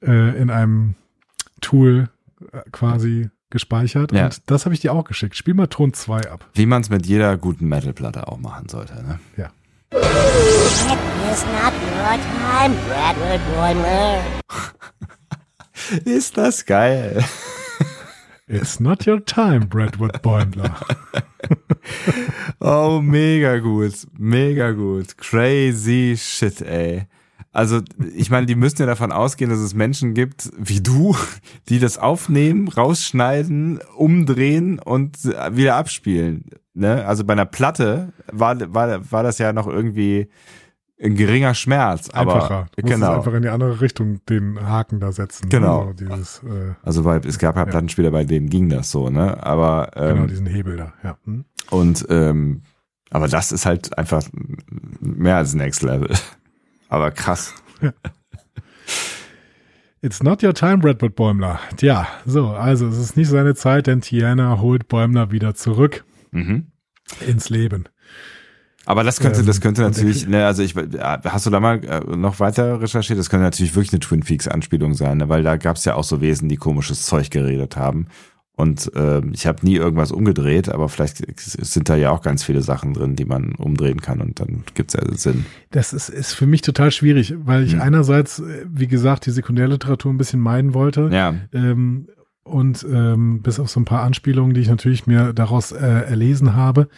äh, in einem Tool äh, quasi gespeichert. Ja. Und das habe ich dir auch geschickt. Spiel mal Ton 2 ab. Wie man es mit jeder guten Metalplatte auch machen sollte, ne? Ja. It's not your time, Bradford Boimler. Ist das geil. It's not your time, Bradwood Bäumler. Oh, mega gut. Mega gut. Crazy shit, ey. Also, ich meine, die müssen ja davon ausgehen, dass es Menschen gibt wie du, die das aufnehmen, rausschneiden, umdrehen und wieder abspielen. Ne? Also bei einer Platte war, war, war das ja noch irgendwie ein geringer Schmerz. Aber Einfacher. Du genau. einfach in die andere Richtung den Haken da setzen. Genau. Also dieses, äh, Also bei, es gab ja Plattenspieler, bei denen ging das so, ne? Aber ähm, genau, diesen Hebel da. Ja. Hm? Und ähm, aber das ist halt einfach mehr als Next Level. *laughs* Aber krass. It's not your time, Bradford Bäumler. Tja, so, also es ist nicht seine Zeit, denn Tiana holt Bäumler wieder zurück Mhm. ins Leben. Aber das könnte, Ähm, das könnte natürlich, ne, also ich, hast du da mal äh, noch weiter recherchiert? Das könnte natürlich wirklich eine Twin Peaks Anspielung sein, ne? weil da gab es ja auch so Wesen, die komisches Zeug geredet haben. Und ähm, ich habe nie irgendwas umgedreht, aber vielleicht sind da ja auch ganz viele Sachen drin, die man umdrehen kann und dann gibt's ja Sinn. Das ist, ist für mich total schwierig, weil ich Hm. einerseits, äh, wie gesagt, die Sekundärliteratur ein bisschen meiden wollte. Ja, Ähm, und ähm, bis auf so ein paar Anspielungen, die ich natürlich mir daraus äh, erlesen habe.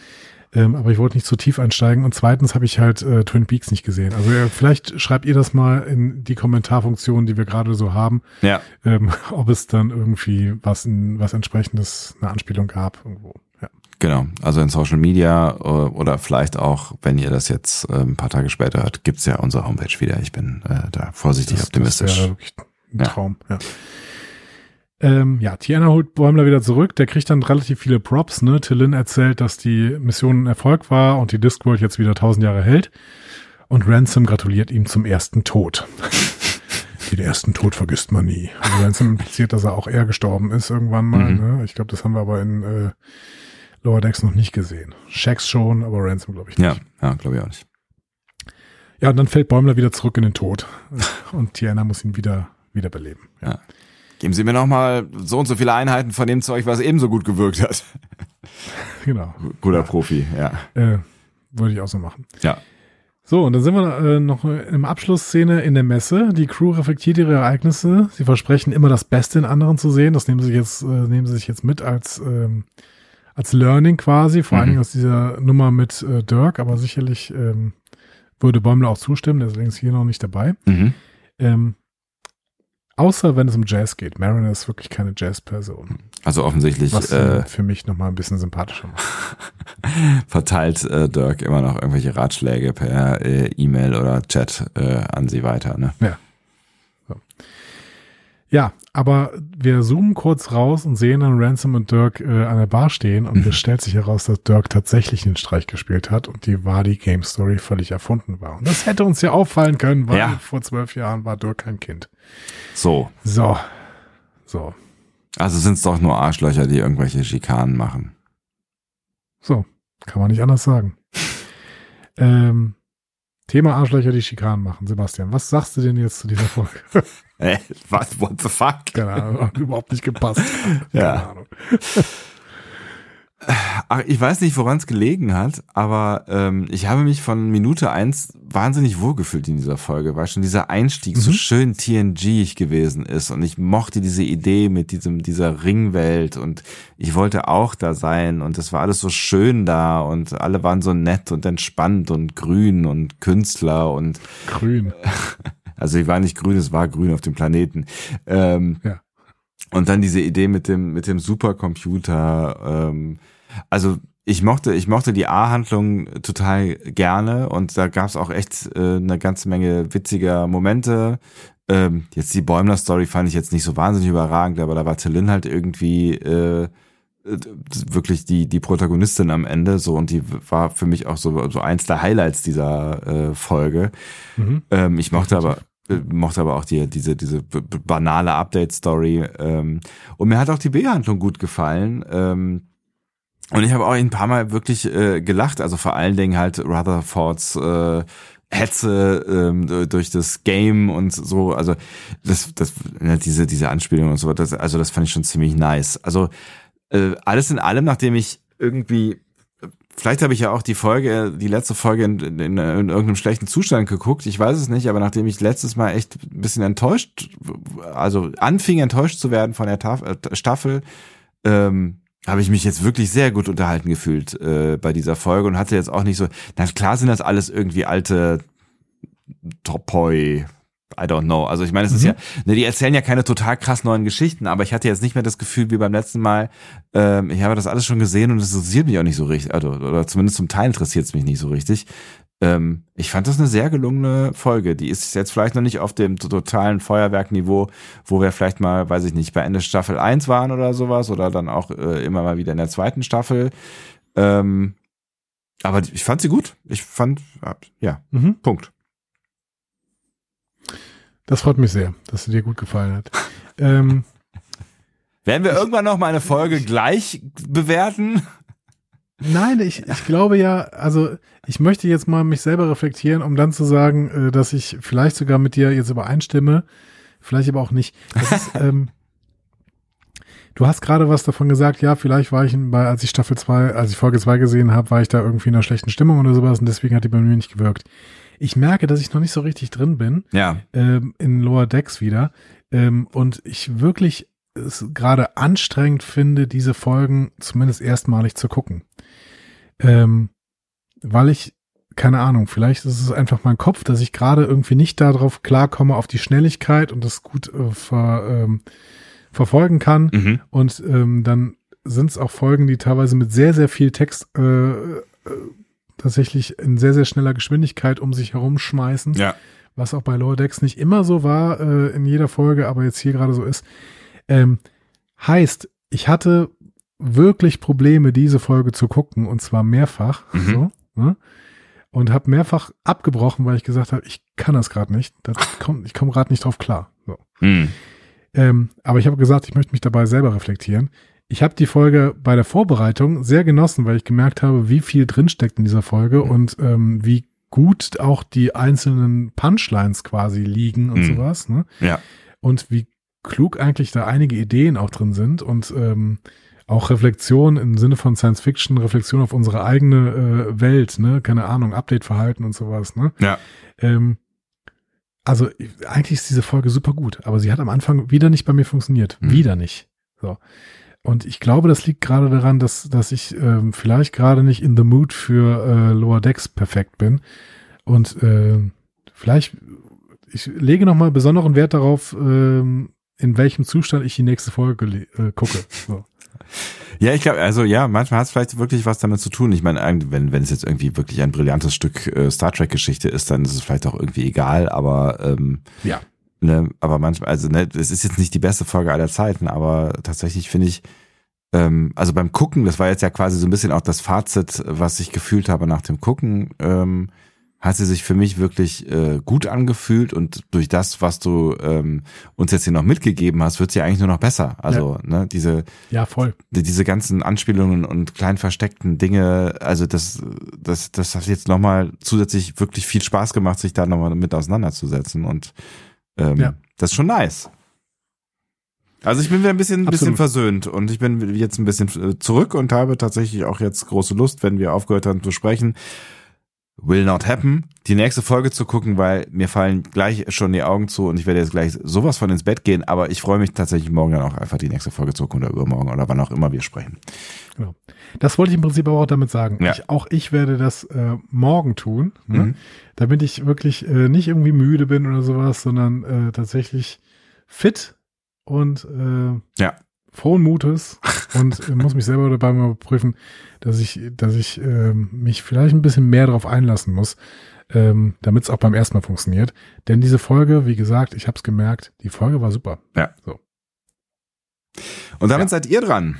Ähm, aber ich wollte nicht zu tief einsteigen. Und zweitens habe ich halt äh, Twin Peaks nicht gesehen. Also äh, vielleicht schreibt ihr das mal in die Kommentarfunktion, die wir gerade so haben, ja. ähm, *laughs* ob es dann irgendwie was, in, was entsprechendes, eine Anspielung gab irgendwo. Ja. Genau, also in Social Media äh, oder vielleicht auch, wenn ihr das jetzt äh, ein paar Tage später hört, gibt's ja unsere Homepage wieder. Ich bin äh, da vorsichtig optimistisch. Das wäre wirklich ein Ja. Traum, ja. Ähm, ja, Tiana holt Bäumler wieder zurück. Der kriegt dann relativ viele Props. Ne? Tillin erzählt, dass die Mission ein Erfolg war und die Discworld jetzt wieder tausend Jahre hält. Und Ransom gratuliert ihm zum ersten Tod. *laughs* Den ersten Tod vergisst man nie. Also Ransom impliziert, dass er auch er gestorben ist irgendwann mal. Mhm. Ne? Ich glaube, das haben wir aber in äh, Lower Decks noch nicht gesehen. Shax schon, aber Ransom glaube ich nicht. ja, ja, glaube ich auch nicht. Ja, und dann fällt Bäumler wieder zurück in den Tod. *laughs* Und Tiana muss ihn wieder wiederbeleben. Ja. Geben Sie mir noch mal so und so viele Einheiten von dem Zeug, was ebenso gut gewirkt hat. *laughs* Genau. Guter Profi, ja. Äh, würde ich auch so machen. Ja. So, und dann sind wir äh, noch im Abschlussszene in der Messe. Die Crew reflektiert ihre Ereignisse. Sie versprechen immer das Beste in anderen zu sehen. Das nehmen sie jetzt, äh, nehmen sie sich jetzt mit als, ähm, als Learning quasi, vor Mhm. allen Dingen aus dieser Nummer mit äh, Dirk, aber sicherlich ähm, würde Bäumler auch zustimmen, deswegen ist hier noch nicht dabei. Mhm. Ähm, außer wenn es um Jazz geht. Mariner ist wirklich keine Jazz-Person. Also offensichtlich Was äh, ihn für mich nochmal ein bisschen sympathischer macht. *laughs* verteilt äh, Dirk immer noch irgendwelche Ratschläge per äh, E-Mail oder Chat äh, an sie weiter. Ne? Ja, aber wir zoomen kurz raus und sehen dann Ransom und Dirk äh, an der Bar stehen und Mhm. es stellt sich heraus, dass Dirk tatsächlich den Streich gespielt hat und die Wadi Game Story völlig erfunden war. Und das hätte uns ja auffallen können, weil Ja. vor zwölf Jahren war Dirk kein Kind. So. So. So. Also sind es doch nur Arschlöcher, die irgendwelche Schikanen machen. So. Kann man nicht anders sagen. *laughs* ähm, Thema Arschlöcher, die Schikanen machen. Sebastian, was sagst du denn jetzt zu dieser Folge? *laughs* Äh, was? What the fuck? Keine Ahnung, hat überhaupt nicht gepasst. Ja. Keine Ahnung. Ach, ich weiß nicht, woran es gelegen hat, aber ähm, ich habe mich von Minute eins wahnsinnig wohlgefühlt in dieser Folge, weil schon dieser Einstieg so Mhm. schön TNG gewesen ist und ich mochte diese Idee mit diesem dieser Ringwelt und ich wollte auch da sein und es war alles so schön da und alle waren so nett und entspannt und grün und Künstler und Grün. *laughs* Also sie war nicht grün, es war grün auf dem Planeten. Ähm, Ja. Und dann diese Idee mit dem, mit dem Supercomputer. Ähm, also ich mochte, ich mochte die A-Handlung total gerne und da gab es auch echt äh, eine ganze Menge witziger Momente. Ähm, jetzt die Bäumler-Story fand ich jetzt nicht so wahnsinnig überragend, aber da war Tillin halt irgendwie äh, wirklich die die Protagonistin am Ende so und die war für mich auch so so eins der Highlights dieser äh, Folge. Mhm. Ähm, ich mochte aber mochte aber auch die, diese, diese banale Update-Story. Ähm, und mir hat auch die B-Handlung gut gefallen. Ähm, und ich habe auch ein paar Mal wirklich äh, gelacht. Also vor allen Dingen halt Rutherfords äh, Hetze ähm, durch das Game und so. Also das, das, ne, diese, diese Anspielung und so. Das, also das fand ich schon ziemlich nice. Also äh, alles in allem, nachdem ich irgendwie Vielleicht habe ich ja auch die Folge, die letzte Folge in, in, in irgendeinem schlechten Zustand geguckt. Ich weiß es nicht, aber nachdem ich letztes Mal echt ein bisschen enttäuscht, also anfing enttäuscht zu werden von der Taf äh, Staffel, ähm, habe ich mich jetzt wirklich sehr gut unterhalten gefühlt äh, bei dieser Folge und hatte jetzt auch nicht so, na klar sind das alles irgendwie alte Topoi, I don't know. Also ich meine, es ist Mhm. ja, ne, die erzählen ja keine total krass neuen Geschichten, aber ich hatte jetzt nicht mehr das Gefühl wie beim letzten Mal, ähm, ich habe das alles schon gesehen und es interessiert mich auch nicht so richtig, also, oder zumindest zum Teil interessiert es mich nicht so richtig. Ähm, ich fand das eine sehr gelungene Folge. Die ist jetzt vielleicht noch nicht auf dem totalen Feuerwerkniveau, wo wir vielleicht mal, weiß ich nicht, bei Ende Staffel 1 waren oder sowas oder dann auch äh, immer mal wieder in der zweiten Staffel. Ähm, aber ich fand sie gut. Ich fand, ja, Mhm. Punkt. Das freut mich sehr, dass sie dir gut gefallen hat. ähm, *laughs* Werden wir irgendwann noch mal eine Folge gleich bewerten? nein, ich, ich glaube ja, also ich möchte jetzt mal mich selber reflektieren, um dann zu sagen, äh, dass ich vielleicht sogar mit dir jetzt übereinstimme, vielleicht aber auch nicht. Ist, *laughs* ähm, du hast gerade was davon gesagt, ja, vielleicht war ich bei, als ich Staffel 2, als ich Folge 2 gesehen habe, war ich da irgendwie in einer schlechten Stimmung oder sowas und deswegen hat die bei mir nicht gewirkt. Ich merke, dass ich noch nicht so richtig drin bin. Ja. ähm, in Lower Decks wieder. Ähm, und ich wirklich es gerade anstrengend finde, diese Folgen zumindest erstmalig zu gucken. Ähm, weil ich, keine Ahnung, vielleicht ist es einfach mein Kopf, dass ich gerade irgendwie nicht darauf klarkomme, auf die Schnelligkeit und das gut äh, ver, ähm, verfolgen kann. Mhm. Und ähm, dann sind es auch Folgen, die teilweise mit sehr, sehr viel Text äh, äh, tatsächlich in sehr, sehr schneller Geschwindigkeit um sich herumschmeißen Ja. was auch bei Lower Decks nicht immer so war äh, in jeder Folge, aber jetzt hier gerade so ist. Ähm, heißt, ich hatte wirklich Probleme, diese Folge zu gucken und zwar mehrfach. Mhm. So, ne? Und habe mehrfach abgebrochen, weil ich gesagt habe, ich kann das gerade nicht. Das kommt, ich komme gerade nicht drauf klar. So. Mhm. Ähm, aber ich habe gesagt, ich möchte mich dabei selber reflektieren. Ich habe die Folge bei der Vorbereitung sehr genossen, weil ich gemerkt habe, wie viel drinsteckt in dieser Folge und ähm, wie gut auch die einzelnen Punchlines quasi liegen und Mhm. sowas. Ne? Ja. Und wie klug eigentlich da einige Ideen auch drin sind und ähm, auch Reflexion im Sinne von Science Fiction, Reflexion auf unsere eigene äh, Welt, ne, keine Ahnung, Update-Verhalten und sowas, ne. Ja. Ähm, also ich- eigentlich ist diese Folge super gut, aber sie hat am Anfang wieder nicht bei mir funktioniert. Mhm. Wieder nicht. So. Und ich glaube, das liegt gerade daran, dass, dass ich ähm, vielleicht gerade nicht in the mood für äh, Lower Decks perfekt bin. Und äh, vielleicht, ich lege nochmal besonderen Wert darauf, ähm, in welchem Zustand ich die nächste Folge äh, gucke. *laughs* So. Ja, ich glaube, also ja, manchmal hat es vielleicht wirklich was damit zu tun. Ich meine, wenn, wenn es jetzt irgendwie wirklich ein brillantes Stück äh, Star Trek-Geschichte ist, dann ist es vielleicht auch irgendwie egal, aber ähm, Ja. Ne, aber manchmal, also ne, es ist jetzt nicht die beste Folge aller Zeiten, aber tatsächlich finde ich, ähm, also beim Gucken, das war jetzt ja quasi so ein bisschen auch das Fazit, was ich gefühlt habe nach dem Gucken, ähm, hat sie sich für mich wirklich äh, gut angefühlt und durch das, was du ähm, uns jetzt hier noch mitgegeben hast, wird sie eigentlich nur noch besser. Also ne, diese Ja, voll. die- diese ganzen Anspielungen und klein versteckten Dinge, also das, das, das hat jetzt nochmal zusätzlich wirklich viel Spaß gemacht, sich da nochmal mit auseinanderzusetzen und ähm, Ja. das ist schon nice. Also ich bin wieder ein bisschen, ein bisschen versöhnt und ich bin jetzt ein bisschen äh, zurück und habe tatsächlich auch jetzt große Lust, wenn wir aufgehört haben zu sprechen, will not happen, die nächste Folge zu gucken, weil mir fallen gleich schon die Augen zu und ich werde jetzt gleich sowas von ins Bett gehen, aber ich freue mich tatsächlich morgen dann auch einfach die nächste Folge zu gucken oder übermorgen oder wann auch immer wir sprechen. Genau. Das wollte ich im Prinzip aber auch damit sagen. Ja. Ich, auch ich werde das äh, morgen tun, ne? Mhm. damit ich wirklich äh, nicht irgendwie müde bin oder sowas, sondern äh, tatsächlich fit und äh, Ja. Frohen Mutes und äh, muss mich selber dabei mal prüfen, dass ich, dass ich ähm, mich vielleicht ein bisschen mehr darauf einlassen muss, ähm, damit es auch beim ersten Mal funktioniert. Denn diese Folge, wie gesagt, ich habe es gemerkt, die Folge war super. Ja. So. Und damit Ja. seid ihr dran.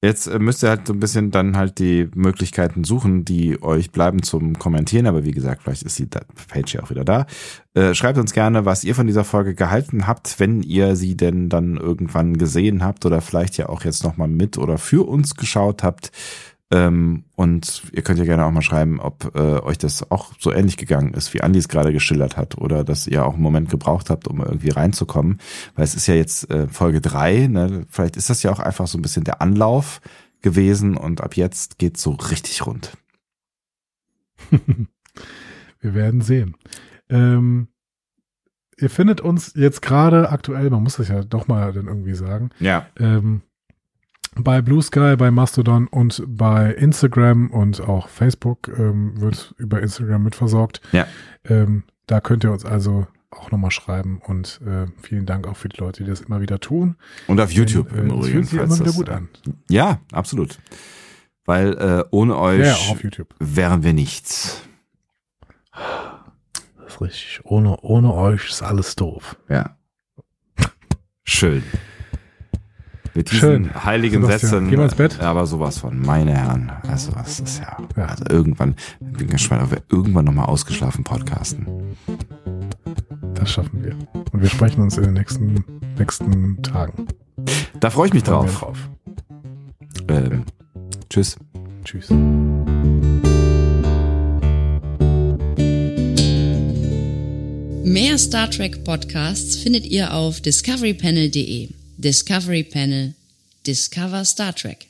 Jetzt äh, müsst ihr halt so ein bisschen dann halt die Möglichkeiten suchen, die euch bleiben zum Kommentieren. Aber wie gesagt, vielleicht ist die Page ja auch wieder da. Äh, schreibt uns gerne, was ihr von dieser Folge gehalten habt, wenn ihr sie denn dann irgendwann gesehen habt oder vielleicht ja auch jetzt nochmal mit oder für uns geschaut habt. Ähm, und ihr könnt ja gerne auch mal schreiben, ob äh, euch das auch so ähnlich gegangen ist, wie Andi es gerade geschildert hat, oder dass ihr auch einen Moment gebraucht habt, um irgendwie reinzukommen. Weil es ist ja jetzt äh, Folge drei, ne? Vielleicht ist das ja auch einfach so ein bisschen der Anlauf gewesen und ab jetzt geht's so richtig rund. *laughs* Wir werden sehen. Ähm, ihr findet uns jetzt gerade aktuell, man muss das ja doch mal dann irgendwie sagen, Ja. ähm, bei Blue Sky, bei Mastodon und bei Instagram und auch Facebook ähm, wird über Instagram mitversorgt. Ja. Ähm, da könnt ihr uns also auch nochmal schreiben und äh, vielen Dank auch für die Leute, die das immer wieder tun. Und auf YouTube Denn, im äh, es Übrigen. fühlt sich immer wieder das, gut äh, an. Ja, absolut. Weil äh, ohne euch Ja, auch auf YouTube. wären wir nichts. Das ist richtig. Ohne, ohne euch ist alles doof. Ja. Schön. Mit diesen Schön. heiligen Sebastian, Sätzen. gehen wir ins Bett? Aber sowas von, meine Herren. Also, das ist ja, Ja. also irgendwann, ich bin gespannt, ob wir irgendwann nochmal ausgeschlafen podcasten. Das schaffen wir. Und wir sprechen uns in den nächsten, nächsten Tagen. Da freue ich mich Freuen wir drauf. Ähm, tschüss. Tschüss. Mehr Star Trek Podcasts findet ihr auf discoverypanel.de. Discovery Panel. Discover Star Trek.